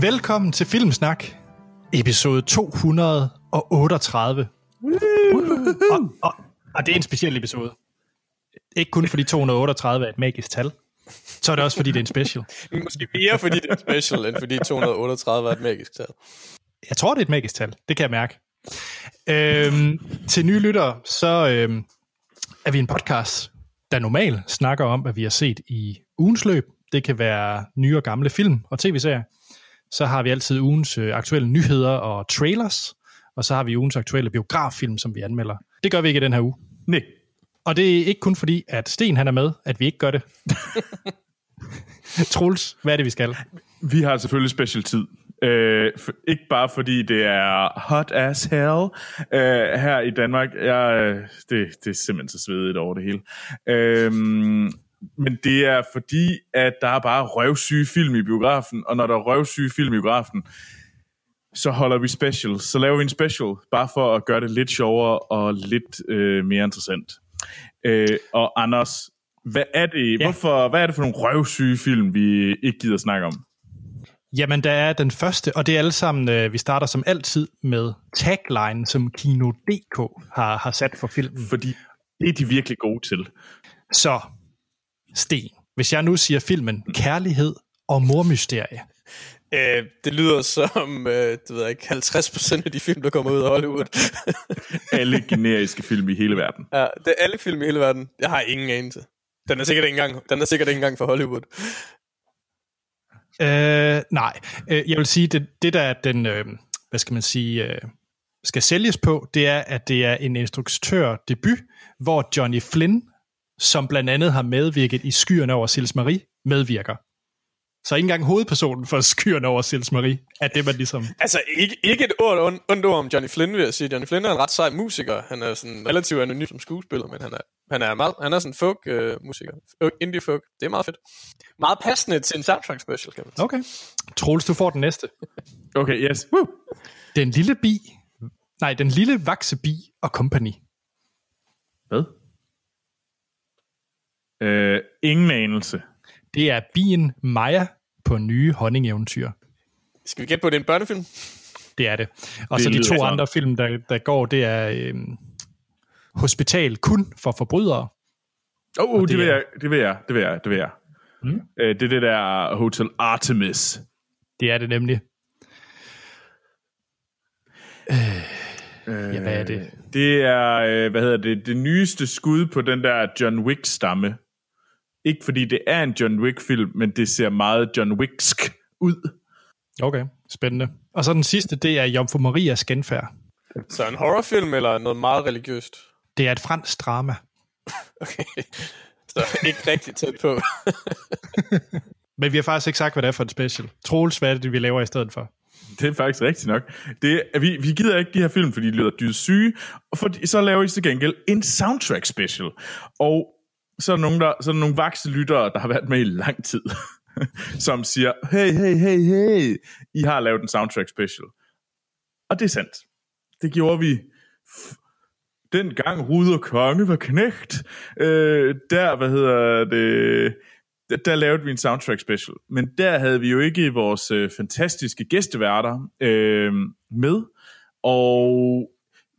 Velkommen til Filmsnak, episode 238. Og, og, og det er en speciel episode. Ikke kun fordi 238 er et magisk tal, så er det også fordi det er en special. Måske mere fordi det er special, end fordi 238 er et magisk tal. Jeg tror, det er et magisk tal. Det kan jeg mærke. Øhm, til nye lyttere, så øhm, er vi en podcast, der normalt snakker om, hvad vi har set i ugens løb. Det kan være nye og gamle film og tv-serier. Så har vi altid ugens øh, aktuelle nyheder og trailers. Og så har vi ugens aktuelle biograffilm, som vi anmelder. Det gør vi ikke i den her uge. Nej. Og det er ikke kun fordi, at Sten han er med, at vi ikke gør det. Troels, hvad er det, vi skal? Vi har selvfølgelig special tid. Øh, for, ikke bare fordi det er hot as hell øh, her i Danmark. Jeg, øh, det, det er simpelthen så svedigt over det hele. Øh, men det er fordi, at der er bare røvsyge film i biografen, og når der er røvsyge film i biografen, så holder vi special. Så laver vi en special, bare for at gøre det lidt sjovere og lidt øh, mere interessant. Øh, og Anders, hvad er det? Ja. Hvorfor, hvad er det for nogle røvsyge film, vi ikke gider snakke om? Jamen, der er den første, og det er alle sammen, øh, vi starter som altid med tagline, som Kino.dk har, har sat for filmen. Fordi det er de virkelig gode til. Så, Sten, hvis jeg nu siger filmen Kærlighed og Mormysterie, Øh, det lyder som, øh, det ved jeg ikke, 50% af de film, der kommer ud af Hollywood. Alle generiske film i hele verden. ja, det er alle film i hele verden. Jeg har ingen anelse. Den er sikkert ikke engang, den er sikkert ikke engang for Hollywood. Øh, nej, øh, jeg vil sige, det, det der er den, øh, hvad skal man sige, øh, skal sælges på, det er, at det er en instruktør debut, hvor Johnny Flynn, som blandt andet har medvirket i Skyerne over Sils Marie, medvirker. Så ikke engang hovedpersonen for Skyerne over Sils Marie, er det, man ligesom... Altså, ikke, ikke et ord ond, ondt ord om Johnny Flynn, vil jeg sige. Johnny Flynn er en ret sej musiker. Han er sådan relativt anonym som skuespiller, men han er, han er, meget, han er sådan folk øh, musiker. Øh, Indie folk. Det er meget fedt. Meget passende til en soundtrack special, kan man sige. Okay. Troels, du får den næste. Okay, yes. Woo. Den lille bi, nej, den lille vaksebi og company. Hvad? Øh, ingen anelse. Det er bien Maja på nye honningeventyr. Skal vi gætte på, det er en børnefilm? Det er det. Og Det så de to sådan. andre film, der, der går, det er øhm, Hospital kun for forbrydere. Åh, oh, det det, vil er- jeg, det vil jeg, det vil jeg, det vil jeg. Mm. Øh, det er det der Hotel Artemis. Det er det nemlig. Øh, Ja, hvad er det? Det er, øh, hvad hedder det, det nyeste skud på den der John Wick-stamme. Ikke fordi det er en John Wick-film, men det ser meget John Wicksk ud. Okay, spændende. Og så den sidste, det er Jomfru Marias genfærd. Så en horrorfilm eller noget meget religiøst? Det er et fransk drama. Okay. Så ikke rigtig tæt på. Men vi har faktisk ikke sagt, hvad det er for et special. Troels, hvad er det, vi laver i stedet for? Det er faktisk rigtigt nok. Det er, vi, vi gider ikke de her film, fordi de lyder dyrt syge, og for, så laver I til gengæld en soundtrack special. Og så er der nogen, der, så er der nogle vakse lyttere, der har været med i lang tid, som siger, hey, hey, hey, hey, I har lavet en soundtrack special. Og det er sandt. Det gjorde vi den gang Ruder Konge var knægt. Øh, der, hvad hedder det, der, der lavede vi en soundtrack special. Men der havde vi jo ikke vores øh, fantastiske gæsteværter øh, med. Og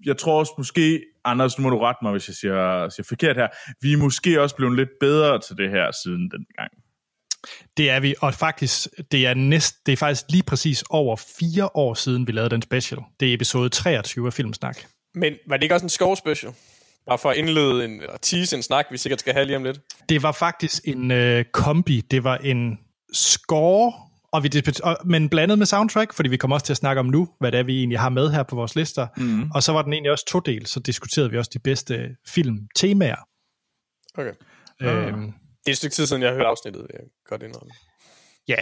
jeg tror også måske, Anders, nu må du rette mig, hvis jeg siger, siger forkert her, vi er måske også blevet lidt bedre til det her siden den gang. Det er vi, og faktisk, det er, næst, det er faktisk lige præcis over fire år siden, vi lavede den special. Det er episode 23 af Filmsnak. Men var det ikke også en skov special? Bare for at indlede en, eller tease en snak, vi sikkert skal have lige om lidt. Det var faktisk en øh, kombi. Det var en score, og vi, og, men blandet med soundtrack, fordi vi kommer også til at snakke om nu, hvad det er, vi egentlig har med her på vores lister. Mm. Og så var den egentlig også to del, så diskuterede vi også de bedste filmtemaer. Okay. Øhm, Det er et stykke tid siden, jeg har hørt afsnittet, jeg godt indrømme. ja,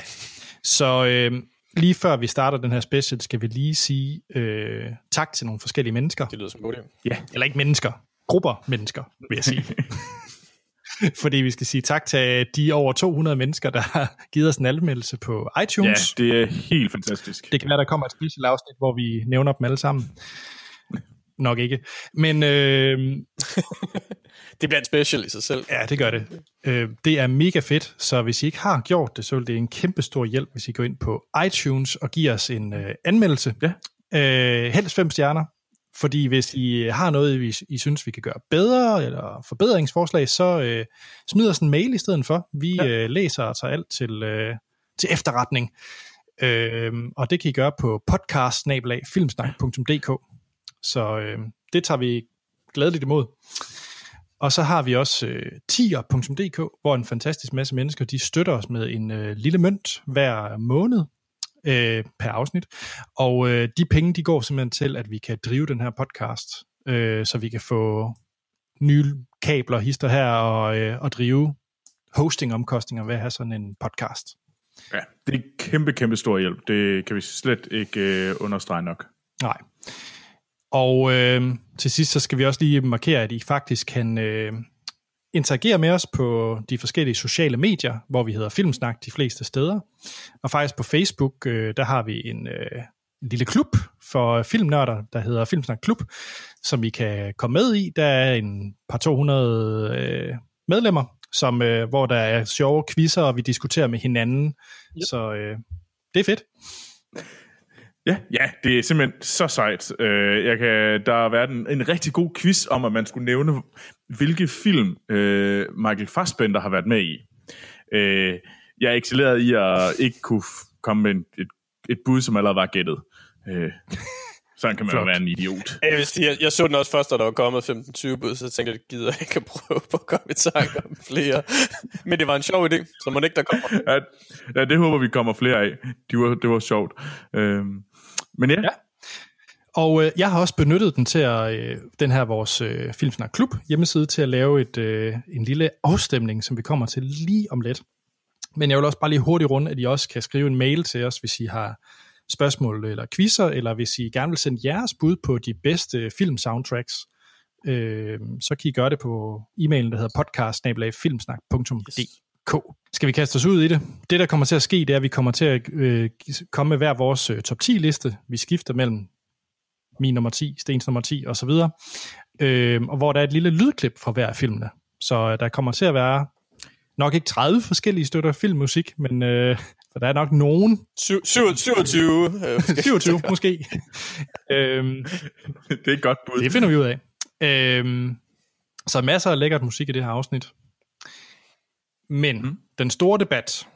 så øh, lige før vi starter den her special, skal vi lige sige øh, tak til nogle forskellige mennesker. Det lyder som en god idé. Ja, eller ikke mennesker. Grupper mennesker, vil jeg sige. Fordi vi skal sige tak til de over 200 mennesker, der har givet os en anmeldelse på Ja, iTunes. det er helt fantastisk. Det kan være, der kommer et special afsnit, hvor vi nævner dem alle sammen. Nok ikke. Men øh, Det bliver en special i sig selv. Ja, det gør det. Øh, det er mega fedt, så hvis I ikke har gjort det, så vil det en kæmpe stor hjælp, hvis I går ind på iTunes og giver os en øh, anmeldelse. Ja. Øh, helst fem stjerner. Fordi hvis I har noget, I, I synes, vi kan gøre bedre, eller forbedringsforslag, så øh, smid os en mail i stedet for. Vi ja. øh, læser og tager alt til, øh, til efterretning. Øh, og det kan I gøre på podcast Så øh, det tager vi glædeligt imod. Og så har vi også øh, tier.dk, hvor en fantastisk masse mennesker, de støtter os med en øh, lille mønt hver måned øh, per afsnit. Og øh, de penge, de går simpelthen til, at vi kan drive den her podcast, øh, så vi kan få nye kabler, hister her, og, øh, og drive hostingomkostninger ved at have sådan en podcast. Ja, det er kæmpe, kæmpe stor hjælp. Det kan vi slet ikke øh, understrege nok. Nej. Og øh, til sidst så skal vi også lige markere, at I faktisk kan øh, interagere med os på de forskellige sociale medier, hvor vi hedder Filmsnak de fleste steder. Og faktisk på Facebook, øh, der har vi en, øh, en lille klub for filmnørder, der hedder Filmsnak Klub, som I kan komme med i. Der er en par 200 øh, medlemmer, som, øh, hvor der er sjove quizzer, og vi diskuterer med hinanden. Yep. Så øh, det er fedt. Ja, ja, det er simpelthen så sejt. Øh, jeg kan, der har været en, en rigtig god quiz om, at man skulle nævne, hvilke film øh, Michael Fassbender har været med i. Øh, jeg er excelleret i at ikke kunne komme med et, et bud, som allerede var gættet. Øh, sådan kan man Flot. jo være en idiot. Jeg, vil sige, jeg, jeg så den også først, da der var kommet 15-20 bud, så jeg tænkte, jeg gider ikke at prøve på at komme i tanke om flere. Men det var en sjov idé, så må det ikke, der kommer. Ja, ja, det håber vi kommer flere af. Det var, det var sjovt. Øh, men ja. ja. Og øh, jeg har også benyttet den til at, øh, den her vores øh, Filmsnak Klub hjemmeside til at lave et, øh, en lille afstemning, som vi kommer til lige om lidt. Men jeg vil også bare lige hurtigt runde, at I også kan skrive en mail til os, hvis I har spørgsmål eller quizzer, eller hvis I gerne vil sende jeres bud på de bedste film-soundtracks, øh, så kan I gøre det på e-mailen, der hedder podcast Skal vi kaste os ud i det? Det, der kommer til at ske, det er, at vi kommer til at øh, komme med hver vores øh, top 10-liste. Vi skifter mellem min nummer 10, Stens nummer 10 og så videre. Øh, og hvor der er et lille lydklip fra hver af filmene. Så øh, der kommer til at være nok ikke 30 forskellige støtter filmmusik, men øh, for der er nok nogen. 27. 27 måske. øhm, det er et godt bud. Det finder vi ud af. Øhm, så masser af lækkert musik i det her afsnit. Men mm. den store debat,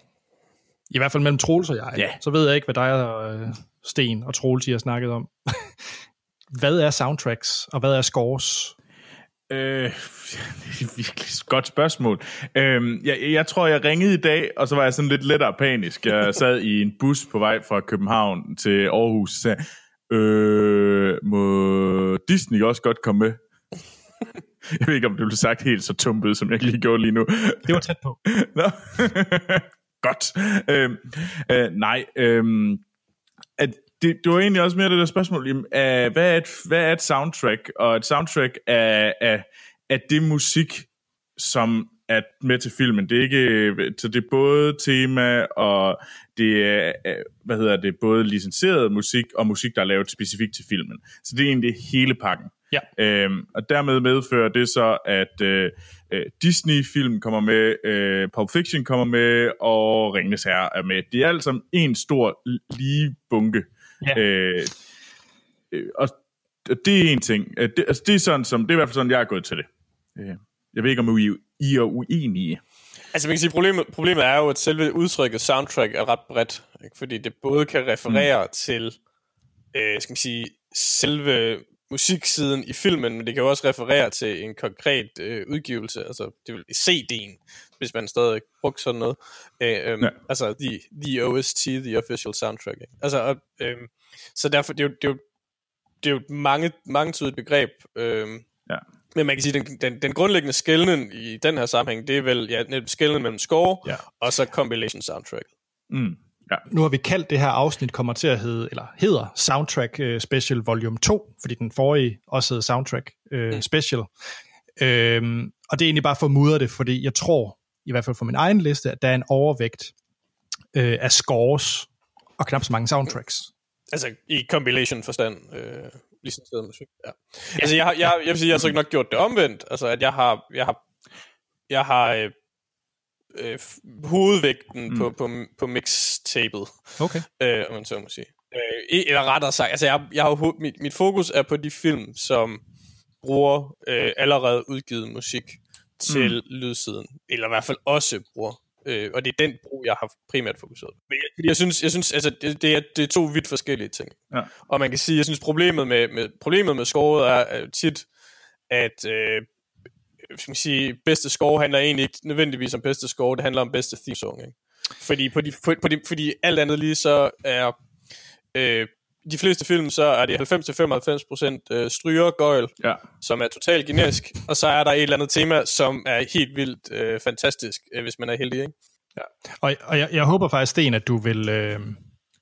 i hvert fald mellem Troels og jeg, ja. så ved jeg ikke, hvad dig og øh, Sten og Troels har snakket om. Hvad er soundtracks, og hvad er scores? Øh, det er virkelig et godt spørgsmål. Øh, jeg, jeg tror, jeg ringede i dag, og så var jeg sådan lidt lettere panisk. Jeg sad i en bus på vej fra København til Aarhus, og sagde, øh, må Disney også godt komme med? Jeg ved ikke, om det blev sagt helt så tumpet, som jeg lige gjorde lige nu. Det var tæt på. Nå. godt. Øh, øh, nej, øh, det, det var egentlig også mere det der spørgsmål, uh, hvad, er et, hvad er et soundtrack? Og et soundtrack er, er, er det musik, som er med til filmen. Det er ikke, så det er både tema, og det er, hvad hedder det, både licenseret musik, og musik, der er lavet specifikt til filmen. Så det er egentlig hele pakken. Ja. Øhm, og dermed medfører det så, at øh, øh, Disney-film kommer med, øh, Pulp Fiction kommer med, og Ringnes Herre er med. Det er alt sammen en stor lige bunke. Ja. Øh, øh, og det er en ting. Øh, det, altså, det er sådan, som, det er i hvert fald sådan, jeg er gået til det. Øh, jeg ved ikke, om I, I er uenige. Altså man kan sige, problemet, problemet er jo, at selve udtrykket soundtrack er ret bredt, ikke? fordi det både kan referere mm. til, øh, skal man sige, selve musiksiden i filmen, men det kan også referere til en konkret øh, udgivelse, altså det vil CD'en, hvis man stadig bruger sådan noget. Øh, øh, ja. Altså the, the OST, the official soundtrack. Ikke? Altså, øh, så derfor, det er jo, det er jo, det er jo et mange, mange tydeligt begreb. Øh, ja. Men man kan sige, den, den, den grundlæggende skældning i den her sammenhæng, det er vel ja, skældning mellem score ja. og så compilation soundtrack. Mm. Ja. Nu har vi kaldt det her afsnit kommer til at hedde, eller hedder Soundtrack uh, Special Volume 2, fordi den forrige også hedder Soundtrack uh, mm. Special. Øhm, og det er egentlig bare for at mudre det, fordi jeg tror, i hvert fald for min egen liste, at der er en overvægt uh, af scores og knap så mange soundtracks. Altså i compilation forstand. Øh, licenseret musik. Ja. Altså, jeg, har, jeg, jeg vil sige, jeg har så nok gjort det omvendt. Altså, at jeg har, jeg har, jeg har øh, øh, hovedvægten mm. på, på, på mixtabet, Okay. øh, om man så må sige. Øh, eller rettere sagt, altså, jeg, jeg har, mit, mit fokus er på de film, som bruger øh, allerede udgivet musik til mm. lydsiden. Eller i hvert fald også bruger Øh, og det er den brug, jeg har primært fokuseret på. Fordi jeg synes, jeg synes altså, det, det, er, det er to vidt forskellige ting. Ja. Og man kan sige, jeg synes, problemet med, med, problemet med scoret er, er tit, at øh, skal man sige, bedste score handler egentlig ikke nødvendigvis om bedste score, det handler om bedste theme song. Ikke? Fordi, på de, på, på de, fordi alt andet lige så er øh, de fleste film, så er det 90-95% øh, stryger gøjl, Ja. som er totalt generisk, og så er der et eller andet tema, som er helt vildt øh, fantastisk, øh, hvis man er heldig. Ikke? Og, og jeg, jeg håber faktisk, Sten, at du vil øh,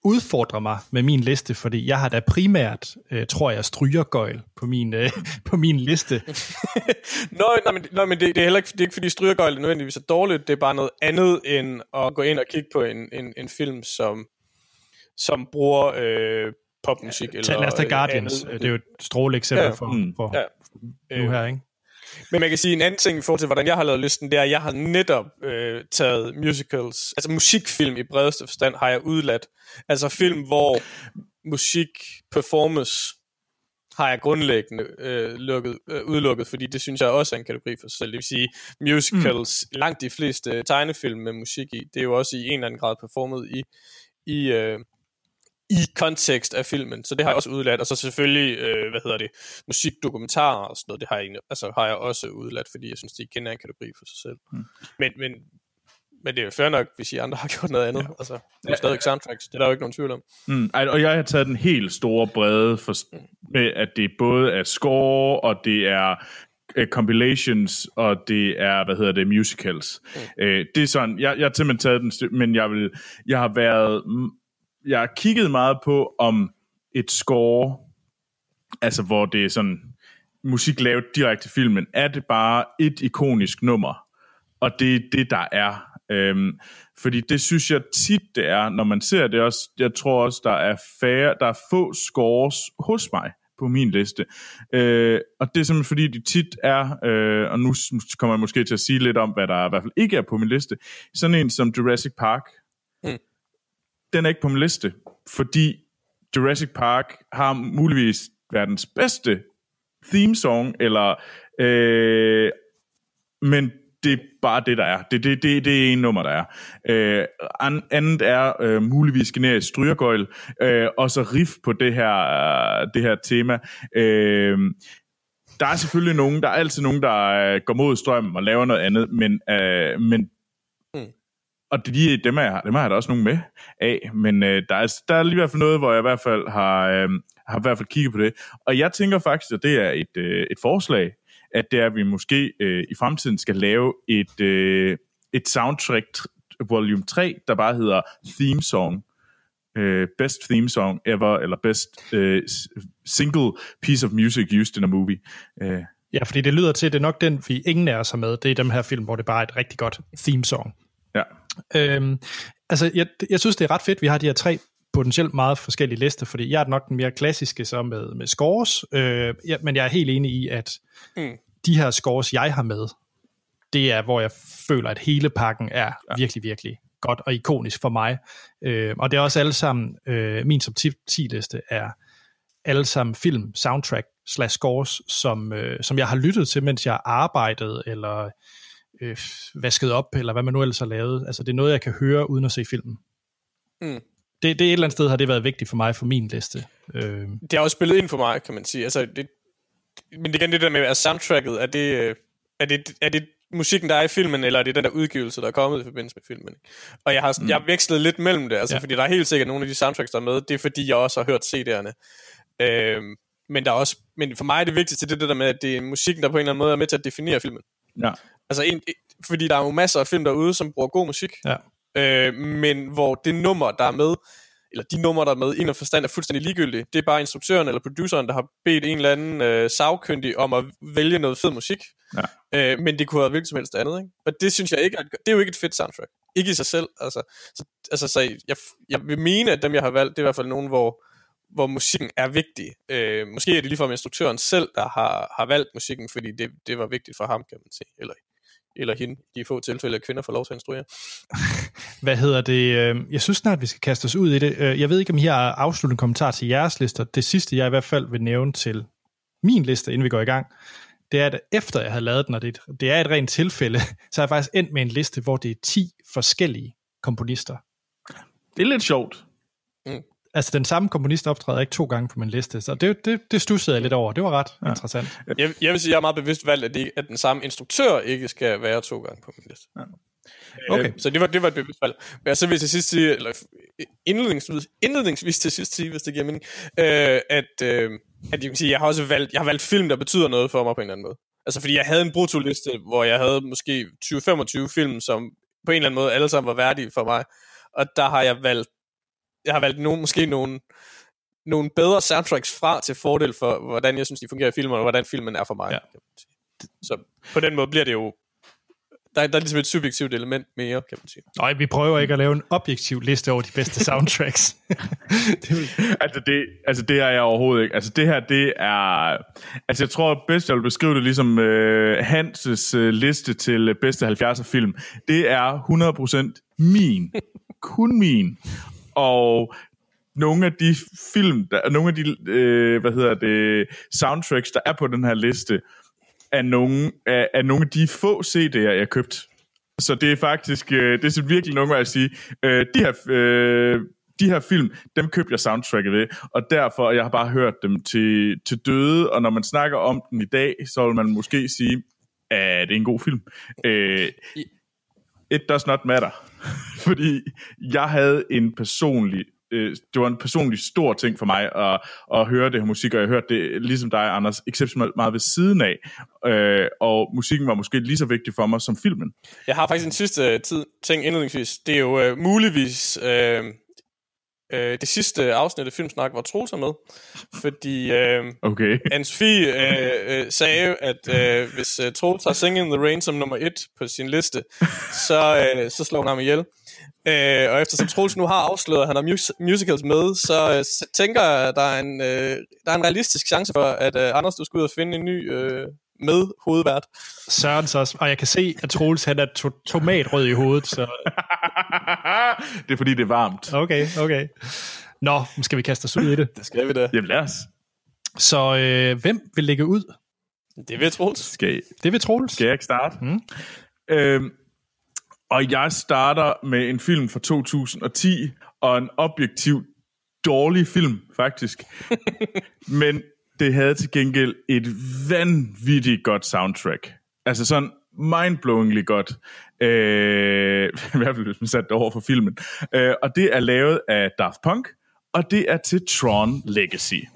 udfordre mig med min liste, fordi jeg har da primært, øh, tror jeg, strygergøjl på min, øh, på min liste. Nå, nej, men, nej, men det, det, er heller ikke, det er ikke fordi strygergøjl nødvendigvis er dårligt, det er bare noget andet end at gå ind og kigge på en, en, en film, som, som bruger øh, popmusik. Eller, lad os tage Guardians. andet. Det er jo et stråle eksempel Ja. for, Mm. for Ja. nu her, ikke? Men man kan sige en anden ting i forhold til, hvordan jeg har lavet listen, det er, at jeg har netop øh, taget musicals, altså musikfilm i bredeste forstand, har jeg udladt. Altså film, hvor musik performes har jeg grundlæggende øh, lukket, øh, udelukket, fordi det synes jeg også er en kategori for sig selv. Det vil sige, musicals, mm. langt de fleste tegnefilm med musik i, det er jo også i en eller anden grad performet i, i, øh, i kontekst af filmen, så det har jeg også udladt, og så selvfølgelig, øh, hvad hedder det, musikdokumentarer og sådan noget, det har jeg, altså, har jeg også udladt, fordi jeg synes, de igen er en kategori for sig selv. Mm. Men, men, men det er jo fair nok, hvis I andre har gjort noget andet. Ja. Altså, det er jo stadig soundtracks, det er der jo ikke nogen tvivl om. Mm, ej, og jeg har taget den helt store brede for, med, at det både er score, og det er uh, compilations, og det er, hvad hedder det, musicals. Mm. Uh, det er sådan, jeg, jeg har simpelthen taget den, men jeg, vil, jeg har været, jeg har kigget meget på, om et score, altså hvor det er sådan, musik lavet direkte til filmen, er det bare et ikonisk nummer, og det er det, der er. Øhm, fordi det synes jeg tit, det er, når man ser det også, jeg tror også, der er færre, der er få scores hos mig på min liste. Øh, og det er simpelthen fordi, de tit er, øh, og nu kommer jeg måske til at sige lidt om, hvad der i hvert fald ikke er på min liste, sådan en som Jurassic Park, Mm den er ikke på min liste, fordi Jurassic Park har muligvis verdens bedste theme song, eller, øh, men det er bare det, der er. Det, det, det, det er en nummer, der er. Øh, an, andet er øh, muligvis generisk strygergøjl, øh, og så riff på det her, øh, det her tema. Øh, der er selvfølgelig nogen, der er altid nogen, der øh, går mod strømmen og laver noget andet, men, øh, men og de, dem, er, dem har jeg da også nogle med af, men øh, der, er, der er lige i hvert fald noget, hvor jeg i hvert fald har, øh, har i hvert fald kigget på det. Og jeg tænker faktisk, at det er et, øh, et forslag, at det er, at vi måske øh, i fremtiden skal lave et, øh, et soundtrack volume 3, der bare hedder Theme Song. Øh, best Theme Song ever, eller Best øh, Single Piece of Music Used in a Movie. Øh, Ja, fordi det lyder til, at det er nok den, vi ingen af os har med. Det er dem her film, hvor det bare er et rigtig godt theme song. ja. Øhm, altså, jeg, jeg synes, det er ret fedt, vi har de her tre potentielt meget forskellige lister, fordi jeg er nok den mere klassiske så med, med scores, øh, ja, men jeg er helt enig i, at Mm. de her scores, jeg har med, det er, hvor jeg føler, at hele pakken er ja. virkelig, virkelig godt og ikonisk for mig. Øh, og det er også alle sammen, øh, min top 10 liste er alle sammen film, soundtrack slash scores, som, øh, som jeg har lyttet til, mens jeg har arbejdet, eller øh, vasket op, eller hvad man nu ellers har lavet. Altså, det er noget, jeg kan høre, uden at se filmen. Mm. Det, det er et eller andet sted, har det været vigtigt for mig for min liste. Øh, Det har også spillet ind for mig, kan man sige. Altså, det, men igen det der med, at soundtracket, er det, øh, er det, er det musikken, der er i filmen, eller er det den der udgivelse, der er kommet i forbindelse med filmen? Og jeg har, mm. jeg har vekslet lidt mellem det, altså, Ja. fordi der er helt sikkert nogle af de soundtracks, der er med, det er fordi, jeg også har hørt CD'erne. Øhm, men, der er også, men for mig er det vigtigste, det det der med, at det er musikken, der på en eller anden måde er med til at definere filmen. ja. Altså, en, fordi der er jo masser af film derude, som bruger god musik, ja. øh, men hvor det nummer, der er med, eller de numre, der er med, en forstand er fuldstændig ligegyldige. Det er bare instruktøren eller produceren, der har bedt en eller anden øh, sagkyndig om at vælge noget fed musik. Ja. Øh, men det kunne have hvilket som helst andet, ikke? Og det synes jeg ikke, er, det er jo ikke et fedt soundtrack. Ikke i sig selv, altså. Så, altså, så jeg, jeg vil mene, at dem, jeg har valgt, det er i hvert fald nogen, hvor, hvor musikken er vigtig. Øh, måske er det ligefrem instruktøren selv, der har, har valgt musikken, fordi det, det var vigtigt for ham, kan man sige. Eller, eller hende, de få tilfælde, at kvinder får lov til at instruere. Hvad hedder det? Øh, jeg synes snart, vi skal kaste os ud i det. Øh, jeg ved ikke, om I har afsluttende kommentar til jeres lister. Det sidste, jeg i hvert fald vil nævne til min liste, inden vi går i gang, det er, at efter jeg havde lavet den, og det, det er et rent tilfælde, så er jeg faktisk endt med en liste, hvor det er 10 forskellige komponister. Det er lidt sjovt. Mm. Altså, den samme komponist optræder ikke to gange på min liste, så det, det, det stussede jeg lidt over. Det var ret ja. interessant. Jeg, jeg vil sige, at jeg er meget bevidst valgt, at, det, at den samme instruktør ikke skal være to gange på min liste. Ja. Okay. Øh, så det var, det var et bevidst valg. Men så vil jeg til sidst sige, eller indledningsvis, indledningsvis til sidst sige, hvis det giver mening, øh, at, øh, at jeg kan sige, jeg har også valgt, jeg har valgt film, der betyder noget for mig på en eller anden måde. Altså fordi jeg havde en brutoliste, hvor jeg havde måske 20-25 film, som på en eller anden måde alle sammen var værdige for mig. Og der har jeg valgt, jeg har valgt nogle, måske nogle, nogle bedre soundtracks fra til fordel for, hvordan jeg synes, de fungerer i filmen, og hvordan filmen er for mig. Ja. Så på den måde bliver det jo der, der er ligesom et subjektivt element mere, kan man sige. Nej, vi prøver ikke at lave en objektiv liste over de bedste soundtracks. det vil... altså, det, altså, det er jeg overhovedet ikke. Altså, det her, det er... Altså, jeg tror bedst, jeg vil beskrive det ligesom uh, Hanses uh, liste til bedste 70'er film. Det er 100% min. Kun min. Og nogle af de film, der, nogle af de, øh, hvad hedder det, soundtracks, der er på den her liste, af nogle af, er nogle af de få CD'er, jeg købt. Så det er faktisk, øh, det er virkelig nogle at sige, øh, de her... Øh, de her film, dem købte jeg soundtracket ved, og derfor, jeg har bare hørt dem til, til døde, og når man snakker om den i dag, så vil man måske sige, at det er en god film. Øh, it does not matter. Fordi jeg havde en personlig øh, det var en personlig stor ting for mig at, at høre det her musik, og jeg hørte det, ligesom dig, Anders, exceptionelt meget ved siden af, øh, og musikken var måske lige så vigtig for mig som filmen. Jeg har faktisk en sidste øh, tid, ting indledningsvis. Det er jo øh, muligvis øh, øh, det sidste afsnit af Filmsnak, hvor Troels er med, fordi øh, okay. Anne-Sophie øh, øh, sagde, at øh, hvis øh, Troels har Singing in the Rain som nummer et på sin liste, så, øh, så slår hun ham ihjel. Øh, og eftersom Troels nu har afsløret, at han har mus- musicals med, så, øh, så tænker jeg, at der er en, øh, der er en realistisk chance for, at øh, Anders, du skal ud og finde en ny øh, med hovedvært. Søren så og jeg kan se, at Troels han er to- tomatrød i hovedet. Så... det er fordi, det er varmt. Okay, okay. Nå, skal vi kaste os ud i det? Det skal vi da. Jamen lad os. Så øh, hvem vil lægge ud? Det vil Troels. Skal, I, det vil Troels. Skal jeg ikke starte? Mm. Øhm, og jeg starter med en film fra 2010, og en objektiv dårlig film, faktisk. Men det havde til gengæld et vanvittigt godt soundtrack. Altså sådan mindblowingly godt. Øh, I hvert fald, hvis man satte det over for filmen. Øh, og det er lavet af Daft Punk, og det er til Tron Legacy.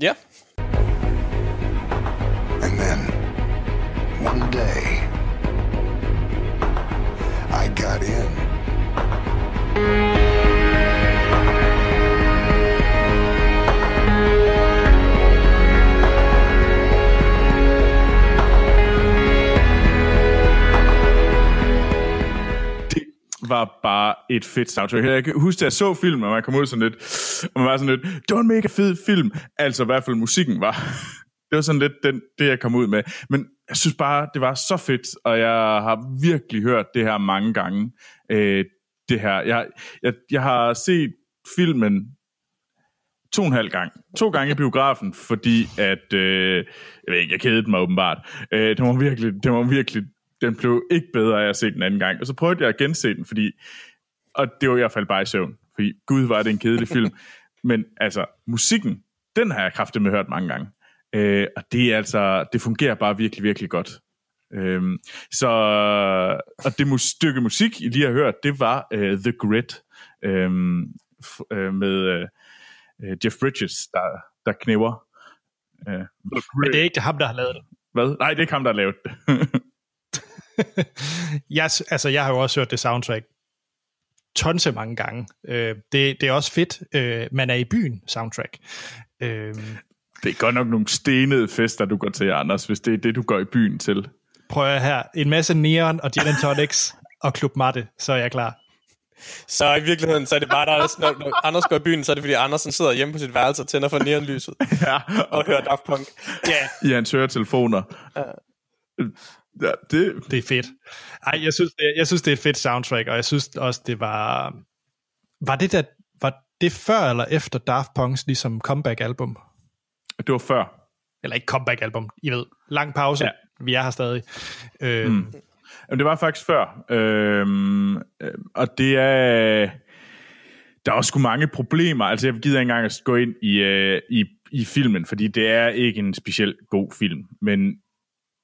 Ja. yeah. And then, one day, I got in. Var bare et fedt soundtrack. Jeg kan huske, at jeg så filmen, og man kom ud sådan lidt, og man var sådan lidt, det var en mega fed film. Altså i hvert fald musikken var. det var sådan lidt den, det, jeg kom ud med. Men jeg synes bare, det var så fedt, og jeg har virkelig hørt det her mange gange. Øh, det her. Jeg, jeg, jeg har set filmen to og en halv gang. To gange i biografen, fordi at, øh, jeg ved ikke, jeg kædede mig åbenbart. Øh, det var virkelig, det var virkelig, den blev ikke bedre af at se den anden gang. Og så prøvede jeg at gense den, fordi, og det var i hvert fald bare i søvn, fordi gud var det en kedelig film. Men altså, musikken, den har jeg kraftigt med hørt mange gange. Øh, og det er altså, det fungerer bare virkelig, virkelig godt. Øhm, så, og det mus, stykke musik, I lige har hørt, det var uh, The Grit øhm, f- øh, med uh, Jeff Bridges, der, der knæver. Uh, Men det er ikke ham, der har lavet det. Hvad? Nej, det er ikke ham, der har lavet det. jeg, altså, jeg har jo også hørt det soundtrack tonse mange gange. Øh, det, det er også fedt, øh, man er i byen soundtrack. Øh, det er godt nok nogle stenede fester, du går til, Anders, hvis det er det, du går i byen til. Prøv at her. En masse neon og gin and tonics og Club Matte, så er jeg klar. Så i virkeligheden, så er det bare, der, når, når Anders går i byen, så er det fordi Andersen sidder hjemme på sit værelse og tænder for neonlyset Ja, og hører Daft Punk. Ja, i hans høretelefoner. Ja, det, Det er fedt. Ej, jeg synes, det, jeg synes, det er et fedt soundtrack, og jeg synes også, det var... Var det, der, var det før eller efter Daft Punks ligesom comeback-album? det var før. Eller ikke comeback-album, I ved. Lang pause. Ja. Vi er her stadig. Øh, mm. Jamen, det var faktisk før. Øhm, øh, og det er... Der er også sgu mange problemer. Altså, jeg gider ikke engang at gå ind i, øh, i, i filmen, fordi det er ikke en specielt god film. Men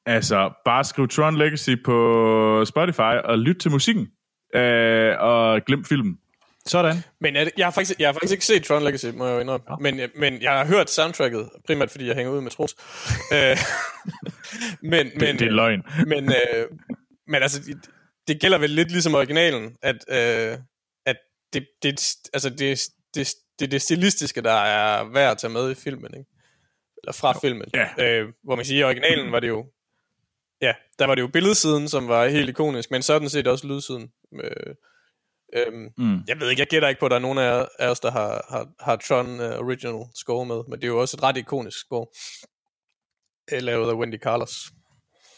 altså, bare skriv Tron Legacy på Spotify og lyt til musikken. Øh, og glem filmen. Sådan. men er det, jeg, har faktisk, jeg har faktisk ikke set Tron Legacy, må jeg jo indrømme. Men, men jeg har hørt soundtracket, primært fordi jeg hænger ud med Troels. Øh, men, men, Det, det er løgn. men, øh, men altså, det, det gælder vel lidt ligesom originalen, at, øh, at det, det, altså det, det, det er det stilistiske, der er værd at tage med i filmen, ikke? Eller fra jo. filmen. Ja. Øh, hvor man siger, i originalen var det jo, ja, der var det jo billedsiden, som var helt ikonisk, men sådan set også lydsiden. Øh, øhm, Mm. Jeg ved ikke, jeg gætter ikke på, at der er nogen af os, der har, har, har Tron uh, Original score med, men det er jo også et ret ikonisk score, øh, lavet af Wendy Carlos.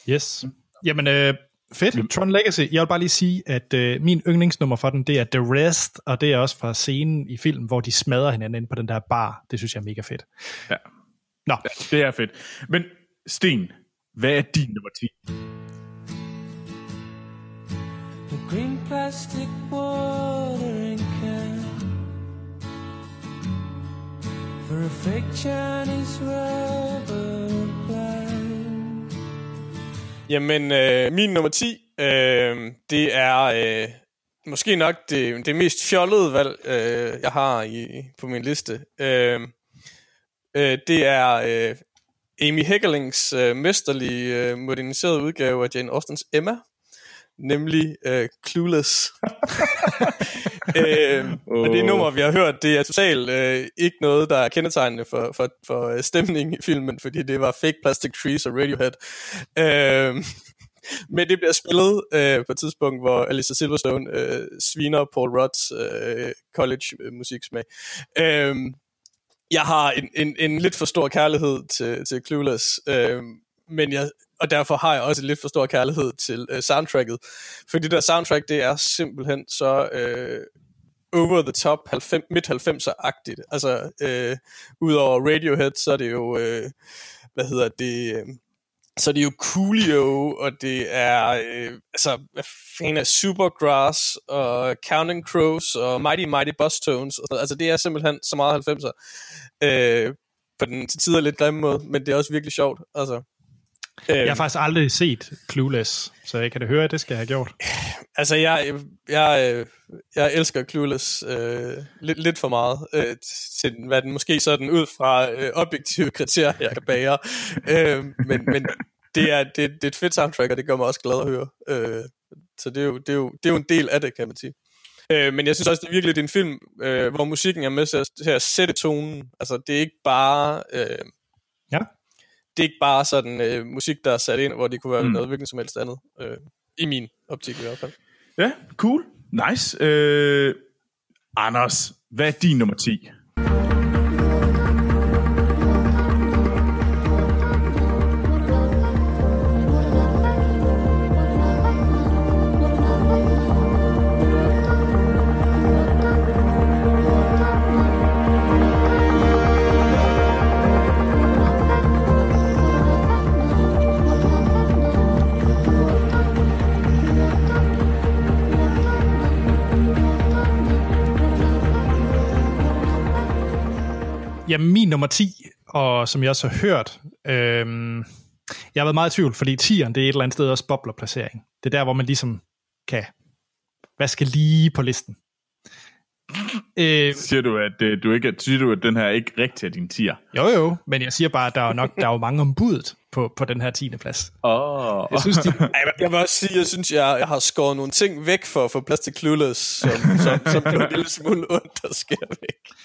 Yes. Jamen, øh, fedt. Tron Legacy. Jeg vil bare lige sige, at øh, min yndlingsnummer for den, det er The Rest, og det er også fra scenen i filmen, hvor de smadrer hinanden ind på den der bar. Det synes jeg er mega fedt. Ja. Nå, Det er fedt. Men Sten, hvad er din nummer 10? The green plastic watering can for a fake Chinese rubber plant. Jamen, øh, min nummer 10, øh, det er øh, måske nok det, det mest fjollede valg, øh, jeg har i, på min liste. Øh, øh, det er øh, Amy Heckerlings øh, mesterlige øh, moderniserede udgave af Jane Austens Emma, nemlig øh, Clueless. øh, og det nummer, vi har hørt, det er totalt øh, ikke noget, der er kendetegnende for, for, for øh, stemningen i filmen, fordi det var Fake Plastic Trees og Radiohead. Øh, men det bliver spillet øh, på et tidspunkt, hvor Alicia Silverstone øh, sviner Paul Rudds øh, college-musiksmag. Øh, jeg har en, en, en lidt for stor kærlighed til, til Clueless, øh, men jeg, og derfor har jeg også en lidt for stor kærlighed til øh, soundtracket. For det der soundtrack, det er simpelthen så øh, over the top, 90, midt 90'er-agtigt. Altså, øh, udover Radiohead, så er det jo, øh, hvad hedder det, øh, så er det jo Coolio, og det er, øh, altså, hvad fanden er Supergrass, og Counting Crows, og Mighty Mighty Bus Tones, og altså det er simpelthen så meget 90'er, øh, på den til tider lidt grimme måde, men det er også virkelig sjovt, altså. Øh, jeg har faktisk aldrig set Clueless, så jeg kan det høre, at det skal jeg have gjort. Altså, jeg, jeg, øh, jeg elsker Clueless øh, lidt, lidt for meget, øh, til hvad den måske sådan ud fra øh, objektive kriterier, jeg kan bære. Øh, men men det, er, det, det er et fedt soundtrack, og det gør mig også glad at høre. Øh, så det er, jo, det, er jo, det er jo en del af det, kan man sige. Øh, men jeg synes også, det er virkelig det er en film, øh, hvor musikken er med til at, til at sætte tonen. Altså, det er ikke bare... Øh, Ja. Det er ikke bare sådan øh, musik, der er sat ind, hvor det kunne være Mm. noget hvilket som helst andet. Øh, I min optik i hvert fald. Ja, cool. Nice. Øh, Anders, hvad er din nummer 10? Min nummer 10, og som jeg også har hørt, øhm, jeg har været meget i tvivl, fordi 10'eren, det er et eller andet sted også boblerplacering. Det er der, hvor man ligesom kan, hvad skal lige på listen? Øh, Siger du, at, øh, du ikke, siger du, at den her ikke rigtig er din tier? jo jo, men jeg siger bare, at der er nok der er jo mange om budet på, på den her 10. plads. Åh, Jeg synes, de, jeg vil også sige, jeg synes, jeg, jeg har skåret nogle ting væk for at få plads til Clueless, som, som, som blev en lille smule ondt, der sker væk.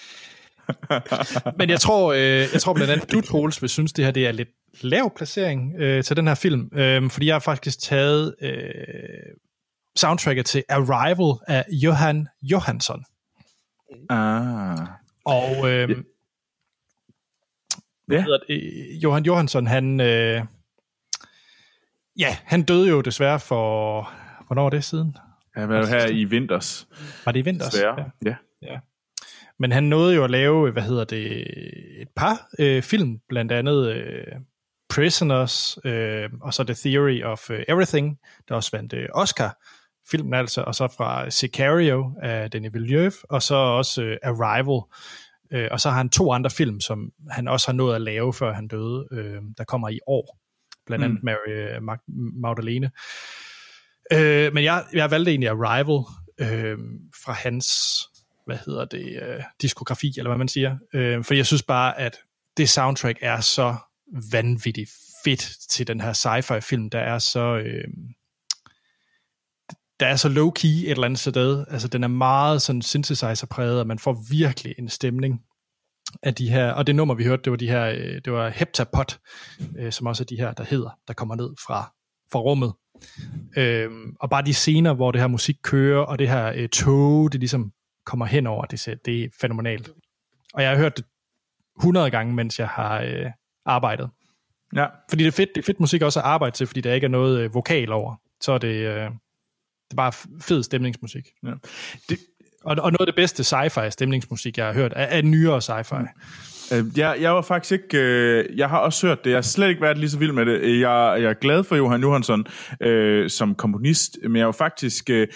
Men jeg tror, øh, jeg tror blandt andet, du, Troels, vil synes, det her det er lidt lav placering øh, til den her film. Øh, fordi jeg har faktisk taget øh, soundtracket til Arrival af Johan Johansson. Ah. Og øh, Ja. hvad hedder det? Øh, Johan Johansson, han, øh, ja, han døde jo desværre for, hvornår er det siden? Jeg har været her i vinters. Var det i vinters? Desværre. Ja. Ja. Men han nåede jo at lave, hvad hedder det, et par øh, film, blandt andet øh, Prisoners, øh, og så The Theory of øh, Everything, der også vandt øh, Oscar, filmen altså, og så fra Sicario af Denis Villeneuve, og så også øh, Arrival, øh, og så har han to andre film, som han også har nået at lave, før han døde, øh, der kommer i år, blandt andet Mm. Mary øh, Mag- Magdalene. Øh, men jeg, jeg valgte egentlig Arrival øh, fra hans, hvad hedder det, øh, diskografi, eller hvad man siger. Øh, for jeg synes bare, at det soundtrack er så vanvittigt fedt til den her sci-fi film, der er så... Øh, der er så low-key et eller andet sted. Altså, den er meget sådan synthesizer-præget, og man får virkelig en stemning af de her, og det nummer, vi hørte, det var de her, øh, det var Heptapot, øh, som også er de her, der hedder, der kommer ned fra, fra rummet. Øhm, og bare de scener, hvor det her musik kører, og det her øh, tog, det ligesom kommer hen over, det, ser- det er fænomenalt. Og jeg har hørt det 100 gange, mens jeg har øh, arbejdet. ja. Fordi det er fedt, det er fedt musik også at arbejde til, fordi der ikke er noget øh, vokal over. Så er det, øh, det er bare fed stemningsmusik. Ja. Det, Og, og noget af det bedste sci-fi stemningsmusik, jeg har hørt, er, er nyere sci-fi. Mm. Øh, jeg, jeg var faktisk ikke... Øh, jeg har også hørt det. Jeg har slet ikke været lige så vild med det. Jeg, jeg er glad for Johan Johansson øh, som komponist, men jeg var faktisk... Øh,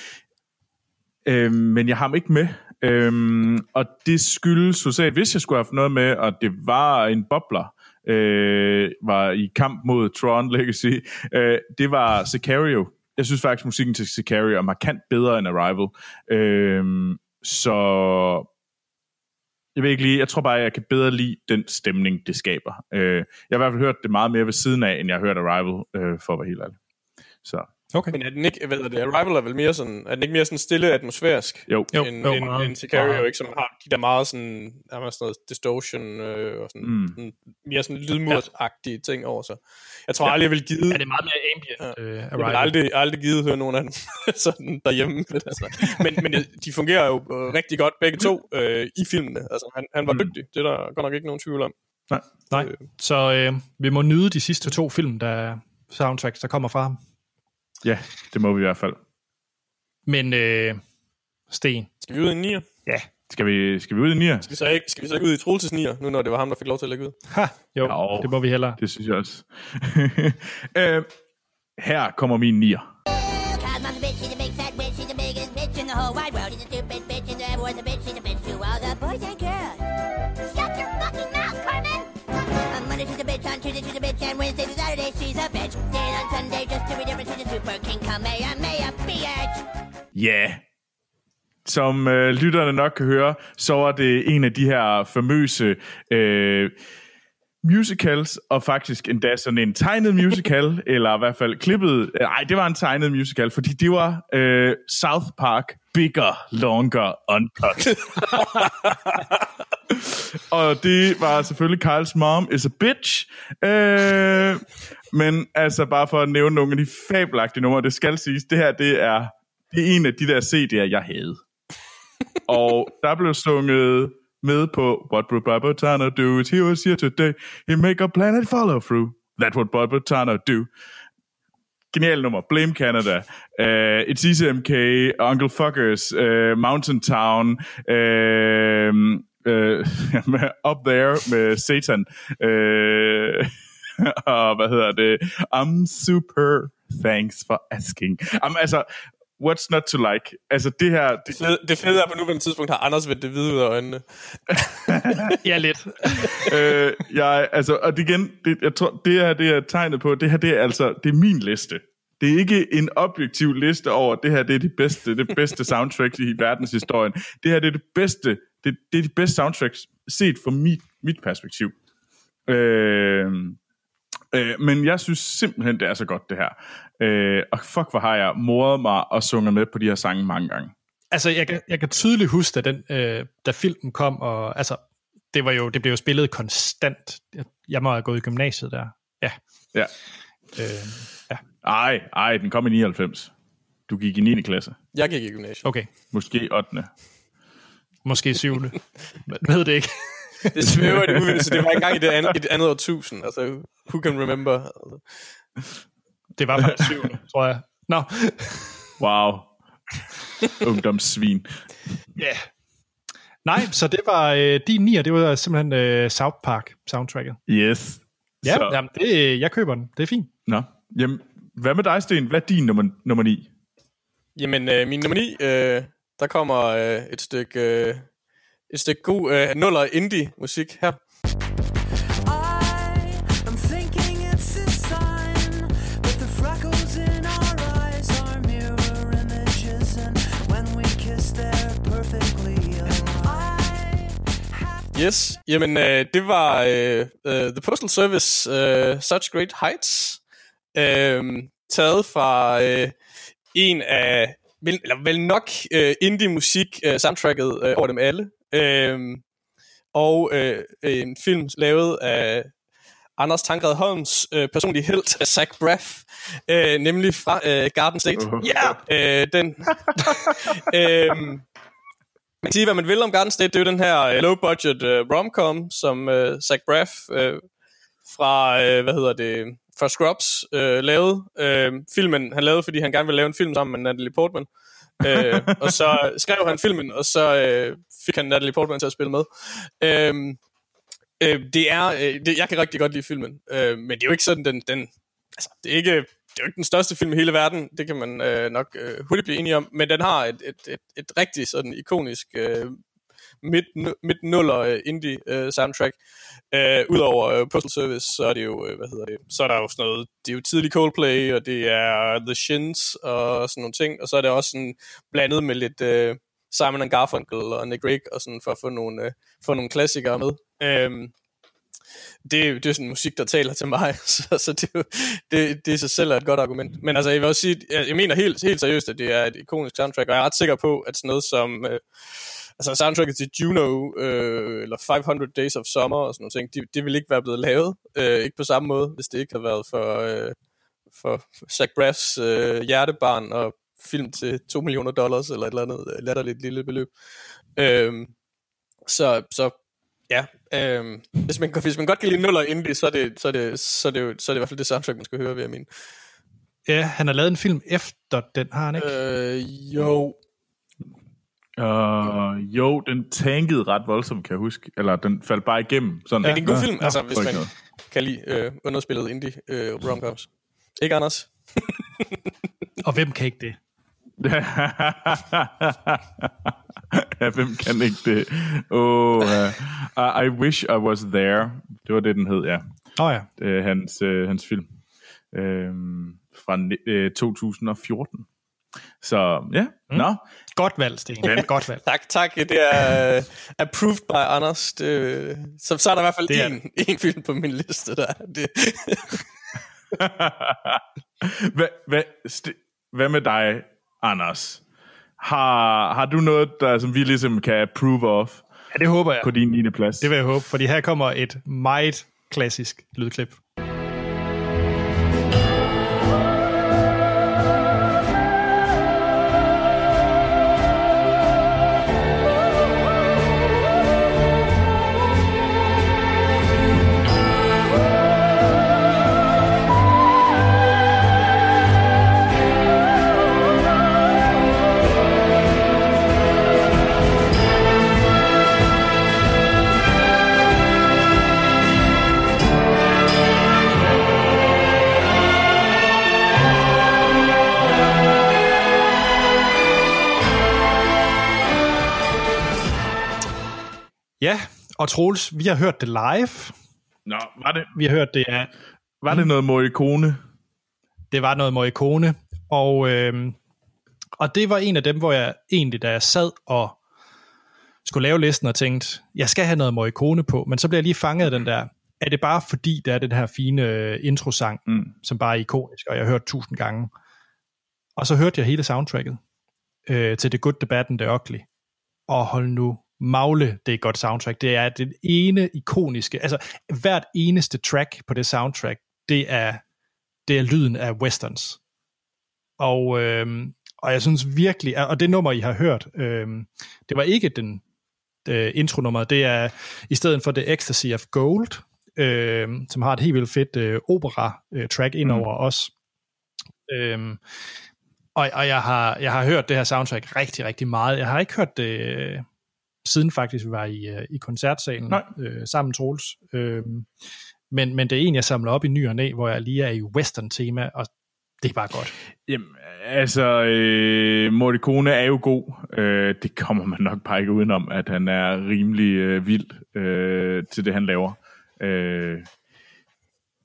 øh, men jeg har ham ikke med. Øh, og det skyldes, så sagde, hvis jeg skulle have haft noget med, og det var en bobler, øh, var i kamp mod Tron Legacy, øh, det var Sicario. Jeg synes faktisk, musikken til Sicario er markant bedre end Arrival. Øh, så jeg ved ikke lige, jeg tror bare, jeg kan bedre lide den stemning, det skaber. Øh, jeg har i hvert fald hørt det meget mere ved siden af, end jeg har hørt Arrival, øh, for at være helt ærlig. Så, Okay. Men er den ikke, hvad det, Arrival er vel mere sådan, er den ikke mere sådan stille atmosfærisk? jo. Jo, end, jo, end, meget. end Sicario, Meget. ikke, som har de der meget sådan, der er sådan noget distortion øh, og sådan, Mm. sådan, mere sådan lydmursagtige ja. ting over sig. Jeg tror aldrig, jeg vil give, Er det meget mere ambient? Ja. Øh, jeg vil Arrival? aldrig, aldrig give høre nogen af dem sådan derhjemme. Men, altså. men, men øh, de fungerer jo øh, rigtig godt begge to øh, i filmene. Altså, han, han var Mm. dygtig, det er der godt nok ikke nogen tvivl om. Nej, så øh, vi må nyde de sidste to film, der soundtracks, der kommer fra ham. Ja, det må vi i hvert fald. Men øh, Sten, Skal vi ud i en nier? ja, Skal vi, skal vi ud i nier? Skal vi så ikke, skal vi så ikke ud i Troelses nier, nu når det var ham, der fik lov til at lægge ud? ha, jo, Jo. det må vi hellere. Det synes jeg også. øh, her kommer min nier. Super king, Kamehameha, bitch! Ja. Som øh, lytterne nok kan høre, så var det en af de her famøse øh, musicals, og faktisk endda sådan en tegnet musical, eller i hvert fald klippet. Nej, det var en tegnet musical, fordi det var øh, South Park Bigger, Longer, Uncut. og det var selvfølgelig Kyles mom is a bitch. Øh, men altså bare for at nævne nogle af de fabelagtige numre, det skal siges, det her det er, det er en af de der CD'er, jeg havde. Og der blev sunget med på What would Bob Botana do if he was here today? He make a planet follow through. That what Bob Tana do. Genial nummer. Blame Canada. Øh, uh, It's Easy MK. Uncle Fuckers. Uh, Mountain Town. Uh, uh, up There med Satan. Uh, og hvad hedder det? I'm super. Thanks for asking. Um, altså, what's not to like? Altså, det her... Det, Fed- Det fede er, på nuværende tidspunkt har Anders vendt det hvide ud af øjnene. Ja, lidt. øh, jeg, altså, og det igen, det, jeg tror, det her, det er tegnet på, det her, det er altså, det er min liste. Det er ikke en objektiv liste over, det her, det er det bedste, det bedste soundtrack i verdenshistorien. Det her, det er det bedste, det, det er de bedste soundtracks, set fra mit, mit perspektiv. Øh, øh, men jeg synes simpelthen, det er så godt, det her. Øh, og fuck, hvor har jeg moret mig og sunget med på de her sange mange gange. Altså, jeg kan, jeg kan tydeligt huske, da, den, øh, da filmen kom, og altså, det, var jo, det blev jo spillet konstant. Jeg, jeg må have gået i gymnasiet der. Ja. Ja. Øh, ja. Ej, ej, den kom i 99. Du gik i 9. klasse. Jeg gik i gymnasiet. Okay, Måske 8. måske syvende. Men ved det ikke. Det svæver det ud, så det var engang i det andet, i det andet årtusind. Altså, who can remember? Altså. Det var faktisk syvende, tror jeg. Nå, Wow. Ungdomssvin. ja. Yeah. Nej, så det var øh, din nier, det var simpelthen øh, South Park soundtracket. Yes. Ja, Så- jamen, det, jeg køber den. Det er fint. Nå. Jamen, hvad med dig, Sten? Hvad er din nummer, nummer 9? Jamen, øh, min nummer 9, øh, der kommer øh, et stykke, øh, et stykke god øh, nuller indie-musik her. I am thinking it's a sign that the freckles in our eyes are mirror images, and when we kiss, they're perfectly aligned. Yes, jamen øh, det var øh, øh, The Postal Service øh, Such Great Heights, øh, taget fra øh, en af, vel, eller vel nok øh, indie-musik øh, soundtracket øh, over dem alle, øh, og øh, en film lavet af Anders Tankred Holms øh, personlige held, Zach Braff, øh, nemlig fra øh, Garden State. Ja! Yeah! Øh, den, øh, man kan sige, hvad man vil om Garden State. Det er jo den her øh, low-budget øh, rom-com, som øh, Zach Braff øh, fra, øh, hvad hedder det, fra Scrubs øh, lavede. Øh, filmen han lavede, fordi han gerne ville lave en film sammen med Natalie Portman. øh, øh, og så skrev han filmen, og så øh, fik han Natalie Portman til at spille med. Øh, øh, det er, øh, det, jeg kan rigtig godt lide filmen, øh, men det er jo ikke sådan, den, den altså, det er ikke, det er jo ikke den største film i hele verden, det kan man øh, nok øh, hurtigt blive enige om, men den har et, et, et, et rigtig sådan ikonisk øh, midt, midt nuller øh, indie øh, soundtrack. Øh, Udover øh, Postal Service, så er det jo, øh, hvad hedder det, så er der jo sådan noget, det er jo tidlig Coldplay, og det er The Shins og sådan nogle ting, og så er det også sådan blandet med lidt øh, Simon and Garfunkel og Nick Drake, og sådan for at få nogle, øh, få nogle klassikere med. Øh, det, det er sådan musik, der taler til mig, så, så det, det, det i sig selv er et godt argument. Men altså, jeg vil også sige, jeg, jeg mener helt, helt seriøst, at det er et ikonisk soundtrack, og jeg er ret sikker på, at sådan noget som, øh, altså soundtracket til Juno, øh, eller 500 Days of Summer og sådan noget ting, det, det ville ikke være blevet lavet, øh, ikke på samme måde, hvis det ikke havde været for, øh, for Zach Braffs øh, hjertebarn og film til 2 millioner dollars, eller et eller andet øh, latterligt lille beløb. Øh, så, så Ja, øhm, hvis, man, hvis man godt kan lide nuller indie, så er det, så er det, så er det, jo, så er det i hvert fald det soundtrack, man skal høre, ved jeg mene. Ja, han har lavet en film efter den, har han ikke? Øh, jo. Jo, den tankede ret voldsomt, kan jeg huske. Eller den faldt bare igennem. Sådan. Ja, det er en god film, nå, altså, hvis man noget. kan lide øh, underspillet indie øh, romcoms. Ikke, Anders? Og hvem kan ikke det? ja, hvem kan ikke det? Oh, uh, I wish I was there. Det var det, den hed, ja. Åh oh, ja. Det er hans, øh, hans film. Øhm, fra ni- øh, 2014. Så ja, mm. nå. Godt valg, Sten. Godt valg. Tak, tak. Det er uh, approved by Anders. Det, så, så er der i hvert fald Det er en, en film på min liste, der er det. hvad, hvad, st- hvad med dig, Anders? Har, har du noget, der, som vi ligesom kan approve of Ja, det håber jeg. på din 9. plads? Det vil jeg håbe, fordi her kommer et meget klassisk lydklip. Ja, og Troels, vi har hørt det live. Nå, var det, Vi har hørt det af var det noget Morricone? det var noget Morricone, og, øhm, og det var en af dem, hvor jeg egentlig, da jeg sad og skulle lave listen og tænkte, jeg skal have noget Morricone på, men så blev jeg lige fanget af den der, er det bare fordi, der er den her fine øh, introsang, Mm. som bare er ikonisk, og jeg har hørt tusind gange. Og så hørte jeg hele soundtracket øh, til The Good, The Bad and The Ugly. Og hold nu magle, det er et godt soundtrack. Det er det ene ikoniske, altså hvert eneste track på det soundtrack, det er, det er lyden af westerns. Og, øhm, og jeg synes virkelig, og det nummer, I har hørt, øh, det var ikke den øh, intronummer, det er i stedet for The Ecstasy of Gold, øh, som har et helt vildt fedt øh, opera-track ind over mm. os. Øh, og, og jeg, har, jeg har hørt det her soundtrack rigtig, rigtig meget. Jeg har ikke hørt det øh, siden faktisk vi var i, øh, i koncertsalen Nej. øh, sammen Troels. Øh, men, men det er en, jeg samler op i ny og næ, hvor jeg lige er i western-tema, og det er bare godt. Jamen, altså, øh, Morricone er jo god. Øh, det kommer man nok bare ikke udenom, at han er rimelig øh, vild øh, til det, han laver. Øh,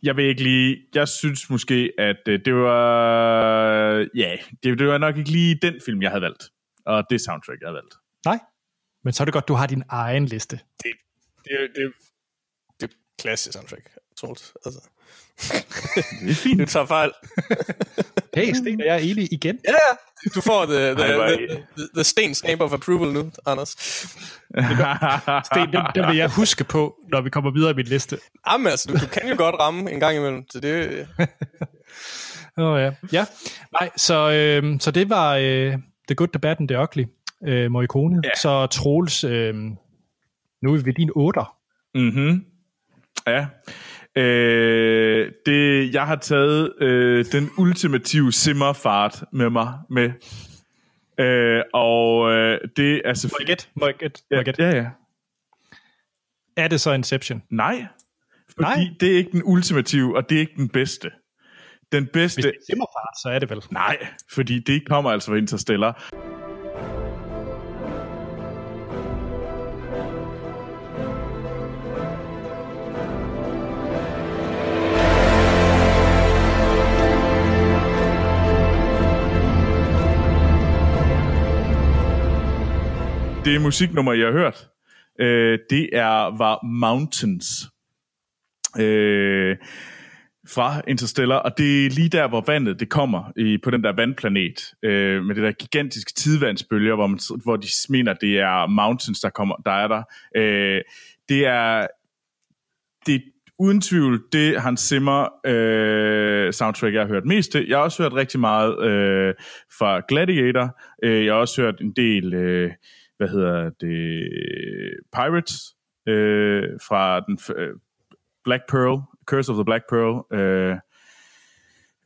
jeg vil ikke lige... Jeg synes måske, at øh, det var... Ja, det, det var nok ikke lige den film, jeg havde valgt. Og det soundtrack, jeg havde valgt. Nej, men så er det godt, du har din egen liste. Det, det, det, det er klassisk soundtrack, Troels. Altså. Det er fint. Du tager fejl. Hey, Sten, jeg er enig igen. Ja, ja. Du får the, the, er the, the, the Sten stamp of approval nu, Anders. Sten, den, den vil jeg huske på, når vi kommer videre i min liste. Jamen altså, du, du kan jo godt ramme en gang imellem, så det... Åh oh, ja. ja. Nej, så, øh, så det var øh, The Good, The Bad and The Ugly, øh, Morricone. Ja. Så Troels, øh, nu er vi ved din 8'er. Mhm. Ja. Øh, det, jeg har taget øh, den ultimative simmerfart med mig med. Øh, og øh, det er selvfølgelig... Må jeg gætte? Må jeg gætte? Ja, ja. Er det så Inception? Nej. Fordi Nej. det er ikke den ultimative, og det er ikke den bedste. Den bedste... Hvis det er Simmerfart, så er det vel. Nej, fordi det kommer altså fra Interstellar. Det musiknummer, jeg har hørt, øh, det er var Mountains. Øh, fra Interstellar, og det er lige der, hvor vandet det kommer i, på den der vandplanet, øh, med det der gigantiske tidvandsbølger, hvor, man, hvor de mener, det er mountains, der, kommer, der er der. Øh, det er det er uden tvivl det Hans Zimmer øh, soundtrack, jeg har hørt mest til. Jeg har også hørt rigtig meget øh, fra Gladiator. Øh, jeg har også hørt en del, øh, hvad hedder det, Pirates øh, fra den øh, Black Pearl, Curse of the Black Pearl øh,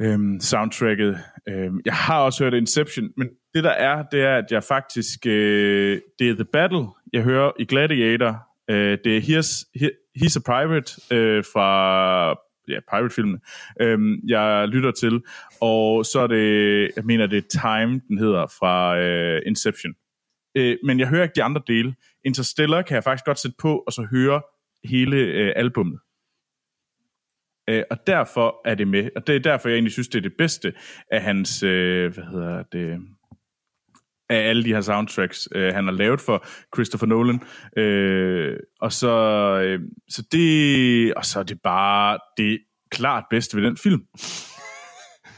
øh, soundtracket. Øh, jeg har også hørt Inception, men det der er, det er, at jeg faktisk, øh, det er The Battle, jeg hører i Gladiator. Øh, det er Here's, Here, He's a Private øh, fra ja, Pirate-filmen, øh, jeg lytter til. Og så er det, jeg mener, det er Time, den hedder, fra øh, Inception. Øh, men jeg hører ikke de andre dele. Interstellar kan jeg faktisk godt sætte på, og så høre hele øh, albummet. Øh, og derfor er det med, og det er derfor, jeg egentlig synes, det er det bedste af hans, øh, hvad hedder det, af alle de her soundtracks, øh, han har lavet for Christopher Nolan. Øh, og så, øh, så det, og så er det bare det klart bedste ved den film.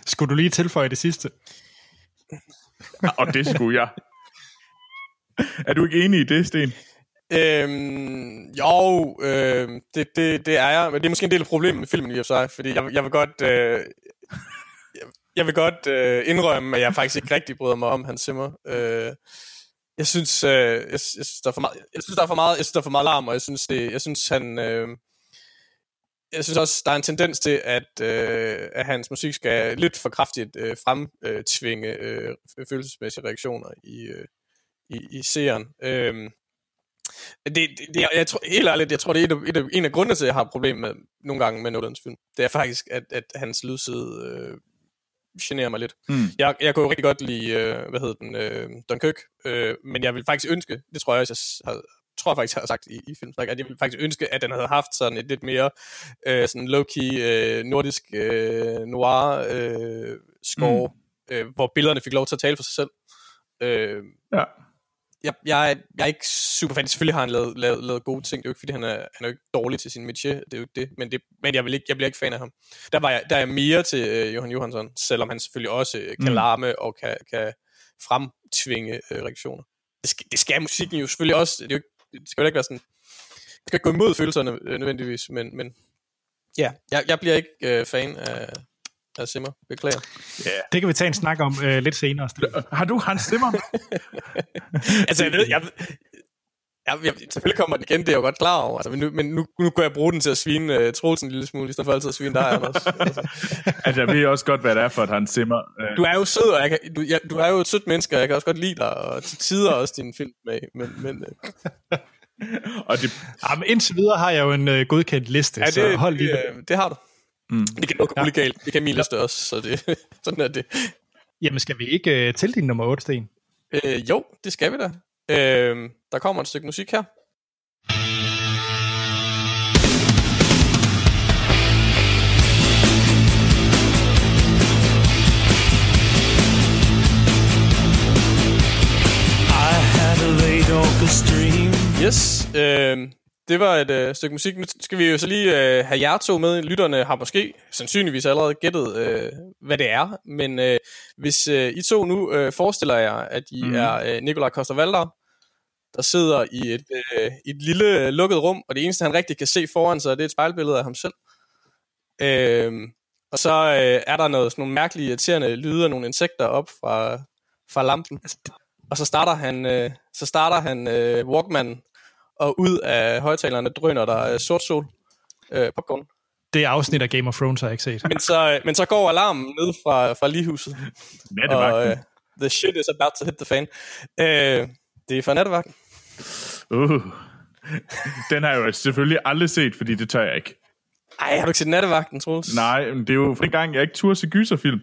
Skulle du lige tilføje det sidste? og det skulle jeg. Er du ikke enig i det, Sten? Øhm, jo, øhm, det, det, det er jeg, men det er måske en del af problemet med filmen i og for sig, fordi jeg, jeg vil godt, øh, jeg, jeg vil godt øh, indrømme, at jeg faktisk ikke rigtig bryder mig om Hans Zimmer. Øh, jeg synes, øh, jeg, jeg, synes, der er for meget, jeg synes, der er for meget, jeg synes, der er for meget larm, og jeg synes, det, jeg synes, han, øh, jeg synes også, der er en tendens til, at, øh, at hans musik skal lidt for kraftigt øh, fremtvinge øh, følelsesmæssige reaktioner i, øh, i, i seeren. Øh, det, det, det, jeg tror, helt ærligt, jeg tror, det er et af, en af grundene til, at jeg har et problem med nogle gange med Nolans film. Det er faktisk, at, at hans lydside øh, generer mig lidt. Mm. Jeg, jeg kunne jo rigtig godt lide, øh, hvad hedder den, øh, Dunkirk, øh, men jeg vil faktisk ønske, det tror jeg også, jeg har, tror jeg faktisk, jeg har sagt i, i filmen, at jeg vil faktisk ønske, at den havde haft sådan et lidt mere øh, sådan low-key øh, nordisk øh, noir øh, score, mm. øh, hvor billederne fik lov til at tale for sig selv. Øh, Ja. Jeg, jeg, er- jeg er ikke super fan. Selvfølgelig har han lavet, lavet, lavet gode ting. Det er jo ikke, fordi han er, han er jo ikke dårlig til sin métier. Det er jo ikke det. Men, det, men jeg, vil ikke, jeg bliver ikke fan af ham. Der, var jeg, der er jeg mere til øh, Johan Johansson, selvom han selvfølgelig også øh, kan mm. larme og kan, kan fremtvinge øh, reaktioner. Det skal, det skal musikken jo selvfølgelig også. Det, er jo ikke, det skal jo ikke være sådan... Det skal ikke gå imod følelserne øh, nødvendigvis, men, men ja, jeg, jeg bliver ikke øh, fan af, Hans Zimmer. Beklager. Det kan vi tage en snak om øh, lidt senere. Har du Hans Zimmer? Altså, jeg ved, jeg, jeg, jeg, selvfølgelig kommer den igen, det er jeg jo godt klar over. Altså, men nu, men nu, nu kan jeg bruge den til at svine uh, Troelsen en lille smule, i stedet for altid at svine dig, Anders. Altså, altså, jeg ved også godt, hvad det er for et Hans Zimmer. Øh, du er jo sød, og jeg kan, du, jeg, du er jo et sødt menneske, og jeg kan også godt lide dig, og til tider også din film med. Men, men øh, og det, Jamen, indtil videre har jeg jo en øh, godkendt liste, ja, det, så hold lige det, øh, det har du. Mm. Det kan nok ja. blive galt. Det kan min liste også, så det, sådan er det. Jamen, skal vi ikke øh, til din nummer 8, Sten? Øh, jo, det skal vi da. Øh, der kommer et stykke musik her. Yes, øh, det var et øh, stykke musik. Nu skal vi jo så lige øh, have jer to med. Lytterne har måske sandsynligvis allerede gættet, øh, hvad det er. Men øh, hvis øh, I to nu øh, forestiller jer, at I mm. er øh, Nikolaj Koster-Valdau, der sidder i et, øh, et lille øh, lukket rum, og det eneste, han rigtig kan se foran sig, det er et spejlbillede af ham selv. Øh, og så øh, er der noget, sådan nogle mærkelige, irriterende lyde af nogle insekter op fra, fra lampen. Og så starter han, øh, så starter han øh, Walkman, og ud af højtalerne drøner der øh, sort sol øh, popcorn. Det er afsnit af Game of Thrones, har jeg ikke set. Men så, øh, men så går alarmen ned fra, fra ligehuset, og øh, the shit is about to hit the fan. Øh, det er fra nattevagten. Uh. Den har jeg jo selvfølgelig aldrig set, fordi det tør jeg ikke. Ej, har du ikke set nattevagten, Troels? Nej, men det er jo for en gang, jeg ikke turde se gyserfilm.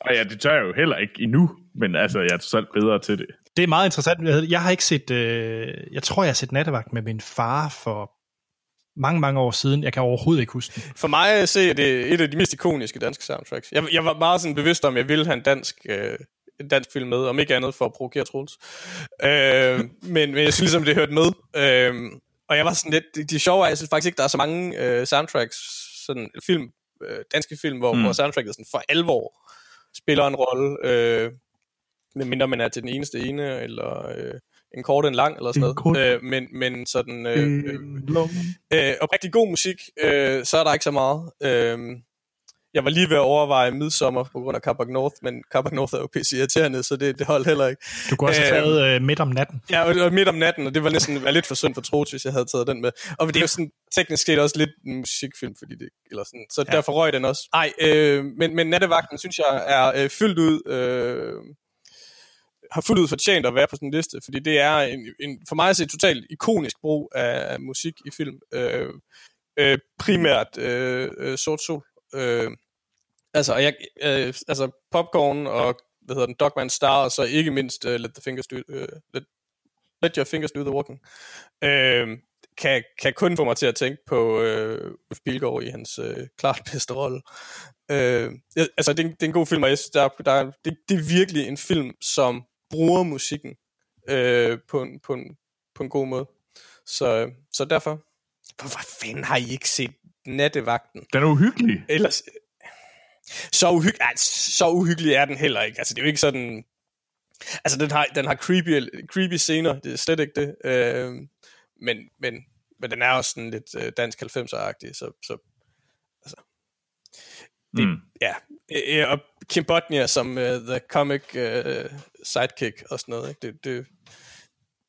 Og ja, det tør jeg jo heller ikke endnu, men altså, jeg er alt bedre til det. Det er meget interessant. Jeg- har ikke set... Øh, jeg tror, jeg har set Nattevagt med min far for mange, mange år siden. Jeg kan overhovedet ikke huske den. For mig at se, er det et af de mest ikoniske danske soundtracks. Jeg, jeg var meget sådan bevidst om, at jeg ville have en dansk, øh, en dansk film med, om ikke andet for at provokere Troels. Øh, men, men jeg synes ligesom, det hørte med. Øh, og jeg var sådan lidt... Det, det sjove er, jeg synes faktisk ikke, der er så mange øh, soundtracks, sådan film, øh, danske film, hvor, mm. hvor soundtracket sådan for alvor spiller en rolle. Øh, medmindre man er til den eneste ene, eller øh, en kort en lang, eller sådan kort- noget. Øh, men, men sådan... Øh, øh, øh, og rigtig god musik, øh, så er der ikke så meget. Øh, jeg var lige ved at overveje Midsommer på grund af Carpac North, men Carpac North er jo pisse irriterende, så det, det holdt heller ikke. Du kunne også have Øh, taget øh, midt om natten. Ja, og var midt om natten, og det var næsten være lidt for synd for Troels, hvis jeg havde taget den med. Og det er jo sådan teknisk set også lidt en musikfilm, fordi det, eller sådan, så ja. derfor røg den også. Ej, øh, men, men Nattevagten, synes jeg, er øh, fyldt ud, øh, har fuldt ud fortjent at være på sådan en liste, fordi det er en, en, for mig at se totalt ikonisk brug af, af musik i film. Øh, øh, primært øh, øh, Sort Sol. Øh, altså, jeg, øh, altså Popcorn og hvad hedder den, Dogman Star, og så ikke mindst uh, Let the Fingers Do, uh, let, let Your Fingers Do the Walking, øh, kan, kan kun få mig til at tænke på øh, Ulf Pilgaard i hans øh, klart bedste rolle. Øh, altså, det er, en, det er en god film, og jeg synes, der, der, det, det er virkelig en film, som bruger musikken øh, på, en, på, en, på en god måde. Så, så derfor, hvorfor fanden har I ikke set Nattevagten? Den er uhyggelig. Ellers, så, uhyg, altså, så uhyggelig er den heller ikke. Altså, det er jo ikke sådan... Altså, den har, den har creepy, creepy scener, det er slet ikke det. Øh, men, men, men den er også sådan lidt øh, dansk 90'er-agtig, så, så altså, det, Mm. ja. Øh, Og Kim Bodnia som uh, the comic uh, sidekick og sådan noget, ikke? Det, det er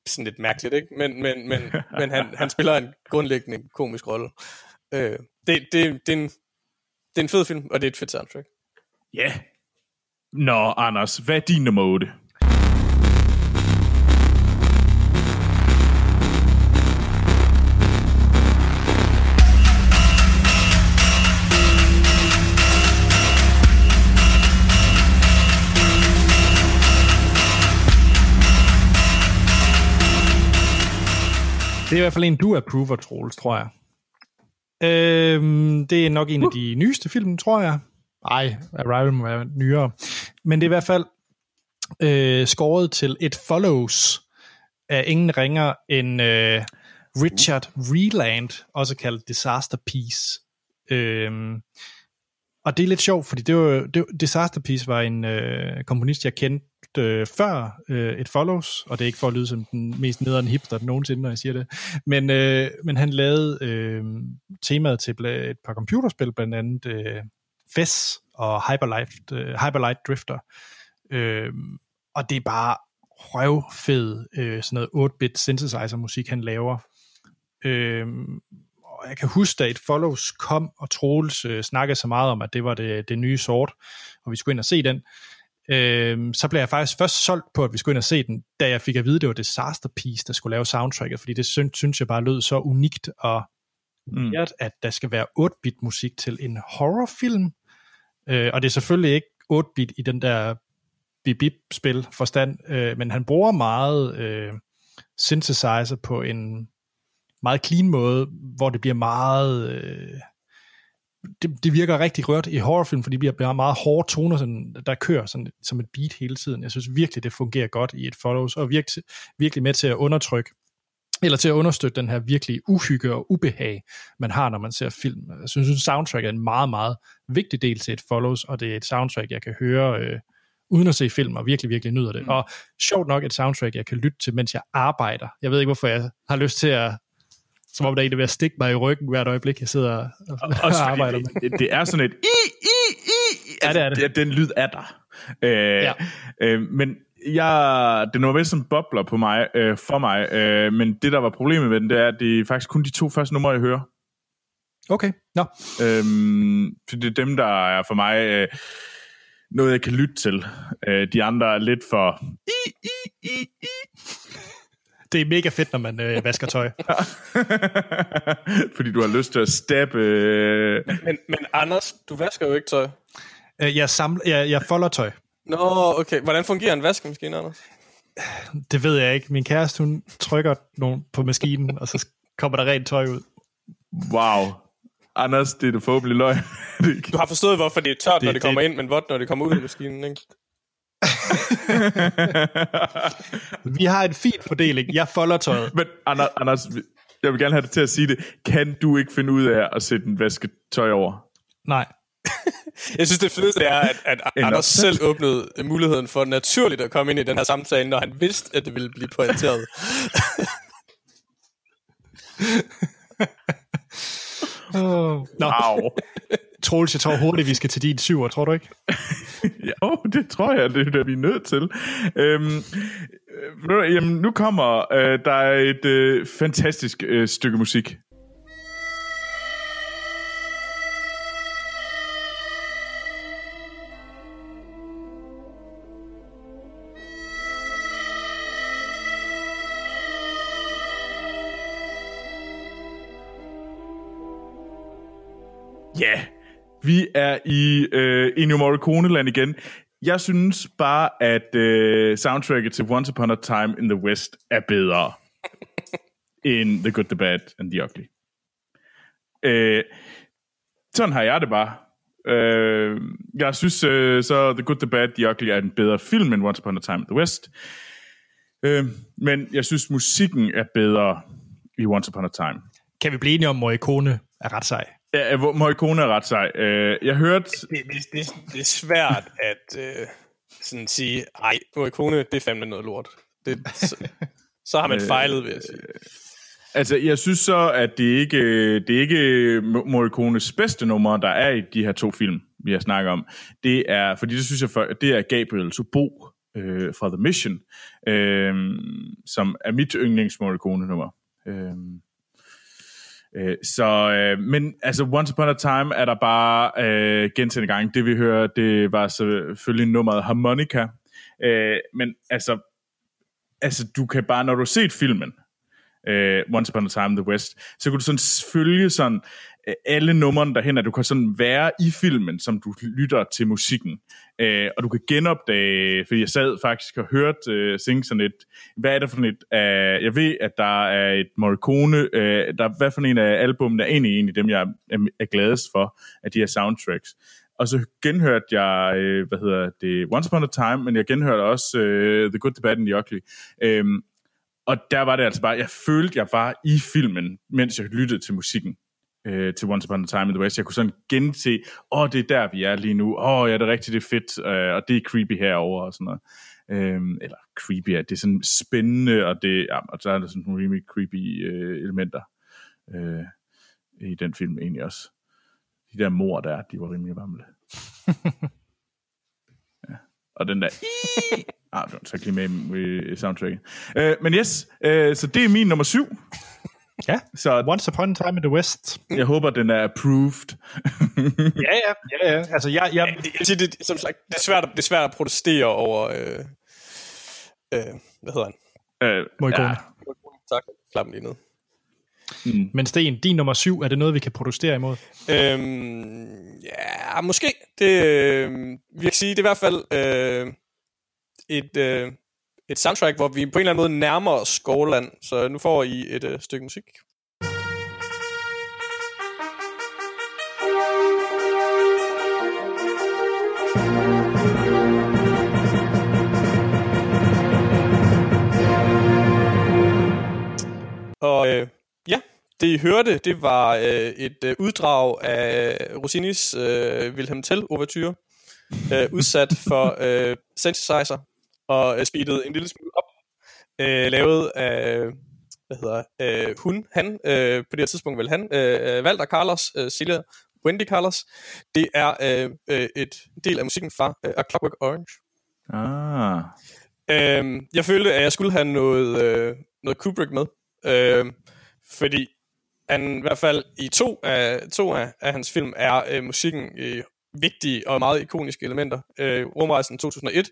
sådan lidt mærkeligt, ikke? Men, men, men, men han, han spiller en grundlæggende komisk rolle. Øh, det, det, det, er en, det er en fed film, og det er et fedt soundtrack. Ja. Yeah. Nå, Anders, hvad er din nummer 8? Det er i hvert fald en, du approver, Troels, tror jeg. Øhm, det er nok en af de nyeste film, tror jeg. Ej, Arrival må være nyere. Men det er i hvert fald øh, skåret til It Follows af ingen ringer end øh, Richard Reland, også kaldt Disaster Piece. Øhm, og det er lidt sjovt, fordi det var, det, Disaster Piece var en øh, komponist, jeg kendte øh, før øh, et Follows, og det er ikke for at lyde som den mest nederen hipster nogensinde, når jeg siger det, men, øh, men han lavede øh, temaet til et par computerspil, blandt andet øh, FES og Hyperlight, øh, Hyperlight Drifter. Øh, og det er bare røvfed, øh, sådan noget 8-bit synthesizer-musik, han laver. Øh, og jeg kan huske, da et Follows kom, og Troels øh, snakkede så meget om, at det var det, det nye sort, og vi skulle ind og se den. Øh, så blev jeg faktisk først solgt på, at vi skulle ind og se den, da jeg fik at vide, at det var Disaster Piece, der skulle lave soundtracket, fordi det synes, synes jeg bare lød så unikt og Mm. at der skal være 8-bit musik til en horrorfilm. Øh, og det er selvfølgelig ikke 8-bit i den der bip-bip-spil forstand, øh, men han bruger meget øh, synthesizer på en meget clean måde, hvor det bliver meget... Øh, det, det virker rigtig rørt i horrorfilm, fordi det bliver meget hårde toner, sådan, der kører sådan, som et beat hele tiden. Jeg synes virkelig, det fungerer godt i et follows, og virkelig, virkelig med til at undertrykke eller til at understøtte den her virkelig uhygge og ubehag, man har, når man ser film. Jeg synes, at soundtrack er en meget, meget vigtig del til et follows, og det er et soundtrack, jeg kan høre øh, uden at se film, og virkelig, virkelig nyder det. Mm. Og sjovt nok et soundtrack, jeg kan lytte til, mens jeg arbejder. Jeg ved ikke, hvorfor jeg har lyst til at som om der er en, der vil stikke mig i ryggen hvert øjeblik, jeg sidder og, og Også arbejder med. det, det er sådan et i, i, i. Ja, det er det. Den lyd er der. Øh, Ja. øh, men jeg, det var som bobler på mig, øh, for mig, øh, men det, der var problemet med den, det er, at det er faktisk kun de to første numre, jeg hører. Okay, nå. Øhm, for det er dem, der er for mig øh, noget, jeg kan lytte til. Øh, de andre er lidt for... I, i, i, i. Det er mega fedt, når man øh, vasker tøj. Fordi du har lyst til at stabbe... Øh, Men, men Anders, du vasker jo ikke tøj. Øh, jeg, samler, jeg, jeg folder tøj. Nå, okay. Hvordan fungerer en vaskemaskine, Anders? Det ved jeg ikke. Min kæreste, hun trykker nogen på maskinen, og så kommer der rent tøj ud. wow. Anders, det er det forhåbentlig løgn. Du har forstået, hvorfor det er tørt, det, Det- når det kommer det- ind, men vådt, når det kommer ud af maskinen, ikke? Vi har en fin fordeling. Jeg folder tøjet. Men Anders, Anders, jeg vil gerne have dig til at sige det. Kan du ikke finde ud af at sætte en vasketøj over? Nej. Jeg synes, det fedeste er, at, at Anders selv åbnede muligheden for naturligt at komme ind i den her samtale, når han vidste, at det ville blive pointeret. Oh. Wow. Troels, jeg tror hurtigt, vi skal til din syver, tror du ikke? Ja, det tror jeg, det er vi er nødt til. Øhm, øh, jamen, nu kommer øh, der er et øh, fantastisk øh, stykke musik. Ja, yeah vi er i øh, Ennio Morricone-land igen. Jeg synes bare, at øh, soundtracket til Once Upon a Time in the West er bedre end The Good, The Bad and The Ugly. Øh, sådan har jeg det bare. Øh, jeg synes øh, så The Good, The Bad, The Ugly er en bedre film end Once Upon a Time in the West. Øh, men jeg synes, musikken er bedre i Once Upon a Time. Kan vi blive enige om, at Morricone er ret sej? Ja, hvor- Morricone er ret sej. Øh, jeg hørte... det, det, det, det er svært at øh, sådan sige, ej, Morricone, det er fandme noget lort. Det, så, så har man fejlet, vil jeg sige. Altså, jeg synes så, at det ikke det er ikke Morricones bedste nummer, der er i de her to film, vi har snakket om. Det er, fordi det synes jeg, for, det er Gabriel Subo øh, fra The Mission, øh, som er mit yndlings Morricone-nummer. Øh, øh, så, øh, men altså, Once Upon a Time er der bare øh, gentagende gang. Det vi hører, det var selvfølgelig nummeret Harmonica. Øh, men altså, altså, du kan bare, når du har set filmen, øh, Once Upon a Time in the West, så kunne du sådan følge sådan øh, alle numrene derhen, at du kan sådan være i filmen, som du lytter til musikken. Øh, og du kan genopdage, fordi jeg sad faktisk og hørte øh, synge sådan et, hvad er det for et, øh, jeg ved, at der er et Morricone, øh, der, hvad for en af albumene er egentlig en af dem, jeg er, er gladest for, af de her soundtracks. Og så genhørte jeg, øh, hvad hedder det, Once Upon a Time, men jeg genhørte også øh, The Good, The Bad and The Ugly. Øhm, og der var det altså bare, jeg følte, jeg var i filmen, mens jeg lyttede til musikken øh, til Once Upon a Time in the West. Jeg kunne sådan gense, åh, oh, det er der, vi er lige nu. Åh, oh, ja, det er rigtigt, det er fedt, øh, og det er creepy herover og sådan noget. Øhm, eller creepy, ja, det er sådan spændende, og, det, ja, og så er der sådan nogle rimelig creepy øh, elementer øh, i den film egentlig også. De der mor der, de var rimelig varmle. og den der... ah, det var så ikke lige med i soundtracket. Uh, men yes, uh, så det er min nummer syv. Ja, så Once Upon a Time in the West. Jeg håber, den er approved. ja, ja, ja, ja. Altså, jeg, jeg... jeg siger, det, som sagt, det er, svært, det er svært at protestere over... Øh, øh, hvad hedder han? Øh, Morricone. Ja. Tak, klap lige ned. Mm. Men Sten, din nummer syv, er det noget, vi kan protestere imod? Øhm, ja, måske. Det, øh, vi kan sige, det er i hvert fald øh, et, øh, et soundtrack, hvor vi på en eller anden måde nærmer os Skåland. Så nu får I et øh, stykke musik. Det I hørte, det var øh, et øh, uddrag af Rossinis øh, Wilhelm Tell overture, øh, udsat for øh, synthesizer og øh, speedet en lille smule op, øh, lavet af hvad hedder øh, hun, han, øh, på det her tidspunkt vel han, øh, Walter Carlos, øh, Celia Wendy Carlos. Det er øh, øh et del af musikken fra øh, A Clockwork Orange. Ah. Øh, jeg følte, at jeg skulle have noget, øh, noget Kubrick med. Øh, fordi han i hvert fald i to af, to af, af hans film er øh, musikken øh, vigtige og meget ikoniske elementer. Øh, Rumrejsen 2001.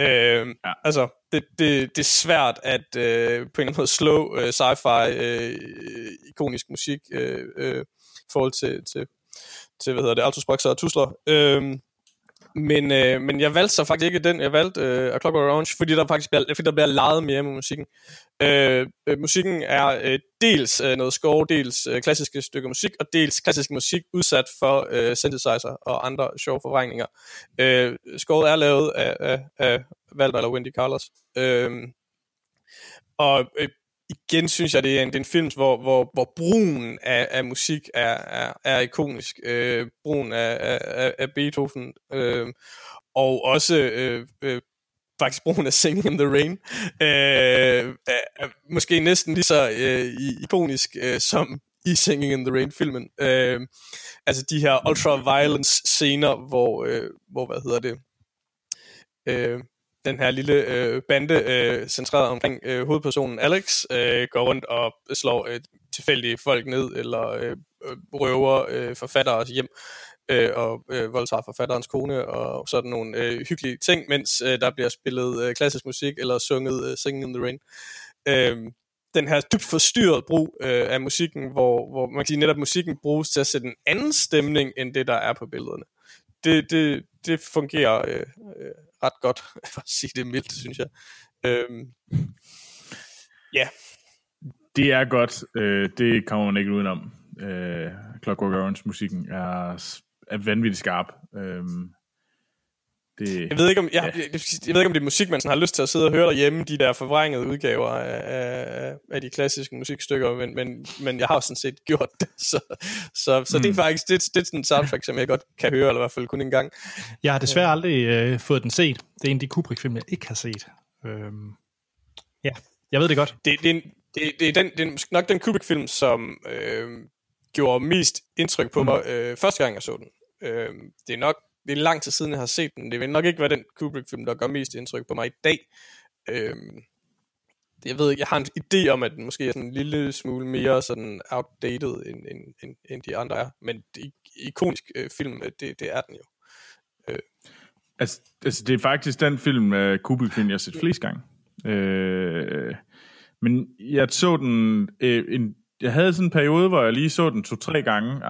Øh, ja. Altså, det, det, det er svært at øh, på en eller anden måde slå øh, sci-fi øh, ikonisk musik øh, øh, i forhold til, til, til hvad hedder det, autospoxer og tusler. Øh, men, øh, men jeg valgte så faktisk ikke den, jeg valgte øh, A Clockwork Orange, fordi der faktisk bliver, fordi der bliver leget mere med musikken. Øh, øh, musikken er øh, dels øh, noget score, dels øh, klassiske stykker musik, og dels klassisk musik udsat for øh, synthesizer og andre sjove forvrængninger. Øh, scoret er lavet af, af, af Valder eller Wendy Carlos. Øh, og øh, igen synes jeg, det er en, det er en film, hvor, hvor, hvor brugen af, af musik er, er, er ikonisk. Øh, brugen af, af, af Beethoven. Øh, og også øh, øh, faktisk brugen af Singing in the Rain. Øh, er måske næsten lige så øh, ikonisk øh, som i Singing in the Rain-filmen. Øh, altså de her ultra-violence scener, hvor, øh, hvor hvad hedder det, øh, den her lille øh, bande øh, centreret omkring øh, hovedpersonen Alex øh, går rundt og slår øh, tilfældige folk ned eller øh, øh, røver øh, forfatteres hjem øh, og øh, voldtager forfatterens kone og sådan nogle øh, hyggelige ting, mens øh, der bliver spillet øh, klassisk musik eller sunget øh, Singing in the Rain. Øh, den her dybt forstyrret brug øh, af musikken, hvor, hvor man kan sige, netop musikken bruges til at sætte en anden stemning, end det, der er på billederne. Det, det, det fungerer øh, øh ret godt, for at sige det mildt, synes jeg. Øhm, ja. Yeah. Det er godt. Øh, det kommer man ikke udenom. Øh, Clockwork Orange-musikken er, er vanvittigt skarp. Øhm, det... Jeg, ved ikke, om, jeg, ja. jeg, jeg ved ikke, om det er musik, man sådan har lyst til at sidde og høre derhjemme, de der forvrængede udgaver af, af de klassiske musikstykker, men, men, men jeg har jo sådan set gjort det, så, så, så mm. det er mm. faktisk det, det er sådan en soundtrack, som jeg godt kan høre, eller i hvert fald kun en gang. Jeg har desværre aldrig øh, fået den set. Det er en af de Kubrick-film, jeg ikke har set. Øhm, ja, jeg ved det godt. Det, det, det, det, er, den, det er nok den Kubrick-film, som øh, gjorde mest indtryk på mm. mig øh, første gang, jeg så den. Øh, det er nok det er lang tid siden, jeg har set den. Det vil nok ikke være den Kubrick-film, der gør mest indtryk på mig i dag. Øhm, jeg ved ikke, jeg har en idé om, at den måske er sådan en lille smule mere sådan outdated, end, end, end, end de andre er. Men det, ikonisk øh, film, øh, det, det er den jo. Øh. Altså, altså, det er faktisk den film, øh, Kubrick-film, jeg har set flest gange. Øh, men jeg så den øh, en, jeg havde sådan en periode, hvor jeg lige så den to-tre gange,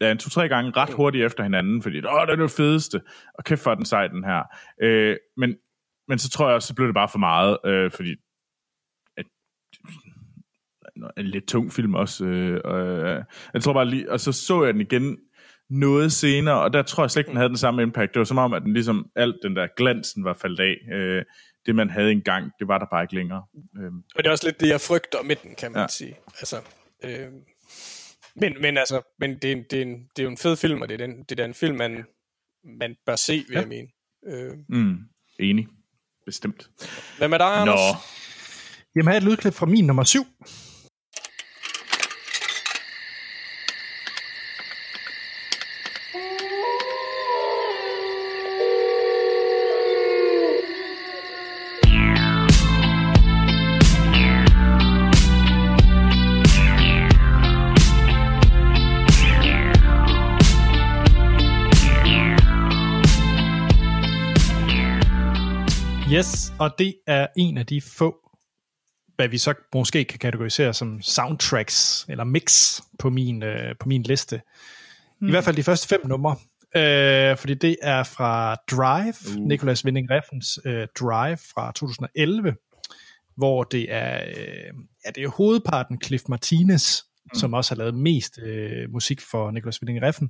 ja, en to-tre gange ret hurtigt efter hinanden, fordi åh, det er det fedeste, og kæft for den sej, den her. Øh, men, men så tror jeg, så blev det bare for meget, øh, fordi at, en lidt tung film også. Øh, øh, jeg tror bare lige, og så så jeg den igen noget senere, og der tror jeg slet ikke, den havde den samme impact. Det var som om, at den ligesom, alt den der glansen var faldet af. Øh, det, man havde engang, det var der bare ikke længere. Øh. Og det er også lidt det, jeg frygter med den, kan man ja. sige. Altså, øh, men, men altså, men det, er, det, er en, det er jo en fed film, og det er den, det er den film, man, man bør se, vil ja. jeg mene. Øh. Mm, enig. Bestemt. Hvem er der, Anders? Nå. Jamen, her er et lydklip fra min nummer syv. Og det er en af de få, hvad vi så måske kan kategorisere som soundtracks eller mix på min, øh, på min liste. Mm. I hvert fald de første fem numre. Øh, fordi det er fra Drive, uh. Nicholas Winding Refns øh, Drive fra 2011, hvor det er, øh, ja, det er hovedparten Cliff Martinez, mm. som også har lavet mest øh, musik for Nicholas Winding Refn,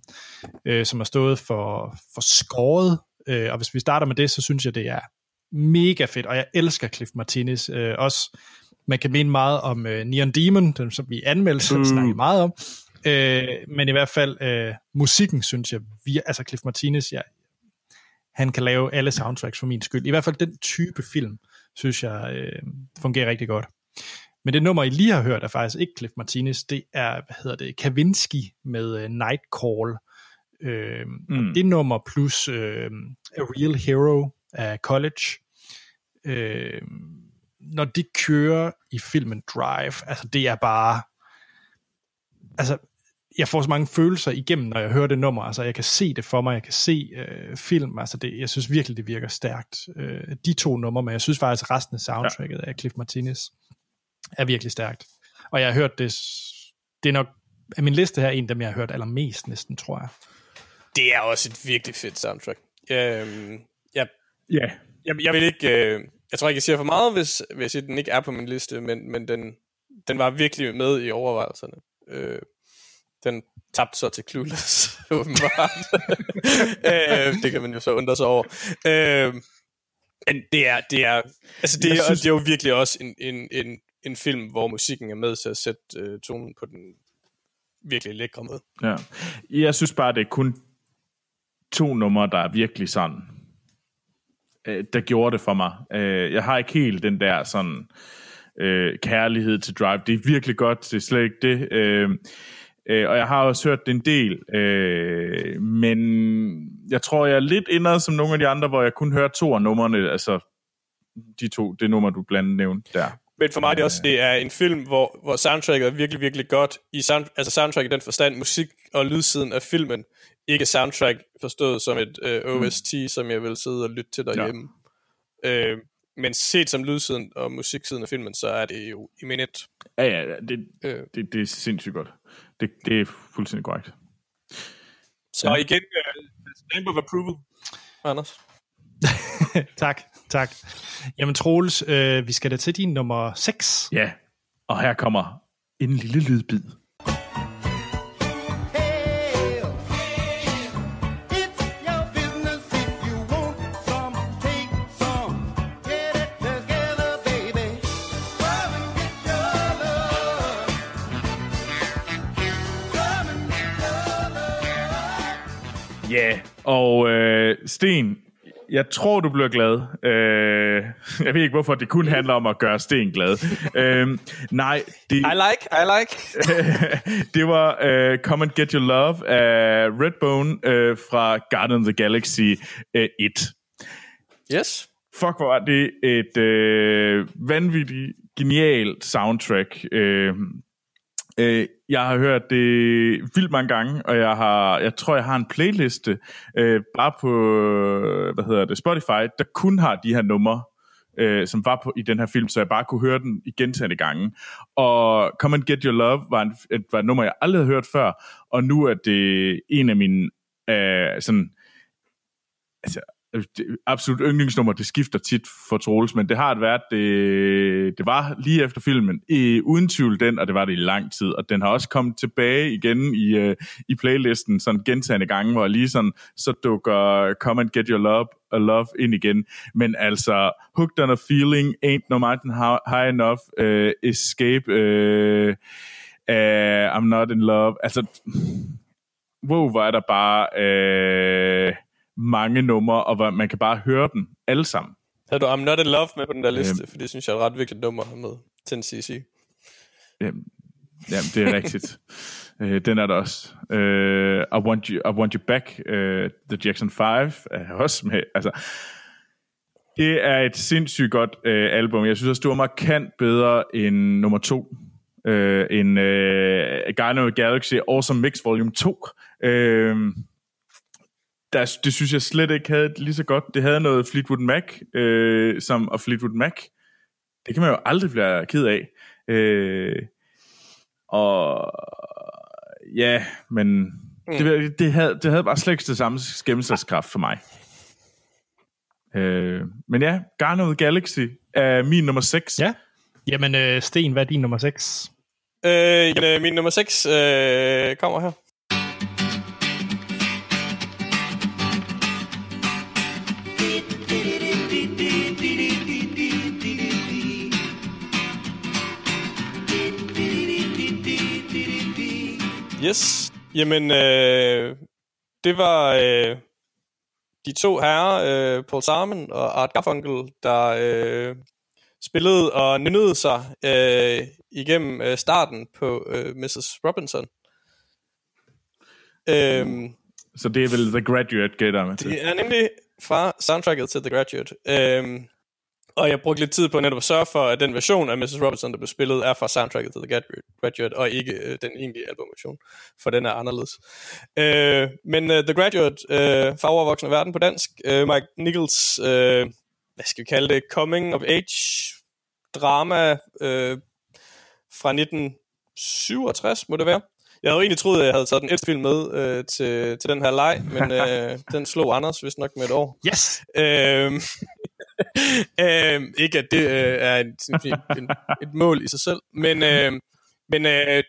øh, som har stået for, for skåret. Øh, og hvis vi starter med det, så synes jeg, det er mega fedt, og jeg elsker Cliff Martinez. Øh, også, man kan mene meget om øh, Neon Demon, den som vi anmeldte, som Mm. snakker meget om. Øh, men i hvert fald øh, musikken, synes jeg, vi, altså Cliff Martinez, jeg, han kan lave alle soundtracks for min skyld. I hvert fald den type film, synes jeg, øh, fungerer rigtig godt. Men det nummer, I lige har hørt, er faktisk ikke Cliff Martinez, det er, hvad hedder det, Kavinsky med øh, Nightcall. Øh, Mm. mm. Det nummer plus øh, A Real Hero af College. Øh, når de kører i filmen Drive, altså det er bare, altså jeg får så mange følelser igennem, når jeg hører det nummer. Altså, jeg kan se det for mig, jeg kan se øh, film. Altså, det, jeg synes virkelig, det virker stærkt. Øh, de to numre, men jeg synes faktisk, at resten af soundtracket ja. af Cliff Martinez er virkelig stærkt. Og jeg har hørt det, det er nok, af min liste her, en af dem, jeg har hørt allermest næsten, tror jeg. Det er også et virkelig fedt soundtrack. Øhm, Ja, jeg, jeg vil ikke... Øh, jeg tror ikke, jeg siger for meget, hvis, hvis jeg siger, den ikke er på min liste, men, men den, den var virkelig med i overvejelserne. Øh, den tabte så til Clueless, åbenbart. øh, det kan man jo så undre sig over. Øh, men det er, det er, altså det, er, synes- det er jo virkelig også en, en, en, en film, hvor musikken er med til at sætte øh, tonen på den virkelig lækre måde. ja. Jeg synes bare, det er kun to numre, der er virkelig sådan, øh, der gjorde det for mig. Øh, jeg har ikke helt den der sådan øh, kærlighed til Drive. Det er virkelig godt, det er slet ikke det. Øh, øh, og jeg har også hørt det en del, øh, men jeg tror, jeg er lidt indad som nogle af de andre, hvor jeg kun hører to af numrene, altså de to, det nummer, du blandt andet nævnte der. Men for mig er det også, det er en film, hvor, hvor soundtracket er virkelig, virkelig godt. I sound, altså soundtrack i den forstand, musik og lydsiden af filmen. Ikke soundtrack forstået som et øh, OST, mm. som jeg vil sidde og lytte til derhjemme. Ja. Øh, men set som lydsiden og musiksiden af filmen, så er det jo eminent. Ja, ja, ja, det, Øh, det, det er sindssygt godt. Det, det er fuldstændig korrekt. så ja. igen, øh, stamp of approval, Anders. tak, tak. Jamen Troels, øh, vi skal da til din nummer 6. Ja, og her kommer en lille lydbid. Ja, og øh, Sten, jeg tror, du bliver glad. Øh, jeg ved ikke, hvorfor det kun handler om at gøre Sten glad. øh, nej, det, I like, I like. det var øh, Come and Get Your Love af Redbone øh, fra Guardians of the Galaxy øh, 1. Yes. Fuck, hvor er det et øh, vanvittigt, genialt soundtrack. Øh, øh, jeg har hørt det vildt mange gange, og jeg har, jeg tror, jeg har en playliste øh, bare på, hvad hedder det, Spotify, der kun har de her numre, øh, som var på, i den her film, så jeg bare kunne høre den i gentagende gange. Og Come and Get Your Love var, en, et, var et nummer, jeg aldrig havde hørt før, og nu er det en af mine øh, sådan, altså, Altså, absolut yndlingsnummer, det skifter tit for Troels, men det har det været, det, det var lige efter filmen, i, uden tvivl den, og det var det i lang tid, og den har også kommet tilbage igen i, øh, i playlisten, sådan gentagende gange, hvor lige sådan, så dukker Come and Get Your Love, a Love ind igen, men altså, Hooked on a Feeling, Ain't No Mountain High Enough, uh, Escape, uh, uh, I'm Not in Love, altså, wow, hvor er der bare... Uh, mange numre, og hvor man kan bare høre dem alle sammen. Havde du I'm Not in Love med på den der liste? For det synes jeg er et ret vigtigt nummer at med til en CC. Jamen, jamen det er rigtigt. Øh, den er der også. Øh, I, want you, I Want You Back, øh, The Jackson 5, er også med. Altså, det er et sindssygt godt øh, album. Jeg synes også, det var markant bedre end nummer to. Øh, end øh, Guardian of Galaxy Awesome Mix Volume 2. Øh, der, det synes jeg slet ikke havde lige så godt. Det havde noget Fleetwood Mac, øh, som, og Fleetwood Mac, det kan man jo aldrig blive ked af. Øh, og ja, men mm. det, det, havde, det havde bare slet ikke det samme gennemslagskraft for mig. Øh, men ja, Garnet Galaxy er min nummer 6. Ja. Jamen, øh, Sten, hvad er din nummer 6? Øh, jamen, øh, min nummer 6 øh, kommer her. Yes. Jamen, øh, det var øh, de to herrer, øh, Paul Simon og Art Garfunkel, der øh, spillede og nynnede sig øh, igennem øh, starten på øh, Mrs. Robinson. Øhm, Så det er vel The Graduate, gætter med til. det er nemlig fra soundtracket til The Graduate. Øhm, og jeg brugte lidt tid på netop at sørge for, at den version af Mrs. Robinson, der blev spillet, er fra soundtracket til The Graduate, og ikke øh, den egentlige albumversion, for den er anderledes. Øh, men øh, The Graduate, øh, fagovervoksende verden på dansk, øh, Mike Nichols, øh, hvad skal vi kalde det, coming of age drama øh, fra 1967, må det være. Jeg havde jo egentlig troet, at jeg havde taget den ældste film med øh, til, til den her leg, men øh, den slog Anders vist nok med et år. Yes! Øhm, øhm, ikke at det øh, er en, sådan en, en, et mål i sig selv, men, øh, men øh,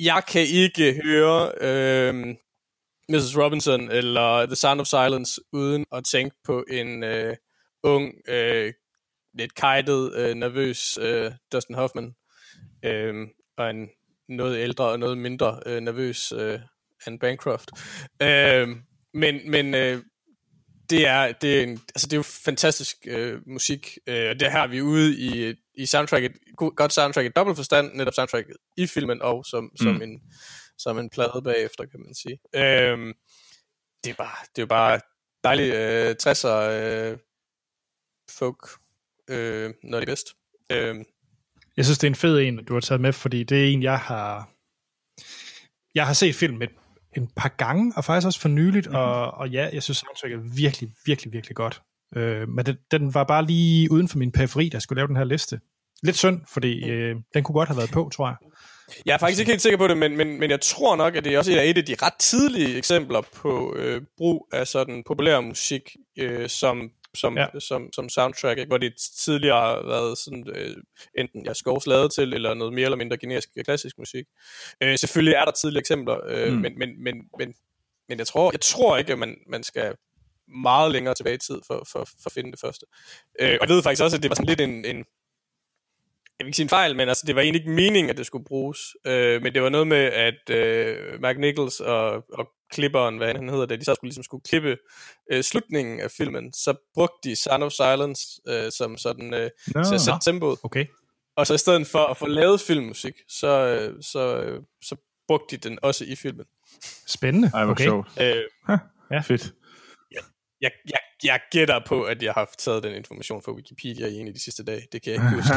jeg kan ikke høre øh, Mrs. Robinson eller The Sound of Silence uden at tænke på en øh, ung, øh, lidt kajtet, øh, nervøs øh, Dustin Hoffman, øh, og en noget ældre og noget mindre øh, nervøs øh, Anne Bancroft. Øh, men men øh, det er, det er, en, altså det er jo fantastisk øh, musik, øh, og det her er vi ude i, i soundtracket, go- godt soundtrack i dobbelt forstand, netop soundtracket i filmen, og som, mm. som, en, som en plade bagefter, kan man sige. Øh, det, er bare, det er bare dejligt øh, 60'er øh, folk, øh, når det er bedst. Øh, Jeg synes, det er en fed en, du har taget med, fordi det er en, jeg har... Jeg har set film et, en par gange, og faktisk også for nyligt, mm-hmm. og, og ja, jeg synes, soundtracket er virkelig, virkelig, virkelig godt. Øh, men det, den var bare lige uden for min periferi, der skulle lave den her liste. Lidt synd, fordi øh, den kunne godt have været på, tror jeg. Jeg er faktisk ikke helt sikker på det, men, men, men jeg tror nok, at det er også af, et af de ret tidlige eksempler på øh, brug af sådan populær musik øh, som, som, Ja. som, som soundtrack, ikke? hvor det tidligere har været sådan, øh, enten ja, skovs lavet til, eller noget mere eller mindre generisk klassisk musik. Øh, selvfølgelig er der tidlige eksempler, øh, mm. men, men, men, men, men jeg, tror, jeg tror ikke, at man, man skal meget længere tilbage i tid for, for, for at finde det første. Øh, og jeg ved faktisk også, at det var sådan lidt en, en jeg vil ikke sige en fejl, men altså, det var egentlig ikke meningen, at det skulle bruges. Øh, men det var noget med, at øh, Mark Nichols og, og klipperen, hvad han hedder det, de så skulle, ligesom skulle klippe øh, slutningen af filmen, så brugte de Sound of Silence øh, som sådan øh, Nå. til at sætte tempoet. Okay. Og så i stedet for at få lavet filmmusik, så, øh, så, øh, så brugte de den også i filmen. Spændende. Ej, hvor okay. sjovt. Øh, Ja. Fedt. jeg, jeg, jeg gætter på, at jeg har taget den information fra Wikipedia i en af de sidste dage. Det kan jeg ikke huske.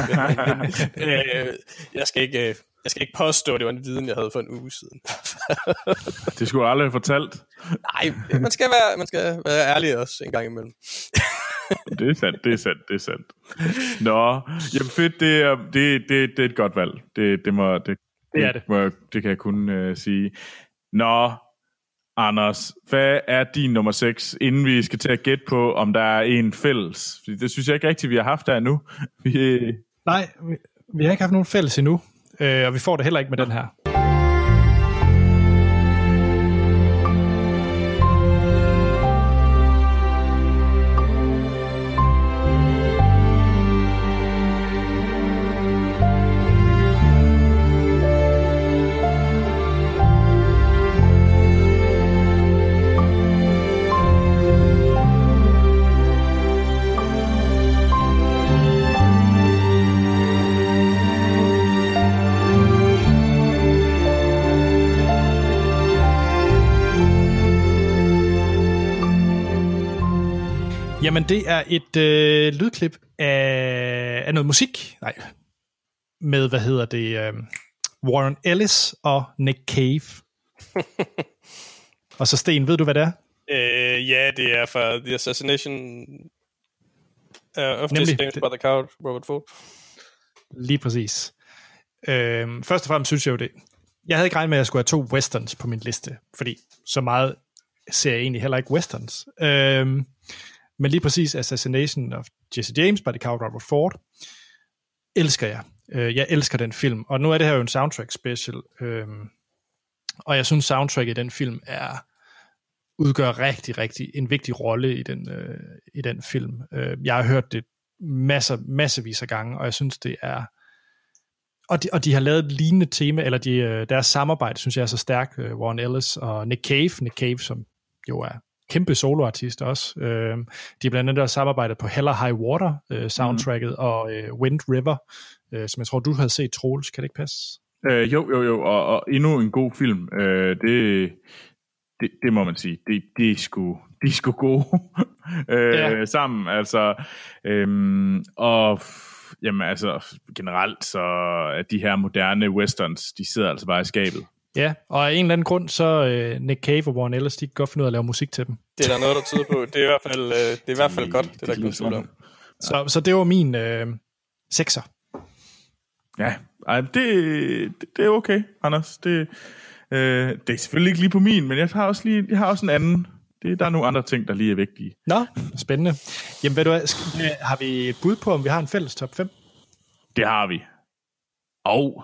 Øh, jeg, skal ikke, øh, jeg skal ikke påstå, at det var en viden, jeg havde for en uge siden. Det skulle jeg aldrig have fortalt. Nej, man skal, være, man skal være ærlig også en gang imellem. Det er sandt, det er sandt, det er sandt. Nå, jamen fedt, det er, det, det, det er et godt valg. Det, det, må, det, Det er det. Må, jeg- det kan jeg kun uh, sige. Nå, Anders, hvad er din nummer 6, inden vi skal til at gætte på, om der er en fælles? Fordi det synes jeg ikke rigtigt, vi har haft der endnu. Vi, Nej, vi, vi har ikke haft nogen fælles endnu, øh, og vi får det heller ikke med den her. Jamen, det er et øh, lydklip af, af noget musik. Nej, med, hvad hedder det, øh, Warren Ellis og Nick Cave. og så Sten, ved du, hvad det er? Øh, ja, det er fra The Assassination uh, of Nemlig. James by the Coward, Robert Ford. Lige præcis. Øhm, først og fremmest synes jeg jo det. Jeg havde ikke regnet med, at jeg skulle have to westerns på min liste, fordi så meget ser jeg egentlig heller ikke westerns. Øhm, men lige præcis Assassination of Jesse James by the Coward Robert Ford, elsker jeg. Øh, jeg elsker den film, og nu er det her jo en soundtrack special, øh, og jeg synes soundtrack i den film er udgør rigtig, rigtig en vigtig rolle i den, øh, i den film. Øh, jeg har hørt det masser, massevis af gange, og jeg synes, det er... Og de, og de har lavet et lignende tema, eller de, øh, deres samarbejde, synes jeg er så stærkt, øh, Warren Ellis og Nick Cave. Nick Cave, som jo er kæmpe soloartist også. Øh, de har blandt andet også samarbejdet på Hell or High Water øh, soundtracket, mm. og øh, Wind River, øh, som jeg tror, du havde set, Troels. Kan det ikke passe? Øh, jo, jo, jo, og, og endnu en god film. Øh, det, det, det må man sige. Det, de, er sgu, de er sgu gode øh, ja. sammen. Altså, øhm, og jamen, altså, generelt så er de her moderne westerns, de sidder altså bare i skabet. Ja, og af en eller anden grund, så øh, Nick Cave og Warren Ellis, de kan godt finde ud af at lave musik til dem. Det er der noget, der tyder på. Det er i hvert fald, øh, det er i hvert fald godt, det der lyder kan tvivl om. Så, så det var min øh, sekser. Ja, ej, det, det, det er okay, Anders. Det, øh, det er selvfølgelig ikke lige på min, men jeg har også, lige, jeg har også en anden. Det, der er nogle andre ting, der lige er vigtige. Nå, spændende. Jamen, ved du hvad, skal, vi- har vi et bud på, om vi har en fælles top 5? Det har vi. Og,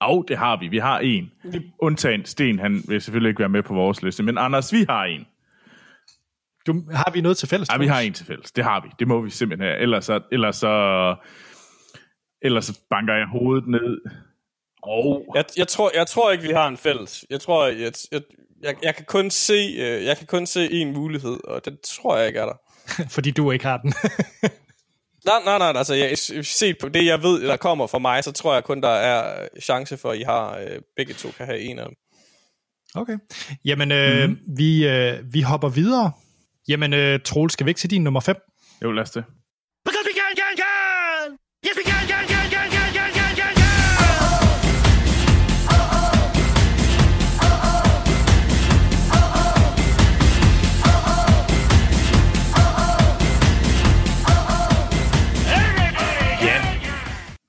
og det har vi. Vi har en. Undtagen Sten, han vil selvfølgelig ikke være med på vores liste. Men Anders, vi har en. Du, har vi noget til fælles? Ja, vi har en til fælles. Det har vi. Det må vi simpelthen have. Ellers så, ellers så, ellers så banker jeg hovedet ned. Og Jeg, jeg, tror, jeg tror ikke, vi har en fælles. Jeg tror, jeg, jeg, jeg, jeg kan kun se, øh, jeg kan kun se en mulighed, og det tror jeg ikke er der. Fordi du ikke har den. Nej, nej, nej, altså jeg, set på det, jeg ved, der kommer fra mig, så tror jeg kun, der er chance for, at I har, øh, begge to kan have en af dem. okay. Jamen, øh, mm. vi, øh, vi hopper videre. Jamen, øh, Troel, skal vi ikke til din nummer 5? jo, lad os det. Because we can, can, can! Yes, we can,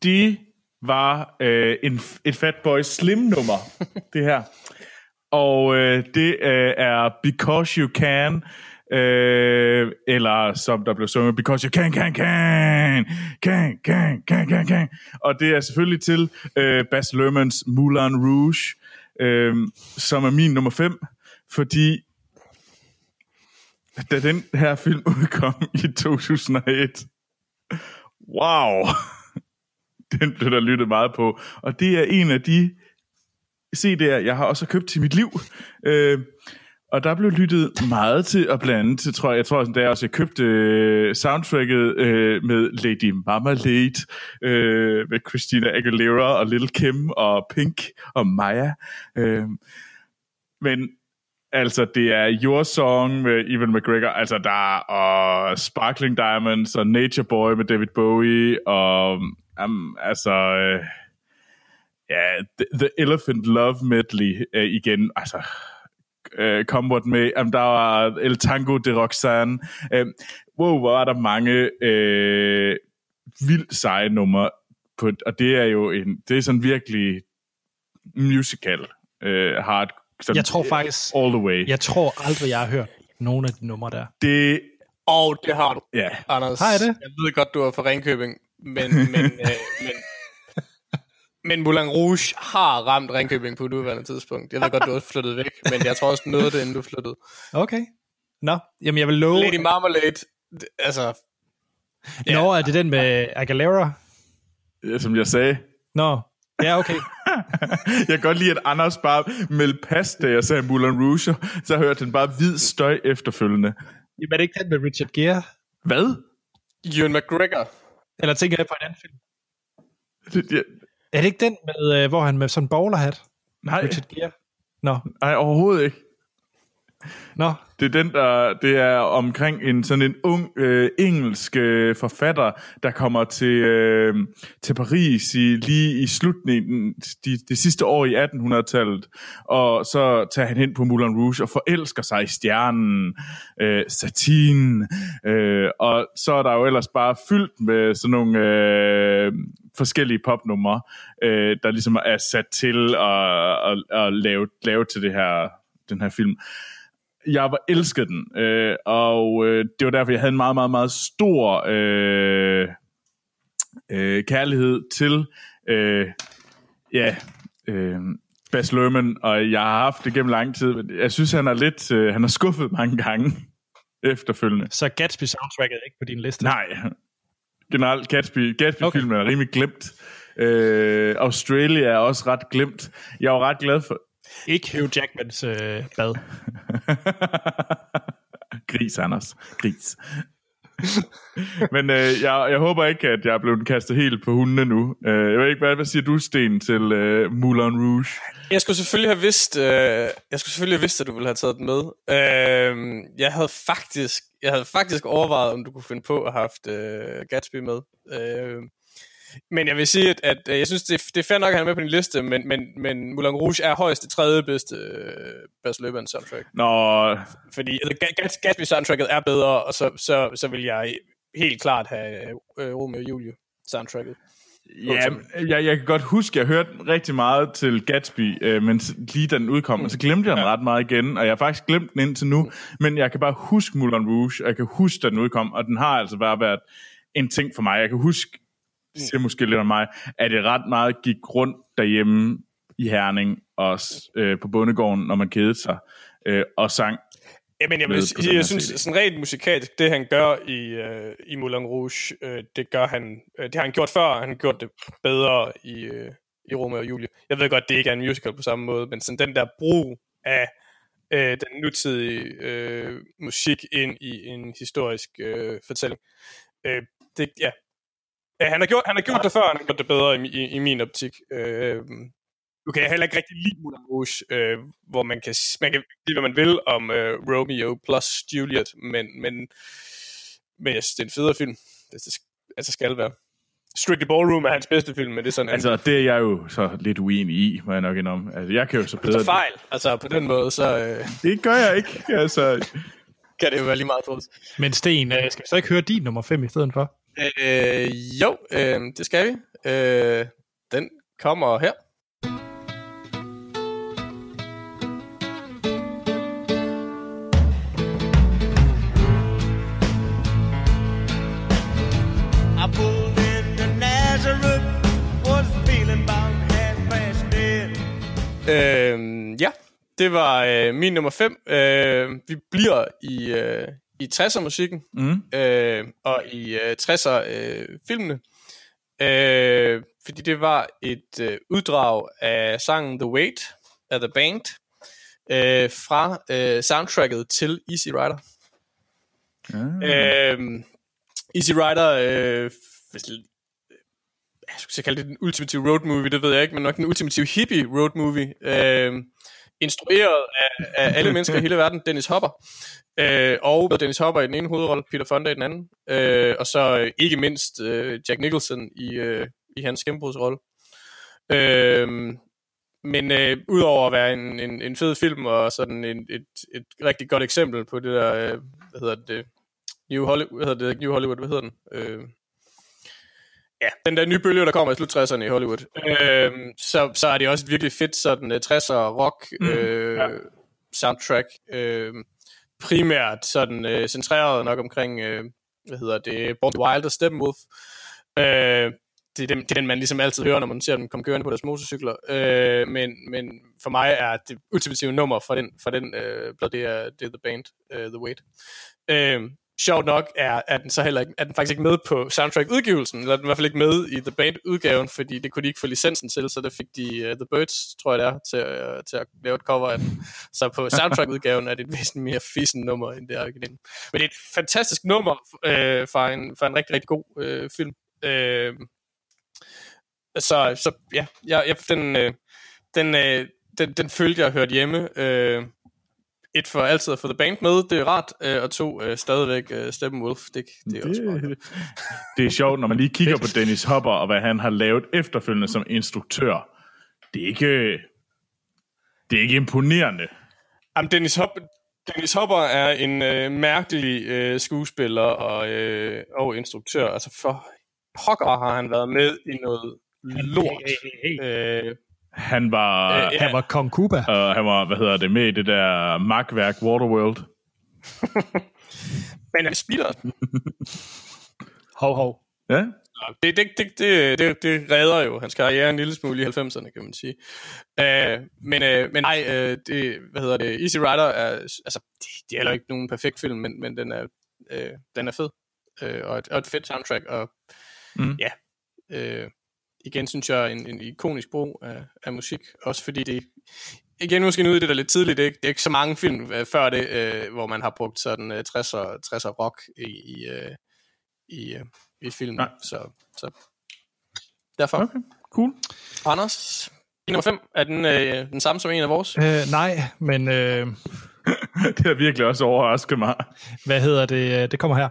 Det var øh, en, et Fatboy Slim nummer, det her. Og øh, det øh, er Because You Can, øh, eller som der blev sunget, Because You Can, Can, Can, Can, Can, Can, Can, Can. Og det er selvfølgelig til øh, Bas Lermans Moulin Rouge, øh, som er min nummer 5, fordi da den her film udkom i 2001, wow, den blev der lyttet meget på. Og det er en af de CD'er, jeg har også købt til mit liv. Øh, og der blev lyttet meget til, og blandt andet, til, tror jeg, jeg tror også, da jeg også jeg købte øh, soundtracket øh, med Lady Marmalade, øh, med Christina Aguilera og Little Kim og Pink og Maya. Øh, men altså, det er Your Song med Evan McGregor, altså der er og Sparkling Diamonds og Nature Boy med David Bowie, og um, altså, øh, ja, The, The Elephant Love Medley øh, igen, altså, øh, What May, um, der var El Tango de Roxanne, øh, wow, hvor var der mange øh, vildt seje numre, på, og det er jo en, det er sådan virkelig musical, øh, hard, sådan, Jeg tror faktisk, all the way. jeg tror aldrig, jeg har hørt nogen af de numre der. Det, Og det har du, ja, Anders. Har jeg det? Jeg ved godt, du er fra Ringkøbing, men, men, øh, men, men Moulin Rouge har ramt Ringkøbing på et udvalgende tidspunkt. Jeg ved godt, du er flyttet væk, men jeg tror også, du nåede det, inden du flyttede. Okay. Nå, jamen jeg vil love... Lady Marmalade, det- altså, Nå, er det den med Aguilera? ja, som jeg sagde, Nå, ja, okay. jeg kan godt lide, at Anders bare meldte pas, da jeg sagde Moulin Rouge, så hørte han bare hvid støj efterfølgende. Jamen er det ikke den med Richard Gere? Hvad? Ewan McGregor. Eller tænker jeg på en anden film? Det, jeg, Er det ikke den, med, øh, hvor han med sådan en bowlerhat? nej, Richard Gere? Nå, nej, overhovedet ikke. Nå, Det er den, der det er omkring en sådan en ung øh, engelsk øh, forfatter, der kommer til, øh, til Paris i, lige i slutningen, de, det sidste år i 1800-tallet, og så tager han hen på Moulin Rouge og forelsker sig i stjernen, øh, Satine, øh, og så er der jo ellers bare fyldt med sådan nogle øh, forskellige popnumre, øh, der ligesom er sat til at, at, at lave, lave til det her, den her film jeg var elsket den, øh, og øh, det var derfor, jeg havde en meget, meget, meget stor øh, øh, kærlighed til øh, ja, øh, Bas Lerman, og jeg har haft det gennem lang tid. men Jeg synes, han er lidt, øh, han har skuffet mange gange efterfølgende. så Gatsby soundtracket er ikke på din liste. Nej, generelt Gatsby, Gatsby-filmen er rimelig glemt. Øh, Australia er også ret glemt. Jeg var ret glad for... Ikke Hugh Jackmans øh, bad. Gris, Anders. Gris. Men øh, jeg, jeg håber ikke, at jeg er blevet kastet helt på hundene nu. Øh, jeg ved ikke, hvad, hvad siger du, Sten, til øh, Moulin Rouge? Jeg skulle selvfølgelig have vidst, øh, jeg skulle selvfølgelig have vidst, at du ville have taget den med. Øh, jeg havde faktisk, jeg havde faktisk overvejet, om du kunne finde på at have haft øh, Gatsby med. Øh, men jeg vil sige, at, at øh, jeg synes, det, det er fair nok, at han er med på din liste, men, men, men Moulin Rouge er højst det tredje bedste øh, Bas Løbens soundtrack. Nå, Fordi altså, Ga- Gats- Gatsby soundtracket er bedre, og så, så, så vil jeg helt klart have øh, Romeo og Julie soundtracket. ja, jeg, jeg kan godt huske, at jeg hørte rigtig meget til Gatsby, øh, men lige da den udkom, og så glemte jeg den ret meget igen, og jeg har faktisk glemt den indtil nu, men jeg kan bare huske Moulin Rouge, og jeg kan huske, da den udkom, og den har altså bare været en ting for mig. Jeg kan huske, det siger måske lidt om mig, at det ret meget gik rundt derhjemme i Herning, og s- øh, på bondegården, når man kedede sig, øh, og sang. Jamen, jeg, vil her jeg synes, sådan rent musikalsk, det han gør i, øh, i Moulin Rouge, øh, det gør han, øh, det har han gjort før, han har gjort det bedre i, øh, i Romeo og Julie. Jeg ved godt, det ikke er en musical på samme måde, men sådan den der brug af øh, den nutidige øh, musik ind i en historisk øh, fortælling. Øh, det, ja. Ja. han har gjort, han har gjort det før, han har gjort det bedre i, i, i min optik. Øh, nu kan jeg heller ikke rigtig lide Moulin Rouge, øh, hvor man kan, man kan sige, hvad man vil om øh, Romeo plus Juliet, men, men, men jeg synes, det er en federe film. Det, det, altså skal være. Strictly Ballroom er hans bedste film, men det er sådan Altså, det er jeg jo så lidt uenig i, må jeg nok indrømme. Altså, jeg kan jo så bedre... en fejl. Altså på den måde, så øh, Det gør jeg ikke. Altså, kan det jo være lige meget trods. Men Sten, øh, skal vi så ikke høre din nummer 5 i stedet for? Øh, jo, øh, det skal vi. Øh, den kommer her. Øh, ja, det var øh, min nummer 5. Øh, vi bliver i, øh, i 60'er-musikken mm. øh, og i øh, 60'er-filmene. Øh, fordi det var et øh, uddrag af sangen The Wait af The Band øh, fra øh, soundtracket til Easy Rider. Ah. Øh, Easy Rider, øh, hvis, jeg skulle kalde det den ultimative road movie, det ved jeg ikke, men nok den ultimative hippie road movie. Øh, instrueret af, af alle mennesker i hele verden, Dennis Hopper. Øh, og med Dennis Hopper i den ene hovedrolle, Peter Fonda i den anden. Øh, og så øh, ikke mindst øh, Jack Nicholson i, øh, i hans gennembrudsrolle. Øh, men øh, udover at være en, en, en fed film og sådan en, et, et rigtig godt eksempel på det der, øh, hvad hedder det, New Hollywood, hvad hedder det, New Hollywood, hvad hedder den? Øh, ja, den der nye bølge, der kommer i slut 60'erne i Hollywood. Øh, så, så er det også et virkelig fedt sådan uh, 60'er rock øh, ja. soundtrack. Øh, primært sådan øh, centreret nok omkring, øh, hvad hedder det, Born Wild og Steppenwolf. Øh, det er, den, det er den, man ligesom altid hører, når man ser dem komme kørende på deres motorcykler. Øh, men, men for mig er det ultimative nummer for den, for den øh, det er, det er The Band, øh, The Wait. Øh, sjovt nok er, er den så heller ikke, er den faktisk ikke med på soundtrack-udgivelsen, eller er den i hvert fald ikke med i The Band-udgaven, fordi det kunne de ikke få licensen til, så der fik de uh, The Birds, tror jeg det er, til, uh, til at lave et cover af den. Så på soundtrack-udgaven er det et væsentligt mere fissen nummer, end det er originalen. Men det er et fantastisk nummer øh, for, en, for en rigtig, rigtig god øh, film. Øh, så, så ja, jeg, jeg, den, øh, den, øh, den, den følte jeg hørt hjemme. Øh, et for altid at få The Band med, det er rart, øh, og to øh, stadigvæk øh, Steppenwolf, det, det er også meget. Det, det er sjovt, når man lige kigger på Dennis Hopper, og hvad han har lavet efterfølgende som instruktør. Det er ikke, det er ikke imponerende. Jamen, Dennis, Hop, Dennis Hopper er en øh, mærkelig øh, skuespiller og, øh, og instruktør. Altså for pokker har han været med i noget lort. Øh, Han var, Øh, øh, ja. Han var Kong Kuba. og han var, hvad hedder det, med i det der magtværk Waterworld. men han spiller. Hov, hov. Ja, Det, det, det, det, det, det redder jo hans karriere en lille smule i 90'erne, kan man sige. Øh, men, øh, men nej, øh, det, hvad hedder det, Easy Rider er, altså, det, det er heller ikke nogen perfekt film, men, men den, er, øh, den er fed. Øh, og, et, og et fedt soundtrack, og Mm. ja, øh, igen synes jeg en, en ikonisk brug af, af musik, også fordi det, igen måske nu er det der lidt tidligt, det er, ikke- det er ikke så mange film øh, før det, øh, hvor man har brugt sådan øh, 60'er, 60'er rock i, i, øh, i, øh, i film, Nej. så, så derfor. okay, cool. Anders, nummer 5, er den øh, den samme som en af vores? Øh, nej, men øh, Det har virkelig også overrasket mig. hvad hedder det? Det kommer her.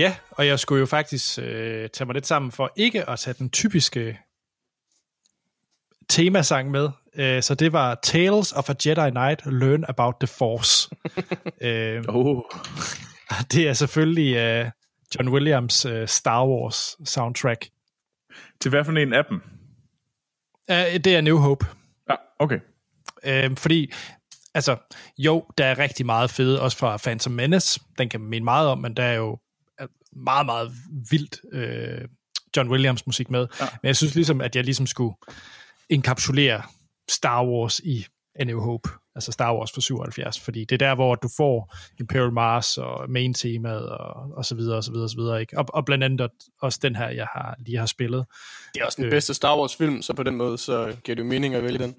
Ja, og jeg skulle jo faktisk øh, tage mig lidt sammen for ikke at tage den typiske temasang med. Øh, så det var Tales of a Jedi Knight Learn About the Force. øh, Oh. det er selvfølgelig øh, John Williams øh, Star Wars soundtrack. Til hvad for en af dem? Øh, det er New Hope. Ja, okay. Øh, fordi, altså, jo, der er rigtig meget fede, også fra Phantom Menace. Den kan man mene meget om, men der er jo meget, meget vildt øh, John Williams musik med. Ja. Men jeg synes ligesom, at jeg ligesom skulle enkapsulere Star Wars i A New Hope, altså Star Wars for 77, fordi det er der, hvor du får Imperial Mars og main temaet og, og så videre, og så videre, og så videre, ikke? Og, og blandt andet også den her, jeg har, lige har spillet. Det er også den Øh. bedste Star Wars film, så på den måde, så giver det jo mening at vælge den.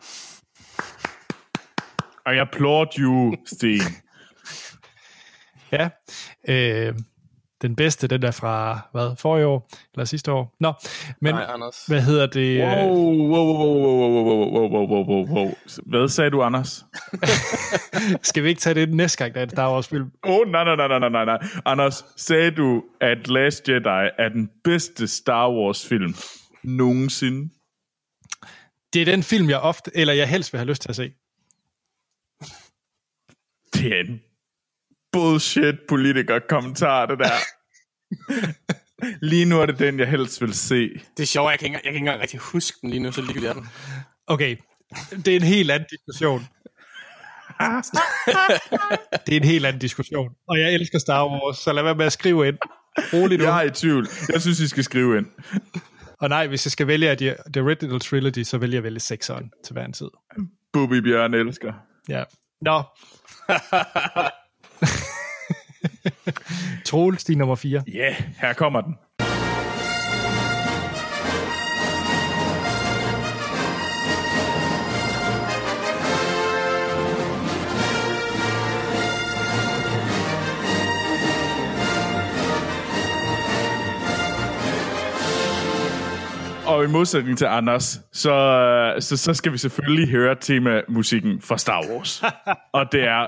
I applaud you, Sten. Ja, øh, den bedste, den er fra, hvad, forrige år, eller sidste år. Nå, men Nej, Anders. hvad hedder det? Wow, wow, wow, wow, wow, wow, wow, wow, wow, wow. Hvad sagde du, Anders? Skal vi ikke tage det næste gang, der er en Star Wars film? Åh, oh, nej, nej, nej, nej, nej, nej. Anders, sagde du, at Last Jedi er den bedste Star Wars-film nogensinde? Det er den film, jeg ofte, eller jeg helst vil have lyst til at se. Det er en bullshit politiker-kommentar, det der. Lige nu er det den, jeg helst vil se. Det er sjovt, jeg kan, ikke, jeg kan ikke engang rigtig huske den lige nu, så ligegyldigt er den. Okay, det er en helt anden diskussion. det er en helt anden diskussion. Og jeg elsker Star Wars, så lad være med at skrive ind. Rolig nu. Jeg er i tvivl. Jeg synes, I skal skrive ind. Og nej, hvis jeg skal vælge af The, The Original Trilogy, så vælger jeg vælge sekseren til hver en tid. Bubi Bjørn elsker. Ja. Nå. Troels, din nummer 4. Ja, yeah, her kommer den. Og i modsætning til Anders, så, så, så skal vi selvfølgelig høre temamusikken fra Star Wars. Og det er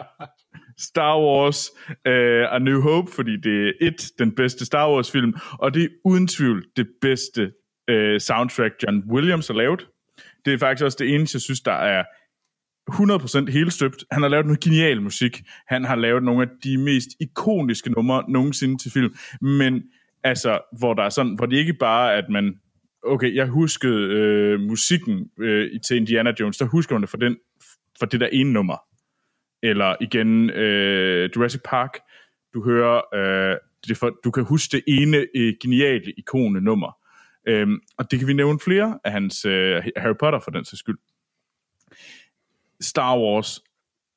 Star Wars uh, A New Hope, fordi det er et, den bedste Star Wars film, og det er uden tvivl det bedste uh, soundtrack, John Williams har lavet. Det er faktisk også det eneste, jeg synes, der er 100% helt støbt. Han har lavet noget genial musik. Han har lavet nogle af de mest ikoniske numre nogensinde til film. Men altså, hvor der er sådan, hvor det ikke bare er, at man okay, jeg huskede øh, musikken øh, i- til Indiana Jones, der husker man det for, den, for det der ene nummer. Eller igen, øh, Jurassic Park, du hører, øh, det for, du kan huske det ene øh, geniale ikone nummer. Øhm, og det kan vi nævne flere af hans øh, Harry Potter for den sags skyld. Star Wars,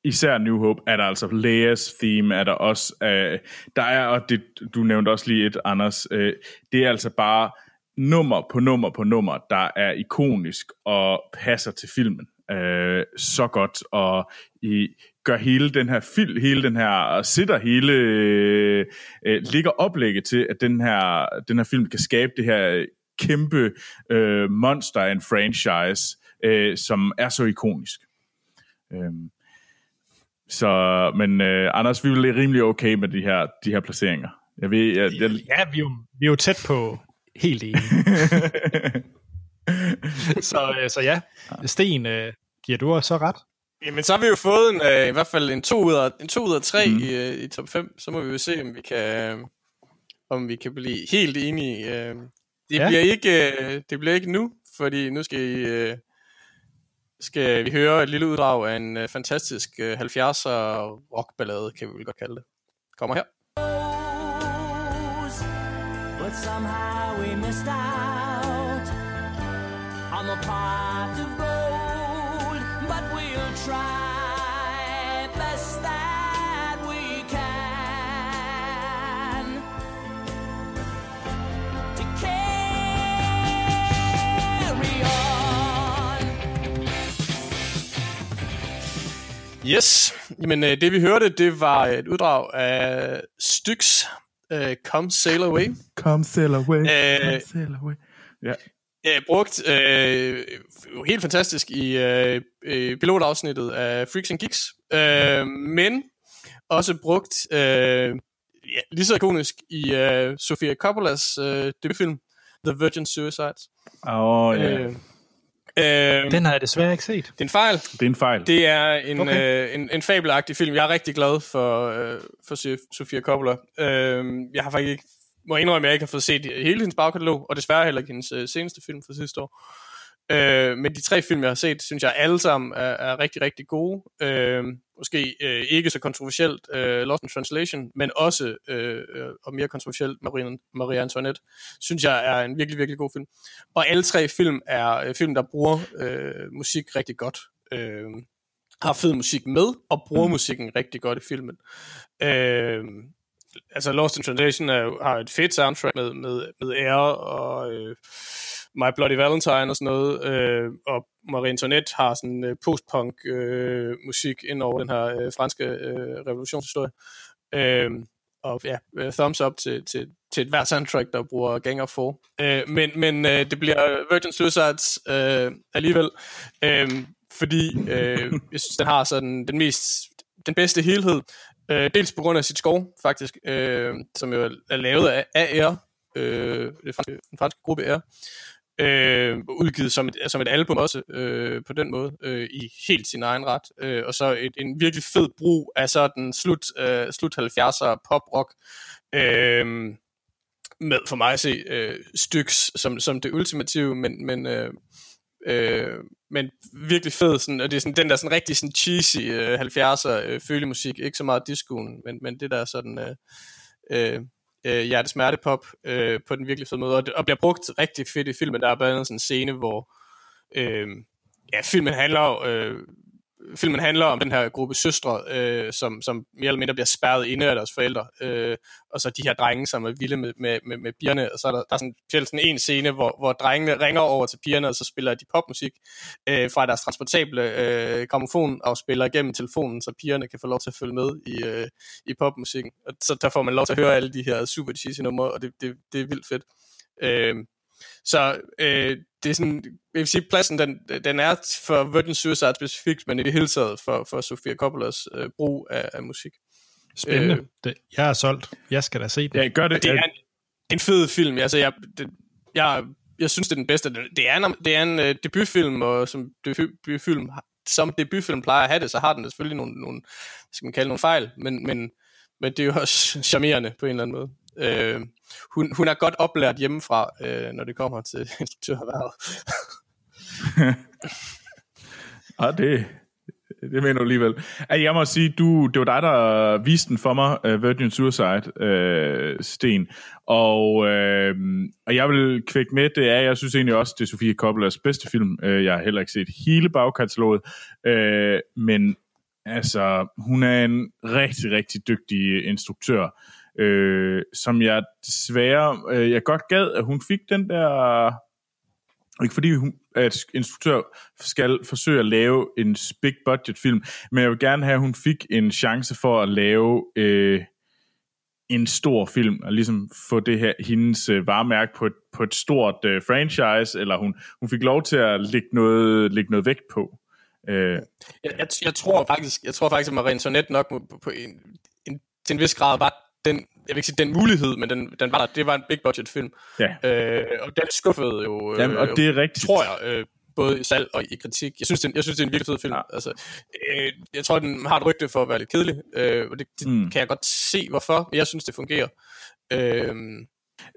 især New Hope, er der altså Leia's theme, er der også, øh, der er, og det, du nævnte også lige et, Anders, øh, det er altså bare nummer på nummer på nummer, der er ikonisk og passer til filmen øh, så godt, og i, gør hele den her film, hele den her, og sætter hele, øh, øh, ligger oplægget til, at den her, den her film kan skabe det her kæmpe øh, monster af en franchise, øh, som er så ikonisk. Øhm, så, men øh, Anders, vi er rimelig okay med de her, de her placeringer. Jeg ved, jeg, jeg, Ja, vi er jo, vi er jo tæt på helt enige. så, øh, så ja, Sten, øh, giver du så ret? Jamen, så har vi jo fået en, øh, i hvert fald en 2 ud af, en to ud af 3 mm. i, øh, i top 5. Så må vi jo se, om vi kan, øh, om vi kan blive helt enige. Øh, det, Ja. bliver ikke, øh, det bliver ikke nu, fordi nu skal, I, øh, skal vi høre et lille uddrag af en øh, fantastisk øh, 70'er rockballade, kan vi vel godt kalde det. Kommer her. But somehow we missed out on the pot of try best that we can to carry on. Yes, men øh, det vi hørte, det var et uddrag af Styx, øh, Come Sail Away. Come sail away, Øh, come sail away. Ja. Øh, brugt øh, helt fantastisk i øh, pilotafsnittet af Freaks and Geeks, øh, men også brugt øh, ja, lige så ikonisk i øh, Sofia Coppolas øh, debutfilm, The Virgin Suicides. Åh, oh, ja. Øh, øh, Den har jeg desværre ikke set. det er en fejl. det er en fejl. Det er en, Okay. øh, en, en fabelagtig film. Jeg er rigtig glad for, øh, for Sof- Sofia Coppola. Øh, jeg har faktisk ikke, må indrømme, at jeg ikke har fået set hele hendes bagkatalog, og desværre heller ikke hendes øh, seneste film fra sidste år. Øh, men de tre film, jeg har set, synes jeg alle sammen er, er rigtig, rigtig gode. Øh, måske øh, ikke så kontroversielt øh, Lost in Translation, men også, øh, øh, og mere kontroversielt, Marie, Marie Antoinette, synes jeg er en virkelig, virkelig god film. Og alle tre film er øh, film, der bruger øh, musik rigtig godt. Øh, har fed musik med, og bruger mm. musikken rigtig godt i filmen. Øh, altså Lost in Translation er, har et fedt soundtrack med, med, med Air og øh, My Bloody Valentine og sådan noget, øh, og Marie Antoinette har sådan øh, postpunk øh, musik ind over den her øh, franske øh, revolutionshistorie. Øh, og ja, øh, thumbs up til, til, til et hvert soundtrack, der bruger Gang of Four. Øh, men men øh, det bliver Virgin Suicides øh, alligevel, øh, fordi øh, jeg synes, den har sådan den mest den bedste helhed. Øh, dels på grund af sit skov, faktisk, øh, som jo er lavet af, AR, øh, det franske, den franske gruppe Air, øh, udgivet som et, som et album også øh, på den måde, øh, i helt sin egen ret. Øh, og så et, en virkelig fed brug af sådan slut, øh, slut 70'er pop-rock, øh, med for mig at se øh, styks som, som det ultimative, men, men, øh, øh, men virkelig fed, sådan, og det er sådan, den der sådan rigtig sådan cheesy øh, 70'er øh, følemusik, ikke så meget discoen, men, men det der sådan øh, øh, øh, hjertesmerte pop øh, på den virkelig fede måde, og, det, og bliver brugt rigtig fedt i filmen, der er blandt andet sådan en scene, hvor øh, ja, filmen handler øh, filmen handler om den her gruppe søstre, øh, som, som mere eller mindre bliver spærret inde af deres forældre, øh, og så de her drenge, som er vilde med, med, med, med pigerne, og så er der, der er sådan, sådan en scene, hvor, hvor drengene ringer over til pigerne, og så spiller de popmusik øh, fra deres transportable øh, grammofonafspiller igennem telefonen, så pigerne kan få lov til at følge med i, øh, i popmusikken. Og så der får man lov til at høre alle de her super cheesy numre, og det, det, det er vildt fedt. Øh, så øh, det er sådan, jeg vil sige, pladsen den, den er for Virgin Suicide specifikt, men i det hele taget for, for Sofia Coppolas øh, brug af, af musik. Spændende. Øh. Øh, det, jeg er solgt. Jeg skal da se den. Ja, gør det. Det er en, en fed film. Altså, jeg, det, jeg, jeg synes, det er den bedste. Det er en, det er en uh, debutfilm, og som debutfilm, som debutfilm plejer at have det, så har den selvfølgelig nogle, nogle skal man kalde nogle fejl, men, men, men det er jo også charmerende på en eller anden måde. Øh, hun, hun er godt oplært hjemmefra, øh, når det kommer til instruktørerhvervet. ah, det, det mener du alligevel. Jeg må sige, du, det var dig, der viste den for mig, uh, Virgin Suicide, uh, Sten. Og, uh, og jeg vil kvække med, det er, jeg synes egentlig også, det er Sofie Coppolas bedste film. Uh, jeg har heller ikke set hele bagkataloget, uh, men altså, hun er en rigtig, rigtig dygtig instruktør øh, som jeg desværre, øh, jeg godt gad, at hun fik den der, ikke fordi hun, at instruktør skal forsøge at lave en big budget film, men jeg vil gerne have, at hun fik en chance for at lave øh, en stor film, og ligesom få det her, hendes øh, varemærke på et, på et stort øh, franchise, eller hun, hun fik lov til at lægge noget, lægge noget vægt på. Øh, Jeg, jeg, jeg, tror faktisk, jeg tror faktisk, at Marie Antoinette nok på, på en, en, til en vis grad var den, jeg vil ikke sige den mulighed, men den, den var der. Det var en big budget film. ja. Øh, og den skuffede jo, øh, Jamen, og det er rigtigt. tror jeg, øh, både i salg og i kritik. Jeg synes, det, er en- jeg synes, det er en virkelig fed film. Ja. Altså, øh, jeg tror, den har et rygte for at være lidt kedelig, øh, og det, det mm. kan jeg godt se, hvorfor, men jeg synes, det fungerer. Øh,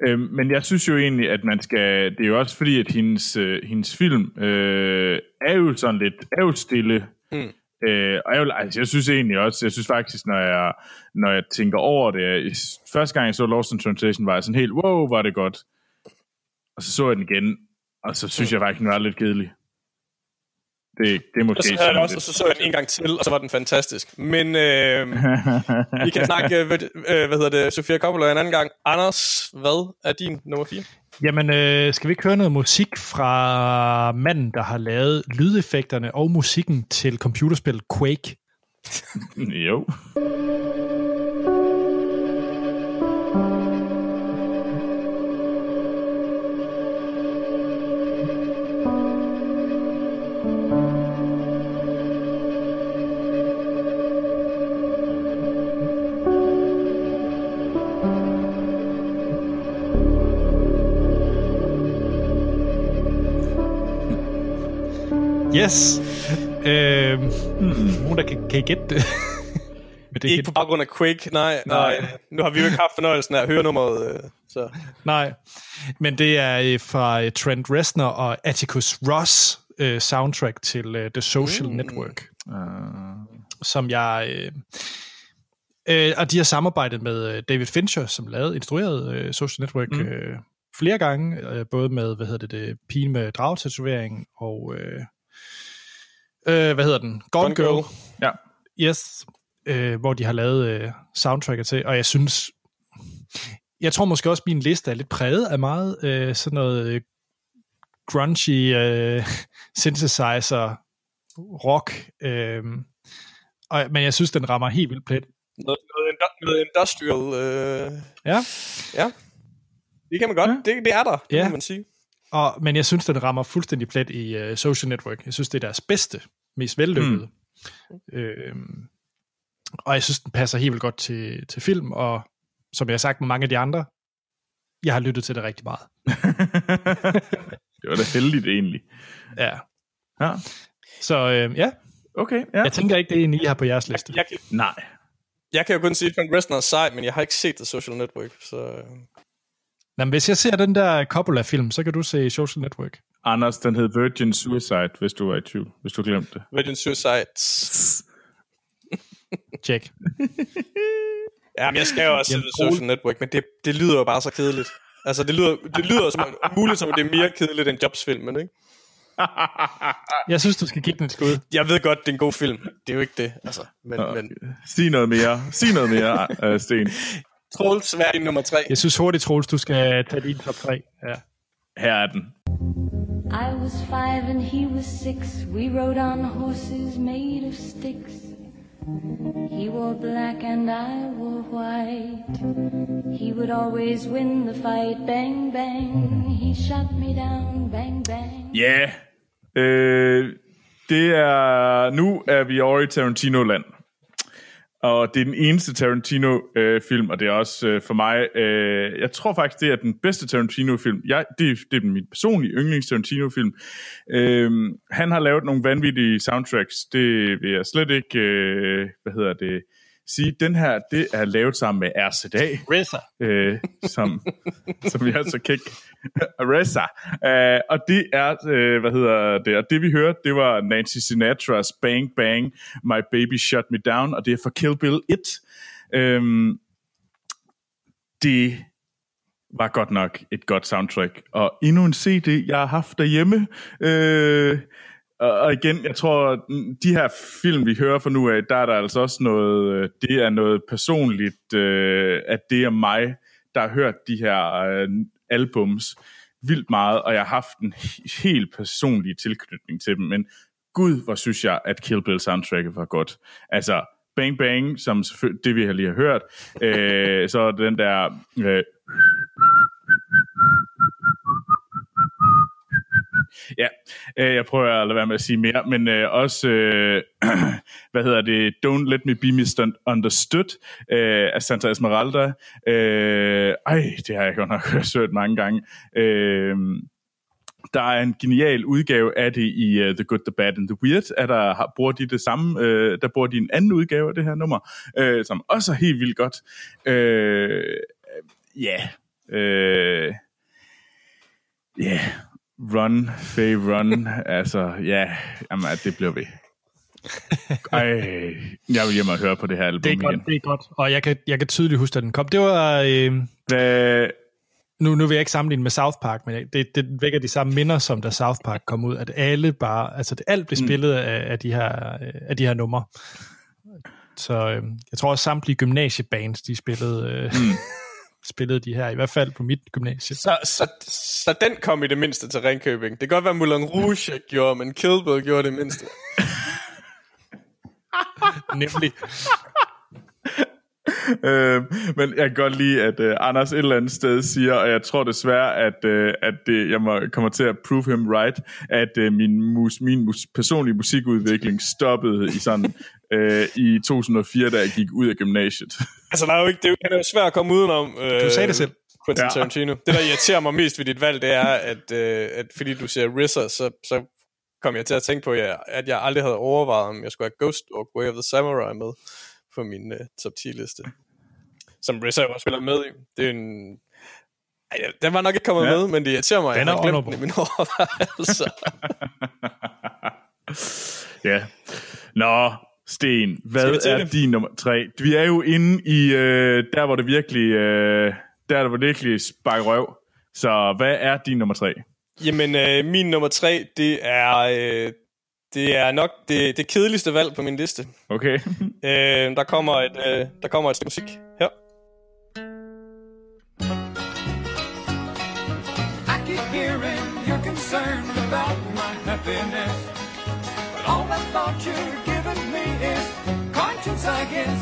Øh, men jeg synes jo egentlig, at man skal... Det er jo også fordi, at hendes, øh, hendes film øh, er jo sådan lidt... Er jo stille. Mm. Øh, og jeg, vil, altså, jeg synes egentlig også... Jeg synes faktisk, når jeg, når jeg tænker over det... Første gang, jeg så Lost in Translation, var jeg sådan helt... Wow, var det godt. Og så så jeg den igen, og så synes jeg faktisk, den var lidt kedelig. Det, det er måske og så, havde sådan jeg også, og så så jeg den en gang til, og så var den fantastisk. Men øh, vi kan snakke, øh, hvad, øh, hvad hedder det, Sofia Coppola en anden gang. Anders, hvad er din nummer 4? Jamen, øh, skal vi ikke høre noget musik fra manden, der har lavet lydeffekterne og musikken til computerspillet Quake? jo. Yes. Øh, nogen, der kan, kan I gætte det? Med det Ikke på baggrund af Quake, nej. nej. Nu har vi jo ikke haft fornøjelsen af at høre nummeret, øh, så... Nej, men det er øh, fra øh, Trent Reznor og Atticus Ross øh, soundtrack til øh, The Social mm. Network, Uh, som jeg... Øh, øh, og de har samarbejdet med øh, David Fincher, som lavede, instrueret øh, Social Network mm. øh, flere gange, øh, både med, hvad hedder det, det pigen med dragtatovering og... Øh, øh, hvad hedder den? Gone, Gone Girl. Girl. ja. Yes, øh, hvor de har lavet øh, soundtracker til, og jeg synes, jeg tror måske også, min liste er lidt præget af meget øh, sådan noget øh, grungy øh, synthesizer rock, øh, og, men jeg synes, den rammer helt vildt plet. Noget, noget, noget industrial... Øh, Ja, ja. Det kan man godt. Ja. Det, det er der, det Ja. må man sige. Og, men jeg synes, den rammer fuldstændig plet i øh, Social Network. Jeg synes, det er deres bedste, mest vellykkede. Mm. Øh, og jeg synes, den passer helt vildt godt til, til film, og som jeg har sagt med mange af de andre, jeg har lyttet til det rigtig meget. det var da heldigt egentlig. Ja. Ja. Så øh, ja, Okay, ja. jeg tænker ikke, det er en, I har på jeres liste. Jeg, kan- Nej. jeg kan jo kun sige, at Trent Reznor er sej, men jeg har ikke set The Social Network, så... øh, Nå, men hvis jeg ser den der Coppola-film, så kan du se Social Network. Anders, den hed Virgin Suicide, hvis du var i tvivl. Hvis du glemte det. Virgin Suicides. Check. Ja, men jeg skal jo også se Jamen, Social Network, men det, det lyder jo bare så kedeligt. Altså, det lyder, det lyder som, muligt, som om det er mere kedeligt end Jobs-filmen, ikke? Jeg synes, du skal give den et skud. Jeg ved godt, det er en god film. Det er jo ikke det, altså. Men, men Sig noget mere. Sig noget mere, uh, Sten. Troels, hvad er din nummer tre? Jeg synes hurtigt, Troels, du skal tage din top 3. Ja. Her er den. I was five and he was six. We rode on horses made of sticks. He wore black and I wore white. He would always win the fight. Bang, bang. He shot me down. Bang, bang. Ja. Yeah. Øh, det er... Nu er vi over i Tarantino-land. Og det er den eneste Tarantino-film, og det er også øh, for mig... Øh, jeg tror faktisk, det er den bedste Tarantino-film. Jeg, det, det er min personlige yndlings Tarantino-film. Øh, han har lavet nogle vanvittige soundtracks. Det vil jeg slet ikke... Øh, hvad hedder det? Sige, den her, det er lavet sammen med RCA RZA. øh, som, som vi altså kan ikke... Aressa. Øh, og det er, øh, hvad hedder det, og det vi hørte, det var Nancy Sinatra's Bang Bang, My Baby Shut Me Down, og det er fra Kill Bill 1. Øhm, det var godt nok et godt soundtrack, og endnu en CD, jeg har haft derhjemme. Øh, og, og igen, jeg tror, de her film, vi hører fra nu af, der er der altså også noget, øh, det er noget personligt, øh, at det er mig, der har hørt de her øh, albums vildt meget, og jeg har haft en helt personlig tilknytning til dem, men gud, hvor synes jeg, at Kill Bill soundtracket var godt. Altså, Bang Bang, som det vi har lige har hørt, øh, så den der... Øh, Ja, øh, jeg prøver at lade være med at sige mere, men øh, også, øh, hvad hedder det, Don't Let Me Be Misunderstood øh, af Santa Esmeralda. Øh, ej, det har jeg godt nok hørt mange gange. Øh, der er en genial udgave af det i uh, The Good, The Bad and The Weird, at der har, bruger de det samme, øh, der bruger de en anden udgave af det her nummer, øh, som også er helt vildt godt. Øh, Ja, øh, ja, run, Faye, run, altså, ja, jamen, det bliver ved. Ej, jeg vil hjem og høre på det her album Det er igen. godt, det er godt. Og jeg kan, jeg kan tydeligt huske, at den kom. Det var... Øh, Hvad, nu, nu vil jeg ikke sammenligne med South Park, men det, det vækker de samme minder, som da South Park kom ud, at alle bare, altså det, alt blev spillet mm. af, af, de her, øh, af de her numre. Så øh, jeg tror også samtlige gymnasiebands, de spillede, øh, mm. spillede de her, i hvert fald på mit gymnasie. Så, så, så den kom i det mindste til Ringkøbing. Det kan godt være, Moulin Rouge ikke gjorde, men Kill Bill gjorde det mindste. Nemlig. øh, men jeg kan godt lide, at øh, Anders et eller andet sted siger, og jeg tror desværre, at, øh, at det, jeg må, kommer til at prove him right, at øh, min, mus, min mus, personlige musikudvikling stoppede i sådan øh, i 2004, da jeg gik ud af gymnasiet. Altså, der er jo ikke, det er jo, er svært at komme udenom. Øh, Du sagde det selv. Quentin Ja. ja. Tarantino. Det, der irriterer mig mest ved dit valg, det er, at, øh, at fordi du siger RZA, så, så kom jeg til at tænke på, at jeg, at jeg aldrig havde overvejet, om jeg skulle have Ghost og Way of the Samurai med på min øh, top 10-liste. Som RZA jo også spiller med i. Det er en... Ej, den var nok ikke kommet Ja. ja. med, men det irriterer mig, at Den jeg er har glemt den i mine overvejelser. ja. Nå, Sten, hvad er det? din nummer tre? Vi er jo inde i, øh, der hvor det virkelig, øh, der hvor det virkelig sparker røv. Så hvad er din nummer tre? Jamen, øh, min nummer tre, det er, øh, det er nok det, det kedeligste valg på min liste. Okay. Øh, der, kommer et, øh, der kommer et stykke musik her. I keep hearing you're concerned about my happiness. But all that thought is conscience, I guess.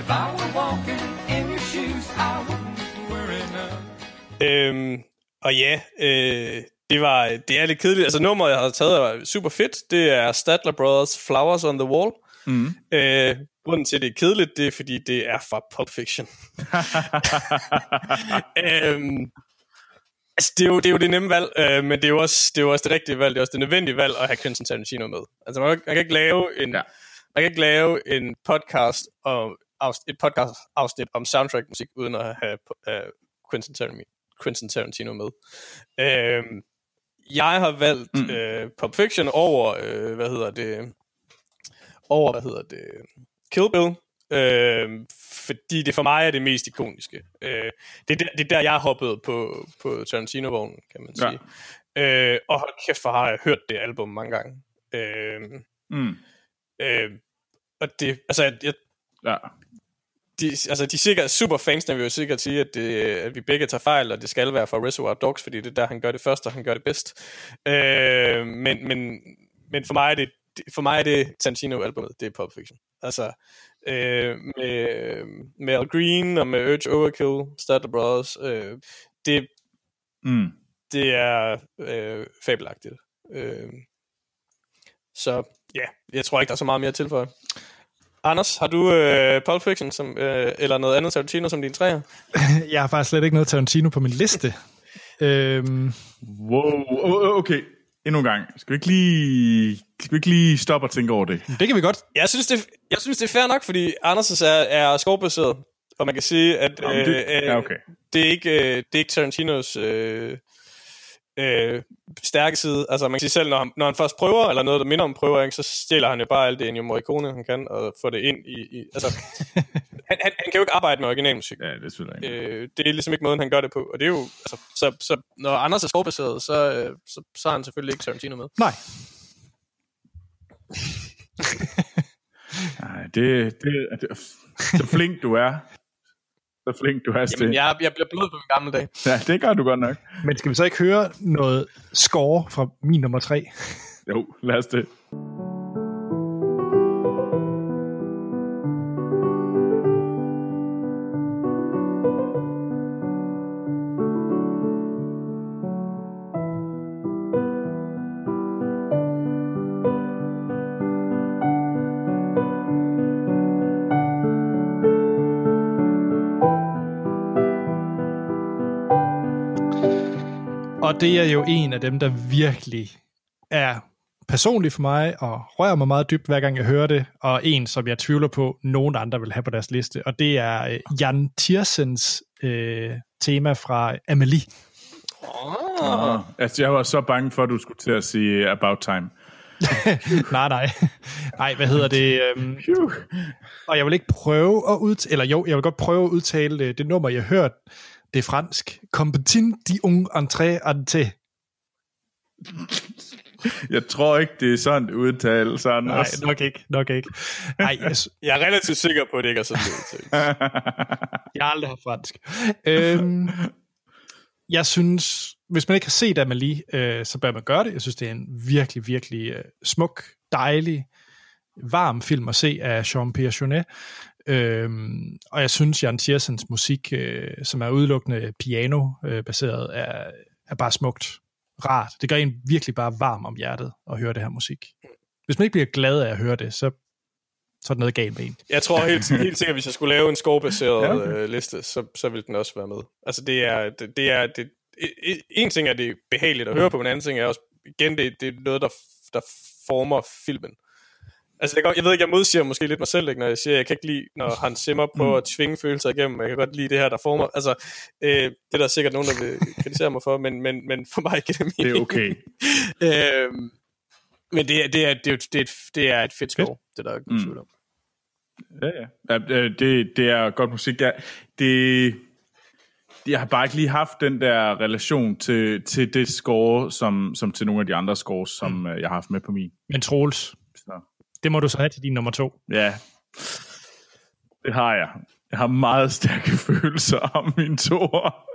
If I were walking in your shoes, I wouldn't worry none. Øhm, og ja, øh, det, var, det er lidt kedeligt. Altså nummeret, jeg har taget, er super fedt. Det er Statler Brothers Flowers on the Wall. Mm. Øh, grunden til, at det er kedeligt, det er, fordi det er fra Pulp Fiction. øhm, altså, det er, jo, det er jo det nemme valg, øh, men det er, jo også, det er jo også det rigtige valg. Det er også det nødvendige valg at have Quentin Tarantino med. Altså, man, kan ikke- man kan ikke lave en, Ja. Ja. man kan ikke lave en podcast om, et podcast afsnit om soundtrack musik uden at have uh, Quentin, Tarantino, Quentin Tarantino med. Øhm, jeg har valgt mm. øh, Pulp Fiction over, øh, hvad hedder det, over, hvad hedder det, Kill Bill, øh, fordi det for mig er det mest ikoniske. Øh, det, er der, det er der, jeg hoppede på, på Tarantino-vognen, kan man Ja. sige. Øh, og hold kæft, for har jeg hørt det album mange gange. Øh, Mm. Øh, og det, altså, jeg, Ja. de, altså, de sikkert super fans, vil jo sikkert sige, at, det, at vi begge tager fejl, og det skal være for Reservoir Dogs, fordi det er der, han gør det først, og han gør det bedst. Øh, men, men, men for mig er det, for mig er det Tarantino-albumet, det er Pulp Fiction. Altså, øh, med, med Al Green og med Urge Overkill, Statler Brothers, øh, det, Mm. det er øh, fabelagtigt. Øh, så ja, jeg tror ikke, der er så meget mere at tilføje. Anders, har du øh, Pulp Fiction som, øh, eller noget andet Tarantino som din træer? Jeg har faktisk slet ikke noget Tarantino på min liste. øhm, Wow, okay. Endnu en gang. Skal vi ikke lige, skal vi ikke lige stoppe og tænke over det? det kan vi godt. Jeg synes, det, jeg synes, det er fair nok, fordi Anders er, er skovbaseret, og man kan sige, at Nå, men det- øh, ja, okay. det, er ikke, øh, det er ikke Tarantinos øh, øh, stærke side. Altså man kan sige selv, når han, når han først prøver, eller noget, der minder om prøver, ikke, så stjæler han jo bare alt det Ennio Morricone, han kan, og får det ind i... i altså, han, han, han kan jo ikke arbejde med originalmusik. Ja, det er ikke. Øh, det er ligesom ikke måden, han gør det på. Og det er jo, altså, så, så når Anders er skovbaseret, så, øh, så, så har han selvfølgelig ikke Tarantino med. Nej. Nej, det, det, det, så flink du er. Så flink du er. Jamen, jeg, jeg bliver blød på min gamle dag. Ja, det gør du godt nok. Men skal vi så ikke høre noget score fra min nummer tre? Jo, lad os det. Det er jo en af dem, der virkelig er personlig for mig, og rører mig meget dybt, hver gang jeg hører det, og en, som jeg tvivler på, nogen andre vil have på deres liste, og det er øh, Jan Tiersens øh, tema fra Amelie. Oh. Altså, jeg var så bange for, at du skulle til at sige About Time. nej, nej. Nej, hvad hedder det? Øhm, og jeg vil ikke prøve at udtale, eller jo, jeg vil godt prøve at udtale det, det nummer, jeg har hørt. Det er fransk. Comptin di un entré ante. Jeg tror ikke, det er sådan et udtale, sådan Nej, nok ikke, nok ikke. Nej, jeg, Jeg er relativt sikker på, at det ikke er sådan noget. jeg har aldrig haft fransk. Øhm, jeg synes, hvis man ikke har set Amelie, øh, så bør man gøre det. Jeg synes, det er en virkelig, virkelig øh, smuk, dejlig, varm film at se af Jean-Pierre Jeunet. Øhm, og jeg synes, Jan Tiersens musik, øh, som er udelukkende piano-baseret, er, er bare smukt. Rart. Det gør en virkelig bare varm om hjertet at høre det her musik. Hvis man ikke bliver glad af at høre det, så, så er der noget galt med en. Jeg tror helt, helt sikkert, hvis jeg skulle lave en scorebaseret Ja, okay. øh, liste, så, så ville den også være med. Altså det er, det, det er, det, en ting er, det er behageligt at høre på, men en anden ting er også, igen, det, det er noget, der, der former filmen. Altså jeg, godt- jeg ved ikke, jeg modsiger måske lidt mig selv, ikke, når jeg siger, jeg kan ikke lide, når han simmer på at tvinge følelser igennem. Jeg kan godt lide det her, der former. Altså, øh, det er der sikkert nogen, der vil kritisere mig for, men, men, men for mig giver det Det mening. er okay. øhm, men det er, det, er, det, er, det, er, et, det er et fedt score, det er der ikke nogen tvivl om. Ja, ja. ja øh, det, det er godt musik. Ja, det, jeg har bare ikke lige haft den der relation til, til det score, som, som til nogle af de andre scores, som mm. jeg har haft med på min. Men Troels. Det må du så have til din nummer to. Ja, det har jeg. Jeg har meget stærke følelser om min toer.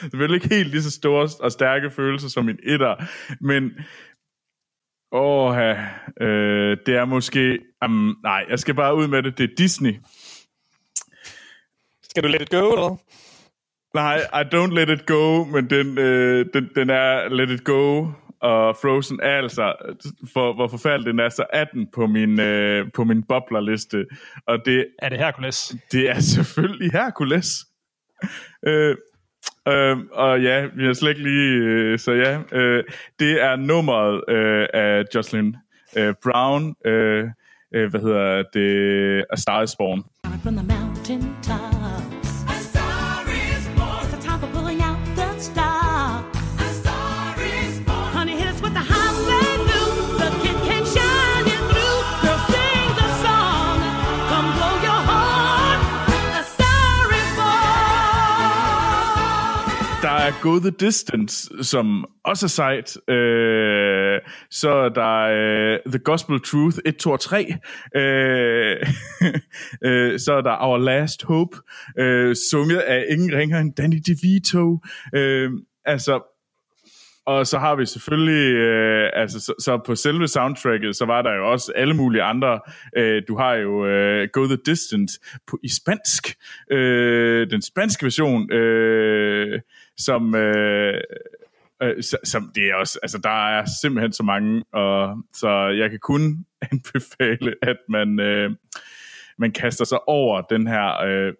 Selvfølgelig ikke helt lige så store og stærke følelser som min etter, men åh, øh, det er måske... Um, nej, jeg skal bare ud med det. Det er Disney. Skal du let it go, eller? Nej, I don't let it go, men den, øh, den, den er let it go, og Frozen er altså, for hvor forfærdelig den er, så 18 på min, øh, på min boblerliste. Og det, Er det Hercules? det er selvfølgelig Hercules. Øh, øh, og ja, vi har slet ikke lige... Øh, så ja, øh, det er nummeret øh, af Jocelyn øh, Brown. Øh, øh, hvad hedder det? A Star is Born. Go the Distance, som også er sejt. Øh, så er der øh, The Gospel Truth 1, 2 og 3. Øh, øh, så er der Our Last Hope, øh, sunget af ingen ringer end Danny DeVito. Øh, altså, og så har vi selvfølgelig, øh, altså så, så på selve soundtracket, så var der jo også alle mulige andre. Øh, du har jo øh, Go the Distance på, i spansk, øh, den spanske version, øh, som, øh, øh, som, det er også, altså der er simpelthen så mange, og så jeg kan kun anbefale, at man, øh, man kaster sig over den her øh,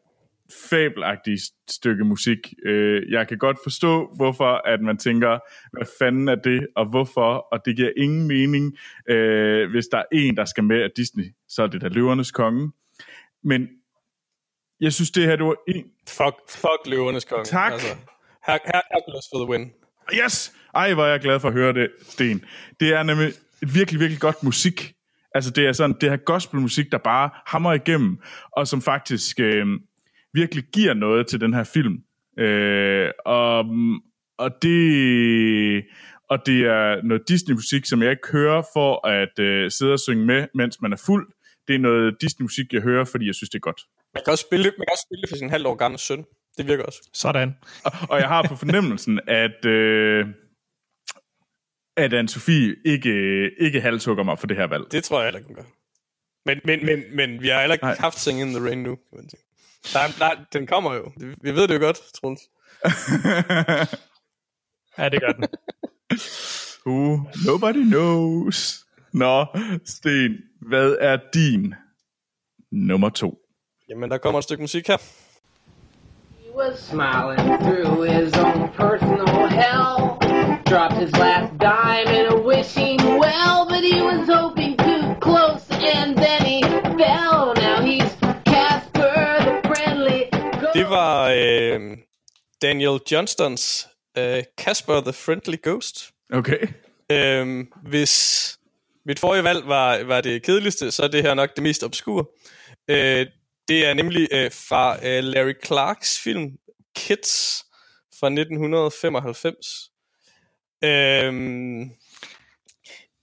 fabelagtige stykke musik. Øh, jeg kan godt forstå, hvorfor at man tænker, hvad fanden er det, og hvorfor, og det giver ingen mening. Øh, hvis der er en, der skal med af Disney, så er det da Løvernes Konge. Men jeg synes, det her, det var en... Fuck, fuck løvernes konge. Tak. Altså, her, her, Hercules for the win. Yes! Ej, hvor er jeg glad for at høre det, Sten. Det er nemlig et virkelig, virkelig godt musik. Altså, det er sådan, det her gospelmusik, der bare hammer igennem, og som faktisk øh, virkelig giver noget til den her film. Øh, og, og det... og det er noget Disney-musik, som jeg ikke hører for at øh, sidde og synge med, mens man er fuld. Det er noget Disney-musik, jeg hører, fordi jeg synes, det er godt. Man kan også spille, man kan også spille det for sin halvt år gamle søn. Det virker også. Sådan. Og jeg har på fornemmelsen, at, øh, at Anne-Sophie ikke, ikke halshugger mig for det her valg. Det tror jeg heller ikke, hun gør. Men, men, men, men vi har heller ikke Nej. haft Sing in the Rain nu. kan man sige. Der, er- der, den kommer jo. Vi ved det jo godt, Troels. Ja, det gør den. uh, nobody knows. Nå, Sten, hvad er din nummer to? Jamen, der kommer et stykke musik her. Was smiling through his own personal hell. Dropped his last dime in a wishing well, but he was hoping too close, and then he fell. Now he's Casper the friendly ghost. Det var øh, Daniel Johnstons øh, Casper the Friendly Ghost. Okay. Øhm, hvis mit forrige valg var, var det kedeligste, så er det her nok det mest obskure. Øh, det er nemlig øh, fra øh, Larry Clarks film Kids fra 1995. Øhm, ja,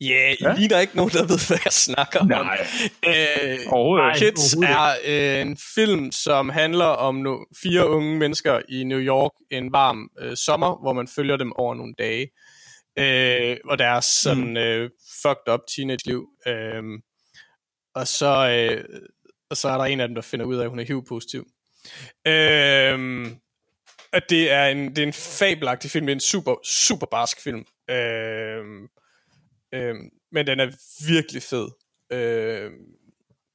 yeah, I Ja. ligner ikke nogen, der ved, hvad jeg snakker om. Nej. Øh, Overhovedet. Kids er øh, en film, som handler om no- fire unge mennesker i New York en varm øh, sommer, hvor man følger dem over nogle dage. Øh, og deres sådan øh, fucked up teenage-liv. Øh, og, så, øh, og så er der en af dem, der finder ud af, at hun er HIV-positiv. Øhm, at det er en, det er en fabelagtig film. Det er en super, super barsk film. Øhm, øhm, men den er virkelig fed. Øhm,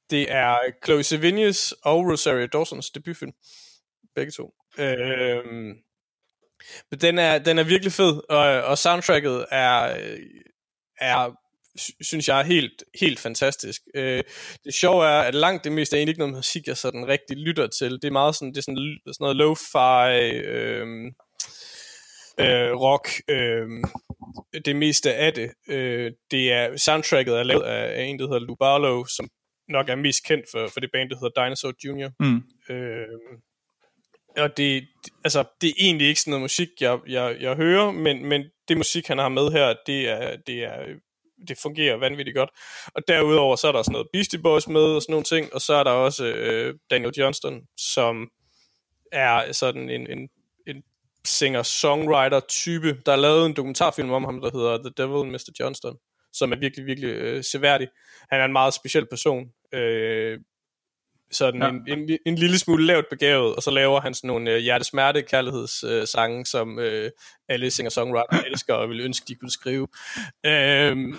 det er Chloe Sevigny's og Rosario Dawsons debutfilm. Begge to. Øhm, men den er, den er virkelig fed, og, og soundtracket er, er synes jeg er helt, helt fantastisk. Øh, det sjove er, at langt det meste er egentlig ikke noget musik, jeg sådan rigtig lytter til. Det er meget sådan, det er sådan, sådan noget lo-fi, øh, øh, rock, øh, det meste af det. Øh, det er, soundtracket er lavet af, af en, der hedder Lou Barlow, som nok er mest kendt for, for det band, der hedder Dinosaur Jr. Mm. Øh, og det, altså, det er egentlig ikke sådan noget musik, jeg, jeg, jeg hører, men, men det musik, han har med her, det er, det er det fungerer vanvittigt godt. Og derudover, så er der sådan noget Beastie Boys med, og sådan nogle ting, og så er der også øh, Daniel Johnston, som er sådan en, en, en singer-songwriter-type. Der er lavet en dokumentarfilm om ham, der hedder The Devil and Mr. Johnston, som er virkelig, virkelig øh, seværdig. Han er en meget speciel person. Øh, sådan Ja. en, en, en lille smule lavt begavet, og så laver han sådan nogle øh, hjertesmerte kærlighedssange, øh, som øh, alle singer-songwriter elsker og vil ønske, de kunne skrive. Øhm,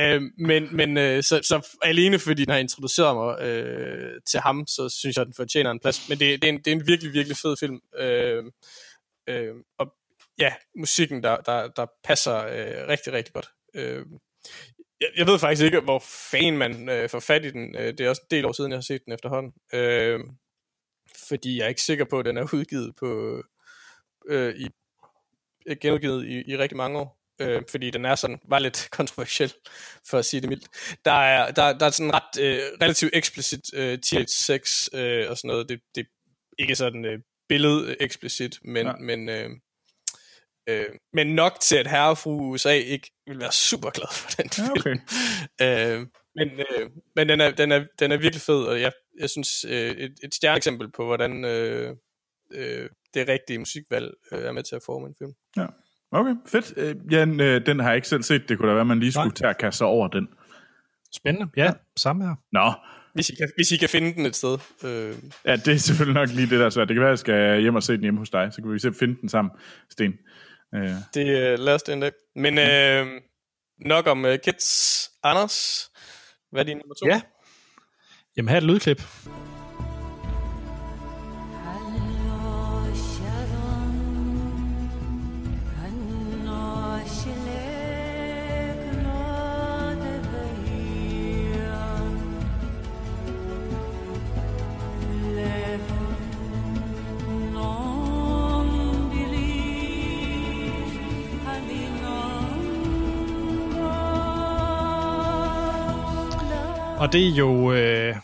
øhm, men men øh, så, så alene fordi den har introduceret mig øh, til ham, så synes jeg, at den fortjener en plads. Men det, det, er, en, det er en virkelig, virkelig fed film. Øh, øh, og ja, musikken, der, der, der passer øh, rigtig, rigtig godt. Øh, jeg, jeg ved faktisk ikke, hvor fan man øh, får fat i den. Øh, det er også en del år siden, jeg har set den efterhånden. Øh, fordi jeg er ikke sikker på, at den er udgivet på øh, i, genudgivet i, i rigtig mange år. Øh, fordi den er sådan, var lidt kontroversiel, for at sige det mildt. Der er, der, der er sådan ret øh, relativt eksplicit øh, TH6 øh, og sådan noget. Det, det er ikke sådan øh, billed eksplicit, men, ja. men øh, Øh, men nok til, at herre og fru USA ikke vil være super glad for den Ja, film. okay. Øh, men øh, men den, er, den, er, den er virkelig fed, og jeg, jeg synes, øh, et, et stjerneeksempel på, hvordan øh, øh, det rigtige musikvalg øh, er med til at forme en film. Okay, fedt. Øh, Jan, øh, den har jeg ikke selv set. Det kunne da være, man lige skulle Nej. tage og kaste over den. Spændende. Ja, samme her. Nå, Hvis I kan, hvis I kan finde den et sted. Øh, ja, det er selvfølgelig nok lige det, der er svært. Det kan være, at jeg skal hjem og se den hjemme hos dig. Så kan vi se finde den sammen, Sten. Øh, det lad os det en dag. Men øh, nok om øh, Kids. Anders, hvad er din nummer to? Ja. Jamen, her er et lydklip. Det er jo øh,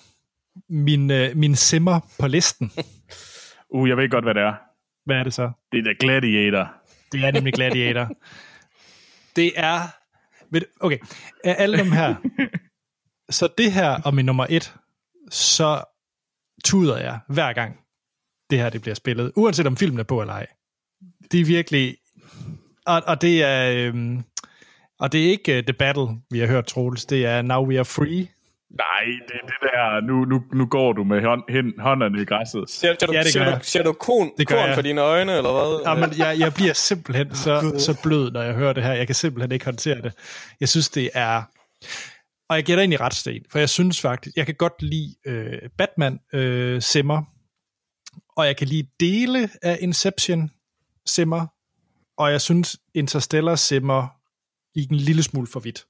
min, øh, min simmer på listen. uh, jeg ved godt, hvad det er. Hvad er det så? Det er da Gladiator. Det er nemlig Gladiator. Det er... ved Okay, af alle dem her, så det her og min nummer et, så tuder jeg hver gang det her det bliver spillet, uanset om filmen er på eller ej. Det er virkelig... Og, og det er... Øhm, og det er ikke uh, The Battle, vi har hørt, Troels. Det er Now We Are Free. Nej, det er det der, nu, nu, nu går du med hånd, hen, hånderne i græsset. Ser, ser, du, Ja, det ser, gør du, ser du korn, Det gør korn jeg. for dine øjne, eller hvad? Jamen, jeg, jeg bliver simpelthen så, så blød, når jeg hører det her. Jeg kan simpelthen ikke håndtere det. Jeg synes, det er... Og jeg gætter ind i retsten, for jeg synes faktisk, jeg kan godt lide øh, Batman øh, Simmer, og jeg kan lide dele af Inception Simmer, og jeg synes Interstellar Simmer gik en lille smule for vidt.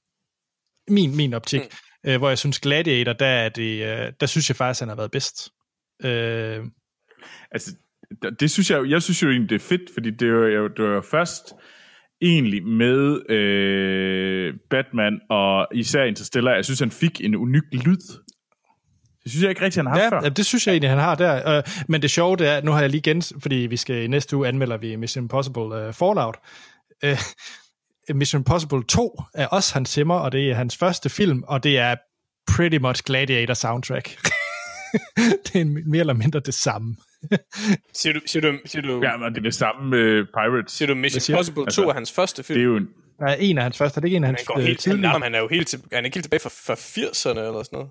Min, min optik. Mm. Øh, hvor jeg synes Gladiator, der, er det, øh, der synes jeg faktisk, han har været bedst. Øh, Altså, det- synes jeg, jeg synes jo egentlig, det er fedt, fordi det var jo, det var først egentlig med øh, Batman og især Interstellar, jeg synes, han fik en unik lyd. Det synes jeg ikke rigtig, han har Ja, før. ja, det synes jeg egentlig, han har der. Øh, men det sjove det er, nu har jeg lige igen, fordi vi skal i næste uge anmelder vi Mission Impossible uh, Fallout. Uh, Mission Impossible 2 er også hans simmer, og det er hans første film, og det er pretty much Gladiator soundtrack. det er en- mere eller mindre det samme. Siger du, siger du, siger du, Ja, men det er det samme med Pirates. siger du Mission? Impossible 2 Altså, er hans første film? Det er jo en, er en af hans første, er det ikke en af hans han, går øh, helt, han, tidlige? nej, han er jo helt, til, han er ikke helt tilbage fra, fra 80'erne eller sådan noget.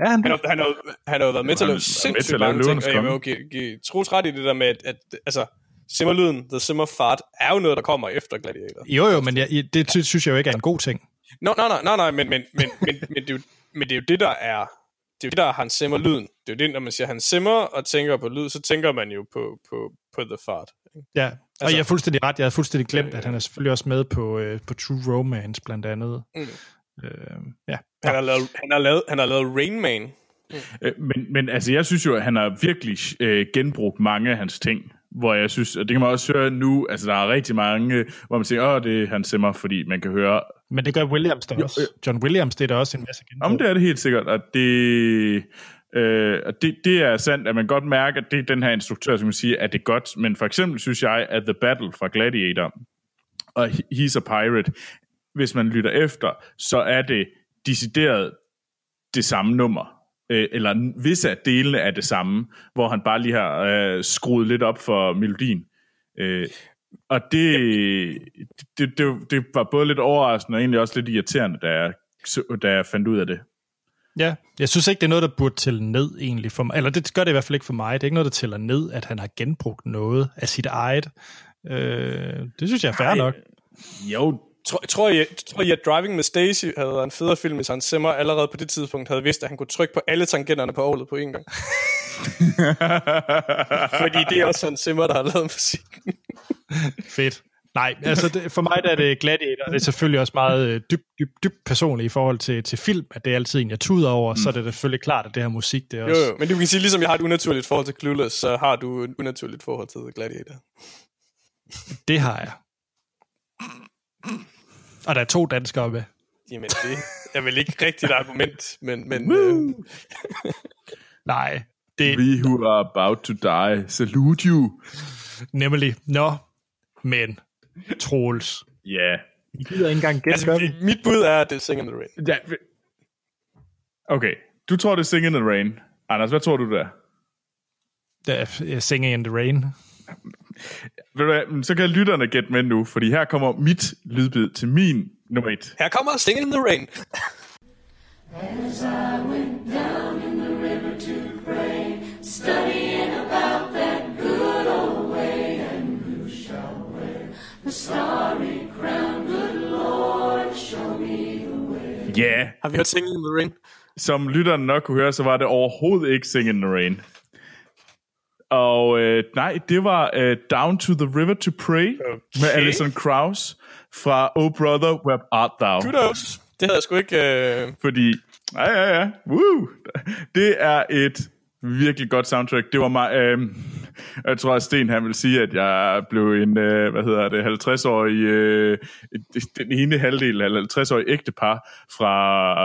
Ja, han, Han har, han har, han har jo været med til at Han lave er sindssygt mange ting, og jeg vil jo give, give Troels ret i det der med, at, at altså, simmerlyden, The Simmer Fart, er jo noget, der kommer efter Gladiator. jo, jo, men jeg, det sy- synes jeg jo ikke er en god ting. Nå, nej, nej, nej, nej, men, men, men, men, men, det er jo, men det er jo det, der er, det er jo det, der er Hans Zimmer lyden. Det er jo det, når man siger Hans Zimmer og tænker på lyd, så tænker man jo på, på, på The Fart. Ja, og Altså- jeg er fuldstændig ret. Jeg havde fuldstændig glemt, at han er selvfølgelig også med på, øh, på True Romance, blandt andet. Mm. Øh, ja. Han har lavet, han har lavet, han har lavet Rain Man. Øh, Men, men altså, jeg synes jo, at han har virkelig øh, genbrugt mange af hans ting, hvor jeg synes, og det kan man også høre nu, altså der er rigtig mange, hvor man siger, åh, det er Hans Zimmer, fordi man kan høre, Men det gør Williams da også. John Williams, det er der også en masse genbrug. om det er det helt sikkert, og det, øh, og det, det er sandt, at man godt mærker, at det er den her instruktør, som man sige, at det er godt, men for eksempel synes jeg, at The Battle fra Gladiator og He's a Pirate, hvis man lytter efter, så er det decideret det samme nummer. Øh, eller visse af delene er det samme, hvor han bare lige har øh, skruet lidt op for melodien. Øh, og det, det, det, det var både lidt overraskende og egentlig også lidt irriterende, da jeg, da jeg fandt ud af det. Ja, jeg synes ikke, det er noget, der burde tælle ned egentlig for mig. Eller det gør det i hvert fald ikke for mig. Det er ikke noget, der tæller ned, at han har genbrugt noget af sit eget. Øh, det synes jeg er fair nok. Jo, Tror, tror, jeg, tror jeg, at Driving med Stacy havde været en federe film, hvis Hans Zimmer allerede på det tidspunkt havde vidst, at han kunne trykke på alle tangenterne på orlet på én gang. Fordi det er også Hans Zimmer, der har lavet musik. Fedt. Nej, altså det, for mig der er det Gladiator, det er selvfølgelig også meget øh, dybt dyb, dyb personligt i forhold til, til film, at det er altid en, jeg tuder over, mm. så er det selvfølgelig klart, at det her musik, det er Jo, også... jo, men du kan sige, ligesom jeg har et unaturligt forhold til Clueless, så har du et unaturligt forhold til Gladiator. Det har jeg. Og der er to danskere med. Jamen, det er vel ikke rigtigt argument, men, men øh, Nej, det we who are about to die, salute you. nemlig... Nå, men Troels. Ja. Yeah. I gider ikke engang gætte, altså, mit bud er, at det er Sing in the Rain. ja. Okay, du tror, det er Sing in the Rain. Anders, hvad tror du, det er? Der er Singing in the Rain. Ved du hvad, så kan lytterne gætte med nu, fordi her kommer mit lydbid til min nummer et. Her kommer Sing in the Rain. As I went down in the river to pray, studying about that good old way, and who shall wear the starry crown? Good Lord, show me the way. Ja, yeah. Har vi hørt Sing in the Rain? som lytterne nok kunne høre, så var det overhovedet ikke Sing in the Rain. Og øh, nej, det var øh, Down to the River to Pray okay. med Alison Krauss fra Oh Brother, Where Art Thou? Kudos. Det havde jeg sgu ikke... Øh... Fordi, ja, ja, ja, woo! det er et virkelig godt soundtrack. Det var mig, øh, jeg tror, at Sten han vil sige, at jeg blev en, øh, hvad hedder det, 50-årig, øh, den ene halvdel af 50-årig ægtepar fra,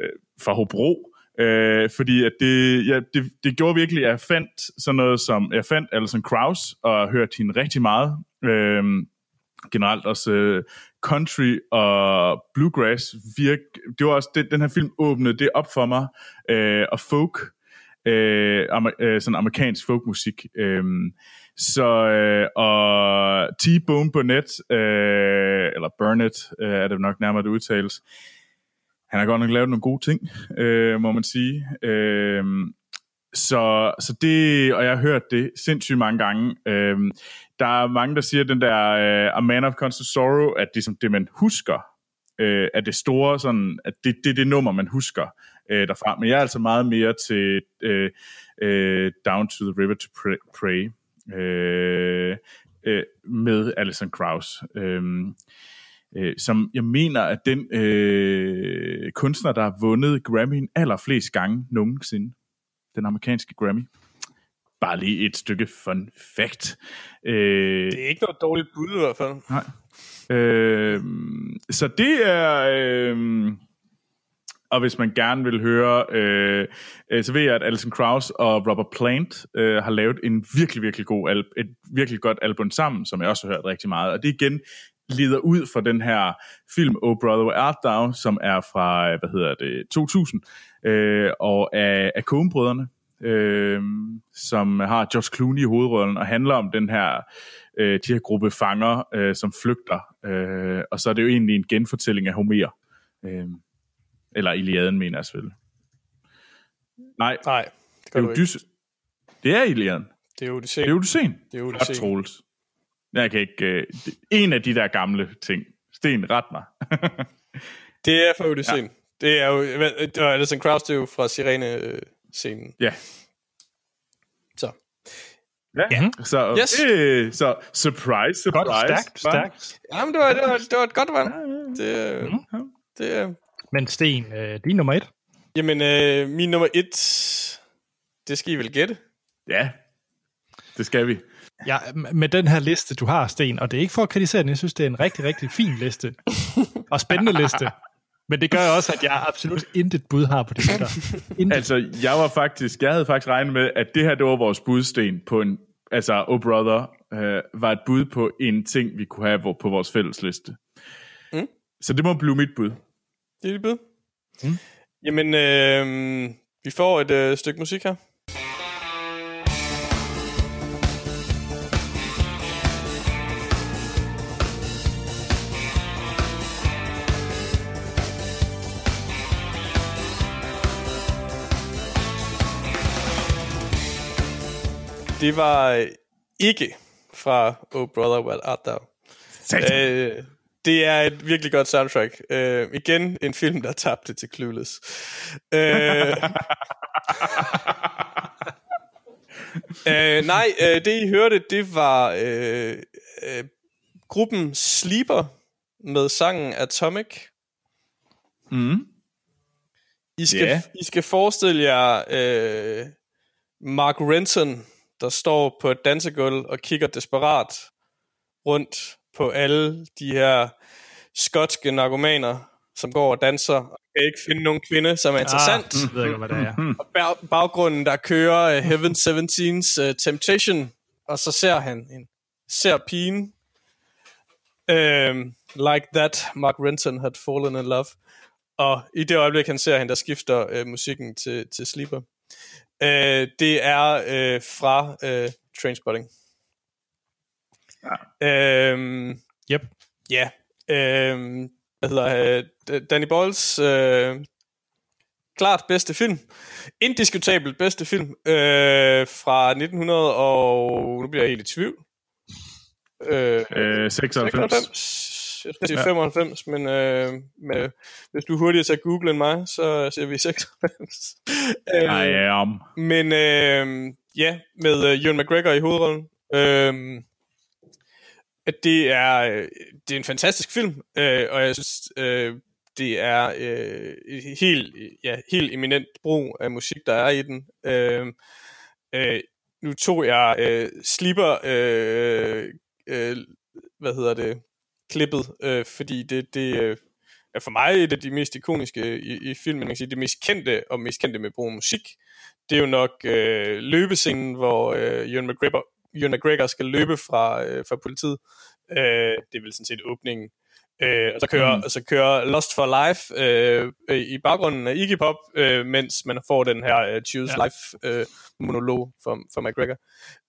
øh, fra Hobro. Øh, fordi at det, ja, det, det gjorde virkelig, at jeg fandt sådan noget som, jeg fandt Alison Krauss og hørte hende rigtig meget. Øh, generelt også øh, country og bluegrass virk. Det var også det, den her film åbnede det op for mig øh, og folk øh, amer, øh, sådan amerikansk folkmusik. Øh, så øh, og T-Bone Burnett øh, eller Burnett øh, er det nok nærmere det udtales. Han har godt nok lavet nogle gode ting, øh, må man sige. Øh, så, så det, og jeg har hørt det sindssygt mange gange. Øh, der er mange, der siger, at den der øh, A Man of Constant Sorrow, at det, som det man husker, øh, er det store, sådan, at det, det er det nummer, man husker øh, derfra. Men jeg er altså meget mere til øh, øh, Down to the River to Pray, pray øh, øh, med Alison Krauss. Øh, øh, som jeg mener, at den øh, kunstner, der har vundet Grammy'en allerflest gange nogensinde den amerikanske Grammy. Bare lige et stykke fun fact. Øh, Det er ikke noget dårligt bud i hvert fald. nej. Øh, så det er... Øh, og hvis man gerne vil høre, øh, øh, så ved jeg, at Alison Krauss og Robert Plant øh, har lavet en virkelig, virkelig god al- et virkelig godt album sammen, som jeg også har hørt rigtig meget. Og det igen leder ud fra den her film Oh Brother Where Art Thou, som er fra, hvad hedder det, 2000, øh, og af, af Coen-brødrene, øh, som har George Clooney i hovedrollen, og handler om den her, øh, de her gruppe fanger, øh, som flygter. Øh, og så er det jo egentlig en genfortælling af Homer. Øh, eller Iliaden, mener jeg selvfølgelig. Nej, Nej, det det er jo dys- Det er Iliaden. Det er jo det er Odysseen. Det er sent. Troels. Jeg kan ikke... Øh, det- en af de der gamle ting. Sten, ret mig. Det er fra Odysseen. Ja. Det er jo... hvad- Og Alison Krauss, det er jo fra Sirene-scenen. ja. Så. Ja. Så, Yes. øh, så surprise, surprise. Godt, stærkt, stærkt. Jamen, det var, det var, det var et godt valg. Det, Mhm. det, er- Men Sten, øh, din nummer et. jamen, øh, min nummer et, det skal I vel gætte. Ja, det skal vi. Ja, med den her liste, du har, Sten, og det er ikke for at kritisere den, jeg synes, det er en rigtig, rigtig fin liste. Og spændende liste. Men det gør også, at jeg absolut intet bud har på det der. Intet. Altså, jeg var faktisk, jeg havde faktisk regnet med, at det her, det var vores budsten på en, altså, Oh Brother, øh, var et bud på en ting, vi kunne have på vores fælles liste. Mm. Så det må blive mit bud. Det er dit bud. Mm. Jamen, øh, vi får et øh, stykke musik her. Det var øh, ikke fra Oh Brother, Where Art Thou. Øh, det er et virkelig godt soundtrack. Øh, igen en film, der tabte til Clueless. Øh, øh, nej, øh, det I hørte, det var øh, øh, gruppen Sleeper med sangen Atomic. Mm. I skal, Ja. I skal forestille jer øh, Mark Renton, der står på et dansegulv og kigger desperat rundt på alle de her skotske narkomaner, som går og danser, og kan ikke finde nogen kvinde, som er interessant. Ah, jeg ved ikke, hvad det er. Og bag- baggrunden, der kører uh, Heaven 17's uh, Temptation, og så ser han en ser pigen. Um, like that, Mark Renton had fallen in love. Og i det øjeblik, han ser hende, der skifter uh, musikken til, til Sleeper. Uh, det er uh, fra uh, Trainspotting. Ja. Um, Yep. Ja. Øhm, hvad hedder øh, Danny Boyles øh, klart bedste film. Indiskutabelt bedste film øh, fra 1900 og... Nu bliver jeg helt i tvivl. Øh, Øh, 96. 96. Jeg skal sige 95, men øh, med, hvis du er hurtigere til at google end mig, så siger vi 96. øh, I am. men øh, ja, med øh, Ewan McGregor i hovedrollen. Øh, at det er, øh, det er en fantastisk film, øh, og jeg synes, øh, det er øh, helt, ja, helt eminent brug af musik, der er i den. Øh, øh, nu tog jeg øh, Sleeper, øh, øh, hvad hedder det, klippet, øh, fordi det, det øh, er for mig et af de mest ikoniske øh, i, i filmen. Sige, det mest kendte og mest kendte med brug af musik. Det er jo nok øh, løbescenen, hvor øh, Ewan McGregor, Ewan McGregor skal løbe fra, øh, fra politiet. Øh, det er vel sådan set åbningen. Øh, og så kører, mm. så kører Lost for Life øh, øh, i baggrunden af Iggy Pop, øh, mens man får den her øh, Choose Ja. Life øh, monolog for, for McGregor.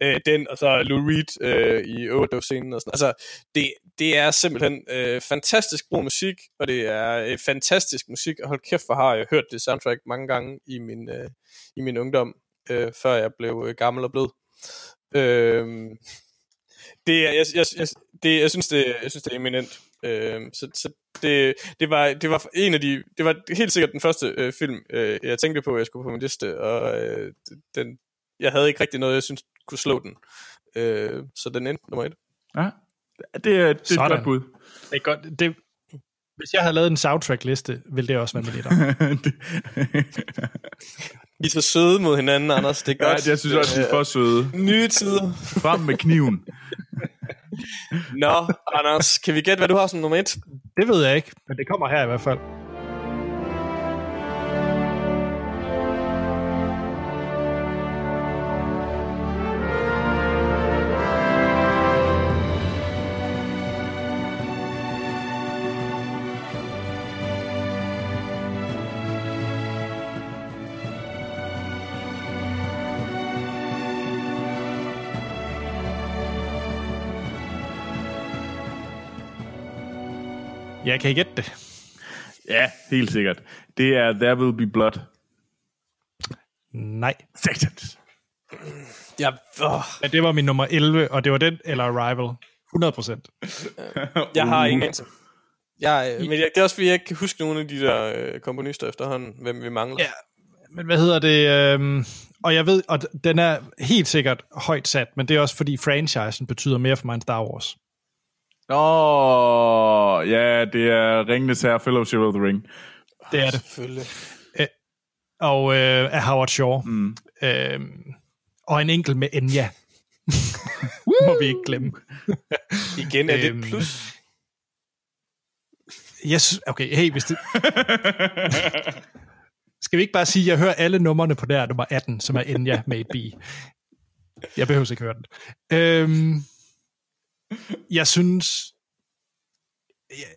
Øh, den, og så Lou Reed øh, i overdose-scenen og sådan Altså, det, det er simpelthen øh, fantastisk god musik, og det er øh, fantastisk musik, og hold kæft, hvor har jeg hørt det soundtrack mange gange i min, øh, i min ungdom, øh, før jeg blev øh, gammel og blød. Øh, det, er- jeg, jeg, jeg, det, jeg, synes, det, jeg synes, det er eminent. Øh, så, så det, det, var, det var en af de, det var helt sikkert den første øh, film, øh, jeg tænkte på, at jeg skulle på min liste, og øh, den, jeg havde ikke rigtig noget, jeg synes kunne slå den. Øh, så den endte nummer et. Ja, det er, det er et Sådan. godt bud. Det er godt. Det, hvis jeg havde lavet en soundtrack-liste, ville det også være min etter. Vi er så søde mod hinanden, Anders. Det er ja, godt. jeg synes også, de er for søde. Nye tider. Frem med kniven. Nå, Anders, kan vi gætte, hvad du har som nummer et? Det ved jeg ikke, men det kommer her i hvert fald. Jeg kan I gætte det. Ja, helt sikkert. Det er There Will Be Blood. Nej. Second. Ja, åh, Men det var min nummer 11, og det var den eller Arrival. 100 procent. jeg har Uh. ingen anelse. Jeg, øh, men jeg, det er også fordi, jeg ikke kan huske nogen af de der øh, komponister efterhånden, hvem vi mangler. Ja. Men hvad hedder det? Øhm, og jeg ved, og den er helt sikkert højt sat, men det er også fordi franchisen betyder mere for mig end Star Wars. Åh, ja, det er Ringenes Herre Fellowship of the Ring. Det er det. Selvfølgelig. Og øh, af Howard Shaw. Mm. Øhm, og en enkelt med Enya. Må vi ikke glemme. Igen er det Øhm, plus. Yes, okay, hey, hvis det... Skal vi ikke bare sige, at jeg hører alle numrene på der nummer 18, som er Enya med et B. Jeg behøver ikke høre den. Øhm, jeg synes... Jeg,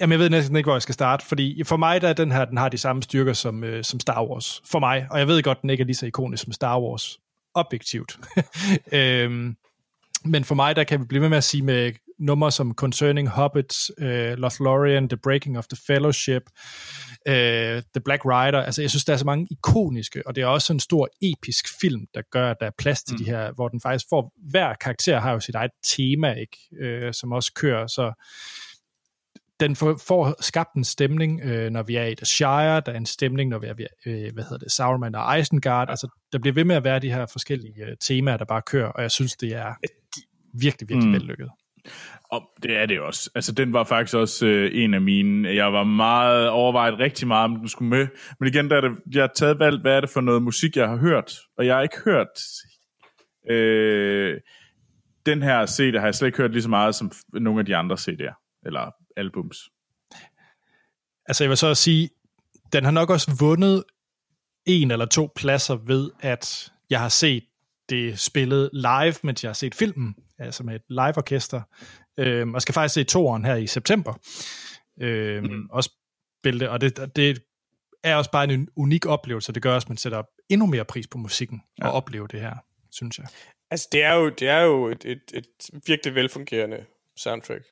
jamen, jeg ved næsten ikke, hvor jeg skal starte, fordi for mig, der er den her, den har de samme styrker som, øh, som Star Wars. For mig, og jeg ved godt, den ikke er lige så ikonisk som Star Wars. Objektivt. øhm, men for mig, der kan vi blive med med at sige med numre som Concerning Hobbits, øh, Lothlorien, The Breaking of the Fellowship, uh, The Black Rider. Altså, jeg synes, der er så mange ikoniske, og det er også en stor episk film, der gør, at der er plads til mm. de her, hvor den faktisk får, hver karakter har jo sit eget tema, ikke? Uh, som også kører, så den får, får skabt en stemning, øh, når vi er i The Shire, der er en stemning, når vi er ved, øh, hvad hedder det, Sauron og Isengard, altså der bliver ved med at være de her forskellige øh, temaer, der bare kører, og jeg synes, det er virkelig, virkelig mm. vellykket. Og det er det også. Altså, den var faktisk også øh, en af mine. Jeg var meget overvejet rigtig meget, om den skulle med. Men igen, der er det, jeg har taget valgt, hvad er det for noget musik, jeg har hørt. Og jeg har ikke hørt... Øh, den her CD har jeg slet ikke hørt lige så meget som nogle af de andre CD'er. Eller albums. Altså jeg vil så sige, den har nok også vundet en eller to pladser ved, at jeg har set det spillet live, mens jeg har set filmen, altså med et live orkester. Øhm, og skal faktisk se toeren her i september. Øhm, mm. Også spille og det, det er også bare en unik oplevelse, det gør også, at man sætter endnu mere pris på musikken ja. og opleve det her, synes jeg. Altså, det er jo, det er jo et, et, et virkelig velfungerende soundtrack.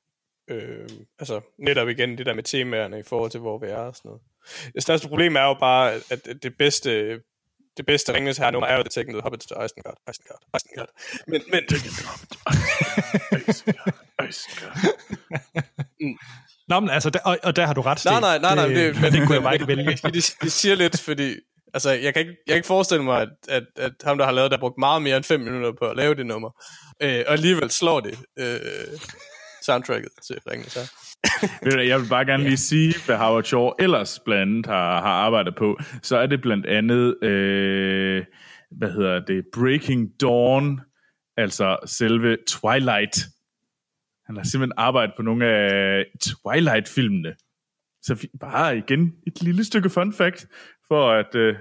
Øh, altså, netop igen det der med temaerne i forhold til, hvor vi er og sådan noget. Det største problem er jo bare, at det bedste, det bedste Ringnes her nummer er jo Taken the Hobbits to Isengard. Isengard. Isengard. Men, men, Nå, men altså, der, og, og der har du ret, nej, nej, nej, nej, det, men, det kunne jeg bare ikke vælge. Det, det, det siger lidt, fordi altså, jeg, kan ikke, jeg kan ikke forestille mig, at, at, at ham, der har lavet det, har brugt meget mere end 5 minutter på at lave det nummer. Øh, og alligevel slår det øh, soundtracket til Ringnes her. Jeg vil bare gerne lige sige, hvad Howard Shaw ellers blandt andet har, har arbejdet på. Så er det blandt andet, øh, hvad hedder det, Breaking Dawn, altså selve Twilight. Han har simpelthen arbejdet på nogle af Twilight-filmene. Så bare igen et lille stykke fun fact, for at... Øh,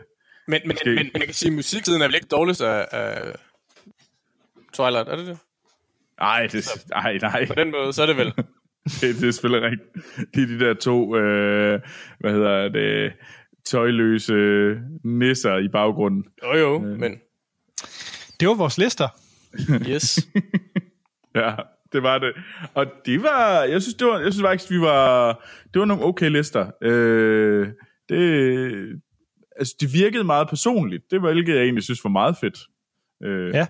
Men, men, Måske. men, men jeg kan sige, at musiksiden er vel ikke dårligst af, af Twilight, er det det? Ej, det, ej, nej. På den måde, så er det vel. det, det er selvfølgelig rigtigt. Det er de der to, øh, hvad hedder det, tøjløse nisser i baggrunden. Jo jo, men Det var vores lister. yes. Ja, det var det. Og det var, jeg synes, det var, jeg synes faktisk, vi var, det var nogle okay lister. Øh, det, altså, de virkede meget personligt. Det var hvilket jeg egentlig synes var meget fedt. Øh, Ja.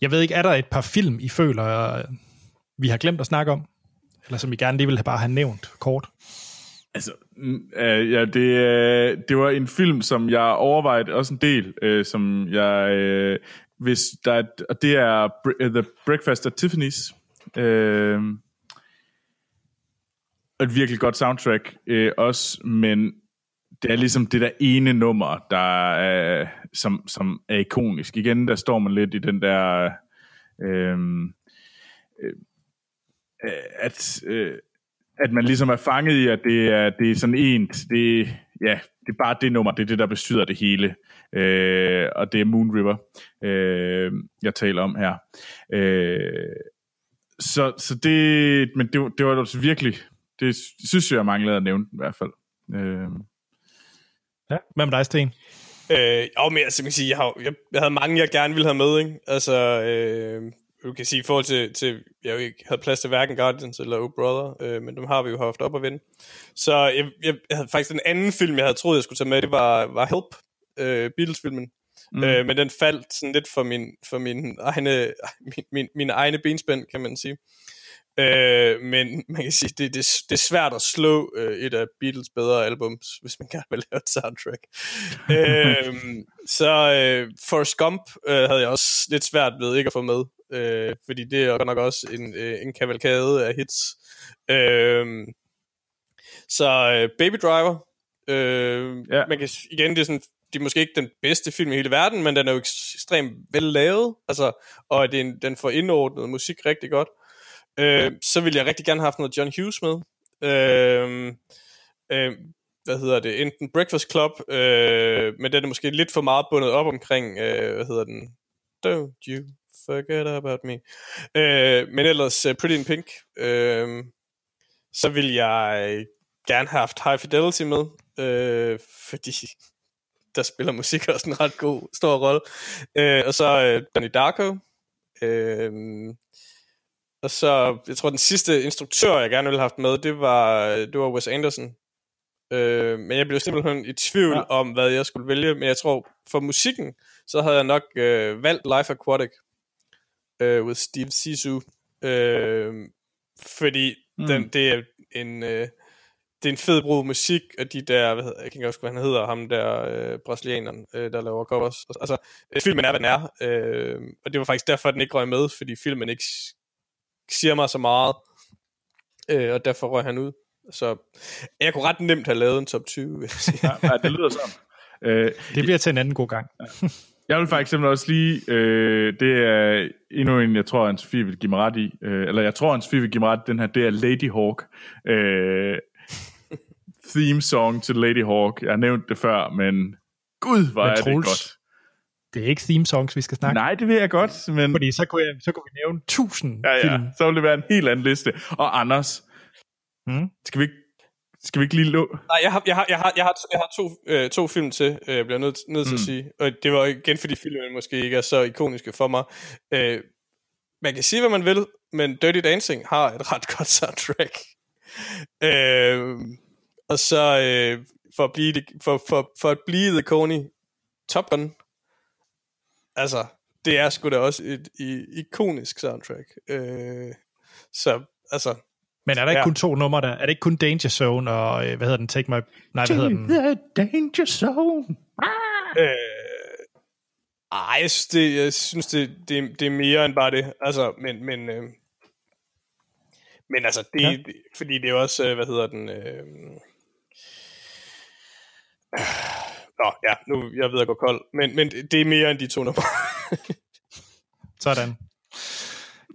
Jeg ved ikke, er der et par film, I føler, øh, vi har glemt at snakke om? Eller som I gerne lige ville have bare have nævnt kort? Altså, mm, øh, ja, det, øh, det var en film, som jeg overvejede også en del, øh, som jeg, øh, hvis der er, og det er øh, The Breakfast at Tiffany's. Øh, et virkelig godt soundtrack øh, også, men det er ligesom det der ene nummer, der er, som, som er ikonisk. Igen, der står man lidt i den der, øh, øh, at, øh, at man ligesom er fanget i, at det er, det er sådan en, det, ja, det er bare det nummer, det er det, der bestyrer det hele. Øh, og det er Moon River, øh, jeg taler om her. Øh, så, så det, men det, det var altså virkelig, det synes jeg, jeg manglede at nævne i hvert fald. Øh, Ja. Hvad med dig, Sten? Øh, jo, men altså, man kan sige, jeg, har, jeg, jeg havde mange, jeg gerne ville have med, ikke? Altså, øh, du kan sige, i forhold til, til jeg jo ikke havde plads til hverken Guardians eller Oh Brother, øh, men dem har vi jo haft op at vinde. Så jeg, jeg, jeg havde faktisk den anden film, jeg havde troet, jeg skulle tage med, det var, var Help, øh, Beatles-filmen. Mm. Øh, men den faldt sådan lidt for min, for min egne, min, min, mine egne benspænd, kan man sige. Øh, men man kan sige, det, det, det er svært at slå øh, et af Beatles bedre albums, hvis man gerne vil lave et soundtrack. øh, så øh, Forrest Gump øh, havde jeg også lidt svært ved ikke at få med, øh, fordi det er nok også en, øh, en kavalkade af hits. Øh, så øh, Baby Driver, øh, Ja. man kan igen, det er sådan det er måske ikke den bedste film i hele verden, men den er jo ekstremt vel lavet, altså, og det er en, den får indordnet musik rigtig godt. Øh, så ville jeg rigtig gerne have haft noget John Hughes med. Øh, øh, hvad hedder det? Enten Breakfast Club, øh, men den er måske lidt for meget bundet op omkring, øh, hvad hedder den? Don't you forget about me. Øh, men ellers uh, Pretty in Pink. Øh, så vil jeg gerne have haft High Fidelity med, øh, fordi der spiller musik også en ret god, stor rolle. Øh, og så øh, Donnie Darko. Øh, og så, jeg tror, den sidste instruktør, jeg gerne ville have haft med, det var, det var Wes Anderson. Øh, men jeg blev simpelthen i tvivl ja. Om, hvad jeg skulle vælge. Men jeg tror, for musikken, så havde jeg nok øh, valgt Life Aquatic øh, with Steve Zissou. Øh, fordi mm. den, det er en... Øh, det er en fed brug musik, og de der, hvad hedder, jeg kan ikke huske, hvad han hedder, ham der øh, brasilianeren, øh, der laver covers. Altså, øh, filmen er, hvad den er, øh, og det var faktisk derfor, den ikke røg med, fordi filmen ikke siger mig så meget, øh, og derfor røg han ud. Så jeg kunne ret nemt have lavet en top 20, vil jeg sige. ja, ja, det lyder sådan. Øh, Det bliver til en anden god gang. Jeg vil eksempel også lige, øh, det er endnu en, jeg tror, Anne-Sophie vil give mig ret i, øh, eller jeg tror, Anne-Sophie vil give mig ret i, den her, det er Lady Hawk. Øh, theme song til Lady Hawk. Jeg har nævnt det før, men gud, hvor Men er det godt. Det er ikke theme songs, vi skal snakke Nej, det ved jeg godt, men Fordi så kunne, jeg, så kunne vi nævne tusind ja, ja, film. så vil det være en helt anden liste. Og Anders, Mm. skal vi ikke, skal vi ikke lige lå? Nej, jeg har, jeg har, jeg har, jeg har, jeg har to, øh, to film til, øh, jeg bliver nødt, nødt til at sige. Og det var igen, fordi filmene måske ikke er så ikoniske for mig. Øh, man kan sige, hvad man vil, men Dirty Dancing har et ret godt soundtrack. Øh, og så øh, for, at blive det, for, for, for at blive The Coney Top Gun, altså, det er sgu da også et, et ikonisk soundtrack. Øh, så, altså, Men er der ikke Ja. kun to numre der? Er det ikke kun Danger Zone og, øh, hvad hedder den, Take My... Nej, hvad hedder den? the danger zone. Øh, ej, jeg synes, det, jeg synes det, det, det er mere end bare det. Altså, men, men, øh, men altså, det, Ja. ja. det, fordi det er også, øh, hvad hedder den, øh, Nå, ja, nu jeg ved at gå kold, men, men det er mere end de to numre. Sådan.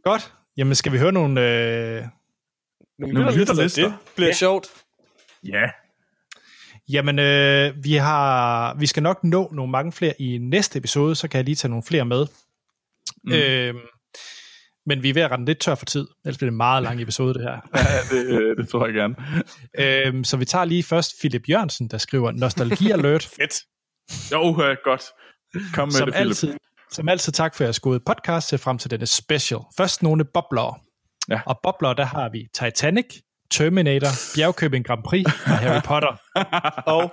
Godt. Jamen, skal vi høre nogle... Øh... Nogle lytterlister. Det bliver ja. sjovt. Ja, Jamen, øh, vi, har, vi skal nok nå nogle mange flere i næste episode, så kan jeg lige tage nogle flere med. Mm. Øh, Men vi er ved at rende lidt tør for tid, ellers bliver det en meget lang episode, det her. Ja, det, øh, det tror jeg gerne. øhm, så vi tager lige først Philip Jørgensen, der skriver Nostalgi Alert, Fedt. Jo, øh, godt. Kom med som det, Philip. altid, som altid tak for jeres gode podcast. Se frem til denne special. Først nogle bobler. Ja. Og bobler, der har vi Titanic, Terminator, Bjergkøbing Grand Prix og Harry Potter. Og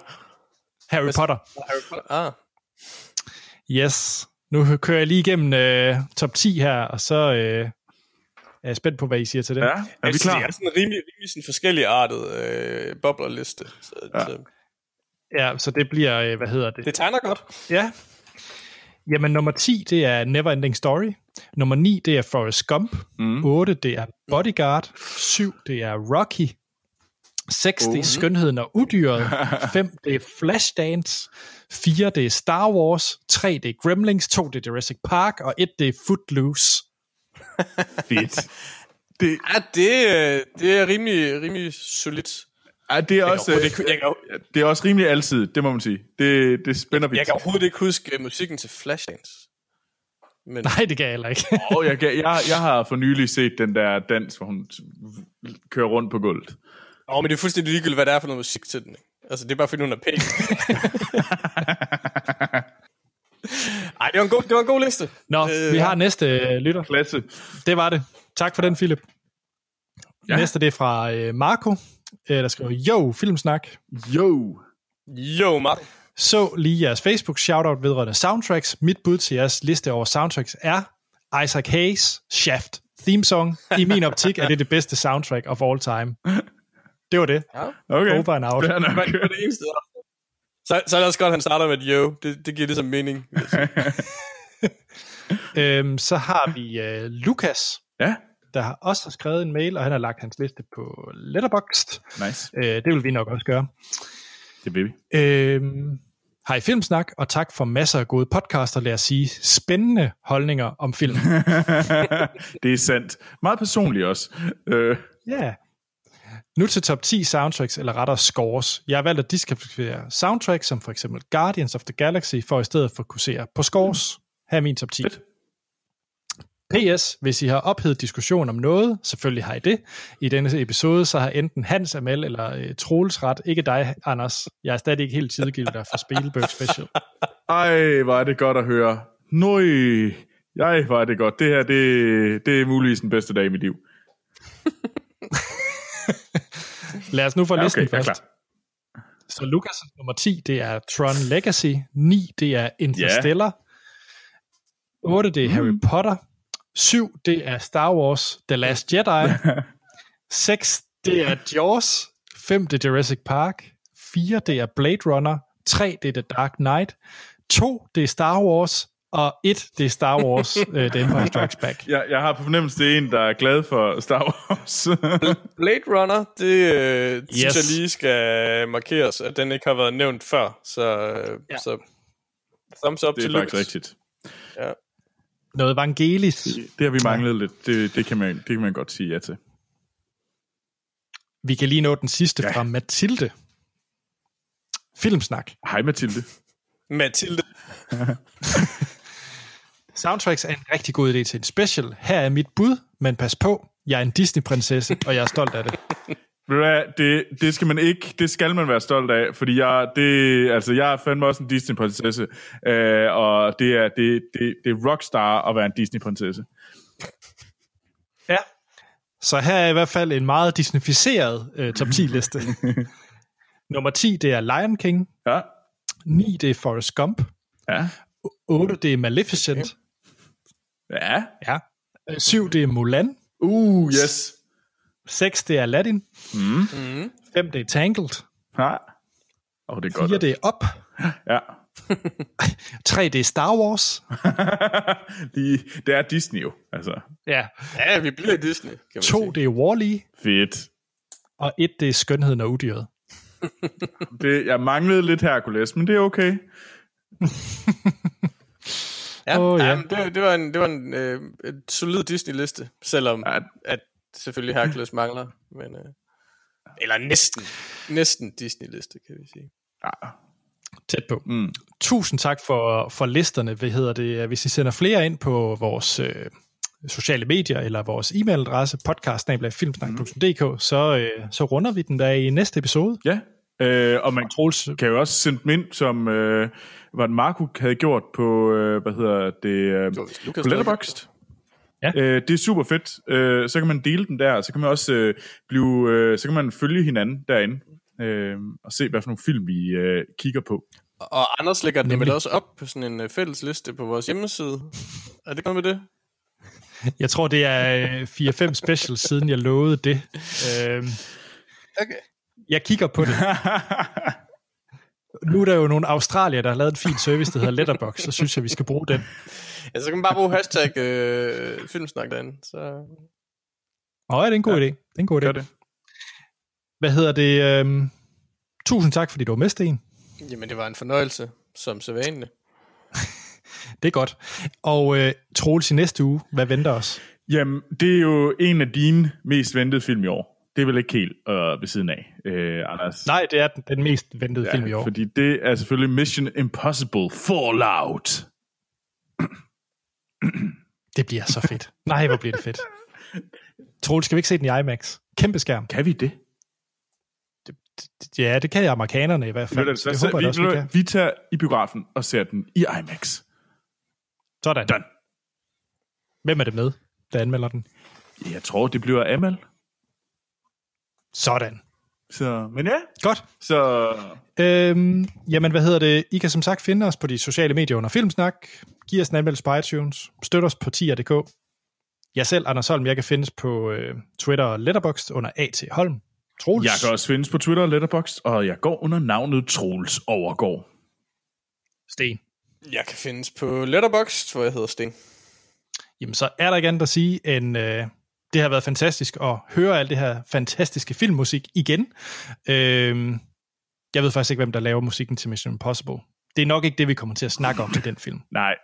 Harry Potter. Harry Potter. Ah. Yes. Nu kører jeg lige igennem øh, top 10 her, og så øh, er jeg spændt på, hvad I siger til det. Ja, er vi klar? Det er sådan en rimelig, rimelig sådan forskellig artet øh, boblerliste. Så, Ja. ja. så, Ja, så det bliver, øh, hvad hedder det? det tegner godt. Ja. Jamen, nummer 10, det er Neverending Story. Nummer 9, det er Forrest Gump. Mm. 8, det er Bodyguard. 7, det er Rocky. 6, det er Skønheden og Udyret. 5, det er Flashdance. 4, det er Star Wars. 3, det er Gremlings. 2, det er Jurassic Park. Og 1, det er Footloose. Fedt. Det, Ja, det, øh, det er rimelig, rimelig solidt. ja, det, er også, Jeg øh, kan, jeg, kan, det er også rimelig altid, det må man sige. Det, det spænder vi. jeg kan overhovedet ikke huske øh, musikken til Flashdance. Men Nej, det kan jeg heller ikke. Og jeg, jeg, jeg har for nylig set den der dans, hvor hun kører rundt på gulvet. Åh, men det er fuldstændig ligegyldigt, hvad det er for noget musik til den. Ikke? Altså, det er bare fordi, hun er pæn. Ej, det var en god, det var en god liste. Nå, Øh, vi har næste øh, lytter. Klasse. Det var det. Tak for den, Philip. Ja. Næste det er fra øh, Marco, øh, der skriver, Jo, filmsnak. Jo. Jo, Martin. Så lige jeres Facebook shoutout vedrørende soundtracks. Mit bud til jeres liste over soundtracks er Isaac Hayes Shaft theme song. I min optik er det det bedste soundtrack of all time. Det var det. Okay. Over and out. Det er nok. Det var det eneste. Så, så er det også godt, at han starter med et yo. Det, det giver ligesom mening. Øhm, så har vi øh, Lukas, Ja, der har også har skrevet en mail, og han har lagt hans liste på Letterboxd. nice. Øh, det vil vi nok også gøre. Det vil vi. Øhm, hej Filmsnak, og tak for masser af gode podcaster, lad os sige, spændende holdninger om film. det er sandt. Meget personligt også. Øh, Ja. Nu til top 10 soundtracks, eller rettere scores. Jeg har valgt at diskvalificere soundtracks, som for eksempel Guardians of the Galaxy, for i stedet fokusere på scores. Her er min top 10. Fedt. PS, hvis I har ophedet diskussion om noget, selvfølgelig har I det. I denne episode, så har enten Hans Amel eller øh, Troels ret. Ikke dig, Anders. Jeg er stadig ikke helt tidgivet der for Spielberg Special. ej, hvor er det godt at høre. Nøj. Ej, hvor er det godt. Det her, det, det er muligvis den bedste dag i mit liv. Lad os nu få Ja, listen okay, er først. klar. Så Lukas nummer 10, det er Tron Legacy. 9, det er Interstellar. 8, det er Harry Mm. Potter. 7, det er Star Wars The Last Jedi. 6, det er Jaws. 5, det er Jurassic Park. 4, det er Blade Runner. 3, det er The Dark Knight. 2, det er Star Wars. Og 1, det er Star Wars uh, The Empire Strikes Back. Jeg, jeg har på fornemmelse, det er en, der er glad for Star Wars. Blade Runner, det øh, synes Yes. jeg lige skal markeres, at den ikke har været nævnt før. Så, Ja. ja. så thumbs up det til er faktisk Lucas. rigtigt. Noget Vangelis. Det har vi manglet lidt. Det, det, kan man, det kan man godt sige ja til. Vi kan lige nå den sidste Ja. fra Mathilde. Filmsnak. Hej Mathilde. Mathilde. Soundtracks er en rigtig god idé til en special. Her er mit bud, men pas på, jeg er en Disney-prinsesse, og jeg er stolt af det. Det, det skal man ikke, det skal man være stolt af, fordi jeg, det, altså, jeg er fandme også en Disney-prinsesse, øh, og det er, det, det, det er rockstar at være en Disney-prinsesse. Ja. Så her er i hvert fald en meget disneyficeret øh, top 10-liste. Nummer 10, det er Lion King. Ja, 9, det er Forrest Gump. ja, 8, det er Maleficent. Ja. Ja. 7, det er Mulan. Uh, yes. 6, det er Aladdin. Mm. 5, det er Tangled. Ja. Åh, oh, det er godt. 4, det er Up. Ja. 3, det er Star Wars. Lige, det er Disney jo, altså. Ja. Ja, vi bliver Disney, kan man 2, sige. det er Wall-E. Fedt. Og 1, det er Skønheden og Udyret. Det, jeg manglede lidt Hercules, men det er okay. Ja, oh, ja. ja. Jamen, det, det var en, det var en øh, et solid Disney-liste, selvom Ja. at, selvfølgelig Hercules mangler. Men, øh, eller næsten. Næsten Disney-liste, kan vi sige. Ja. Tæt på. Mm. Tusind tak for, for listerne. Hvad hedder det? Hvis I sender flere ind på vores øh, sociale medier eller vores e-mailadresse podcast.filmsnak.dk, så, øh, så runder vi den der i næste episode. Ja, øh, og man Troels, kan jo også sende dem ind, som øh, var det Marco havde gjort på, øh, hvad hedder det, øh, på Letterboxd. Ja. Øh, det er super fedt. Øh, så kan man dele den der, så kan man også øh, blive, øh, så kan man følge hinanden derinde, øh, og se, hvad for nogle film vi øh, kigger på. Og Anders lægger den vel også op på sådan en øh, fælles liste på vores hjemmeside. Er det noget med det? jeg tror, det er øh, 4-5 specials, siden jeg lovede det. Øh, Okay. jeg kigger på det. Nu er der jo nogle australier, der har lavet en fin service, der hedder Letterbox, så synes jeg, vi skal bruge den. Ja, så kan man bare bruge hashtag øh, filmsnak derinde. Så... Nå, ja, det er en god ja. idé. Det er en god idé. Gør det. Hvad hedder det? Øhm, tusind tak, fordi du var med, Sten. Jamen, det var en fornøjelse, som sædvanligt. Det er godt. Og øh, Troels i næste uge, hvad venter os? Jamen, det er jo en af dine mest ventede film i år. Det er vel ikke helt øh, ved siden af, øh, Anders? Nej, det er den, den mest ventede ja, film i år. fordi det er selvfølgelig Mission Impossible Fallout. Det bliver så fedt. Nej, hvor bliver det fedt. Troels, skal vi ikke se den i IMAX? Kæmpe skærm. Kan vi det? Ja, det kan jeg amerikanerne i hvert fald. Så det så, håber vi, jeg da også, vi vi, kan. vi tager i biografen og ser den i IMAX. Sådan. Done. Hvem er det med, der anmelder den? Jeg tror, det bliver Amal. Sådan. Så, men ja, Godt. så Øhm, jamen, hvad hedder det? I kan som sagt finde os på de sociale medier under Filmsnak. Giv os en anmeldelse på iTunes. Støt os på tier.dk. Jeg selv, Anders Holm, jeg kan findes på øh, Twitter og Letterboxd under A.T. Holm. Troels. jeg kan også findes på Twitter og Letterboxd, og jeg går under navnet Troels Overgaard. Sten. Jeg kan findes på Letterboxd, hvor jeg hedder Sten. Jamen, så er der ikke andet at sige, end øh, det har været fantastisk at høre alt det her fantastiske filmmusik igen. Øh, jeg ved faktisk ikke, hvem der laver musikken til Mission Impossible. Det er nok ikke det, vi kommer til at snakke om i den film. Nej,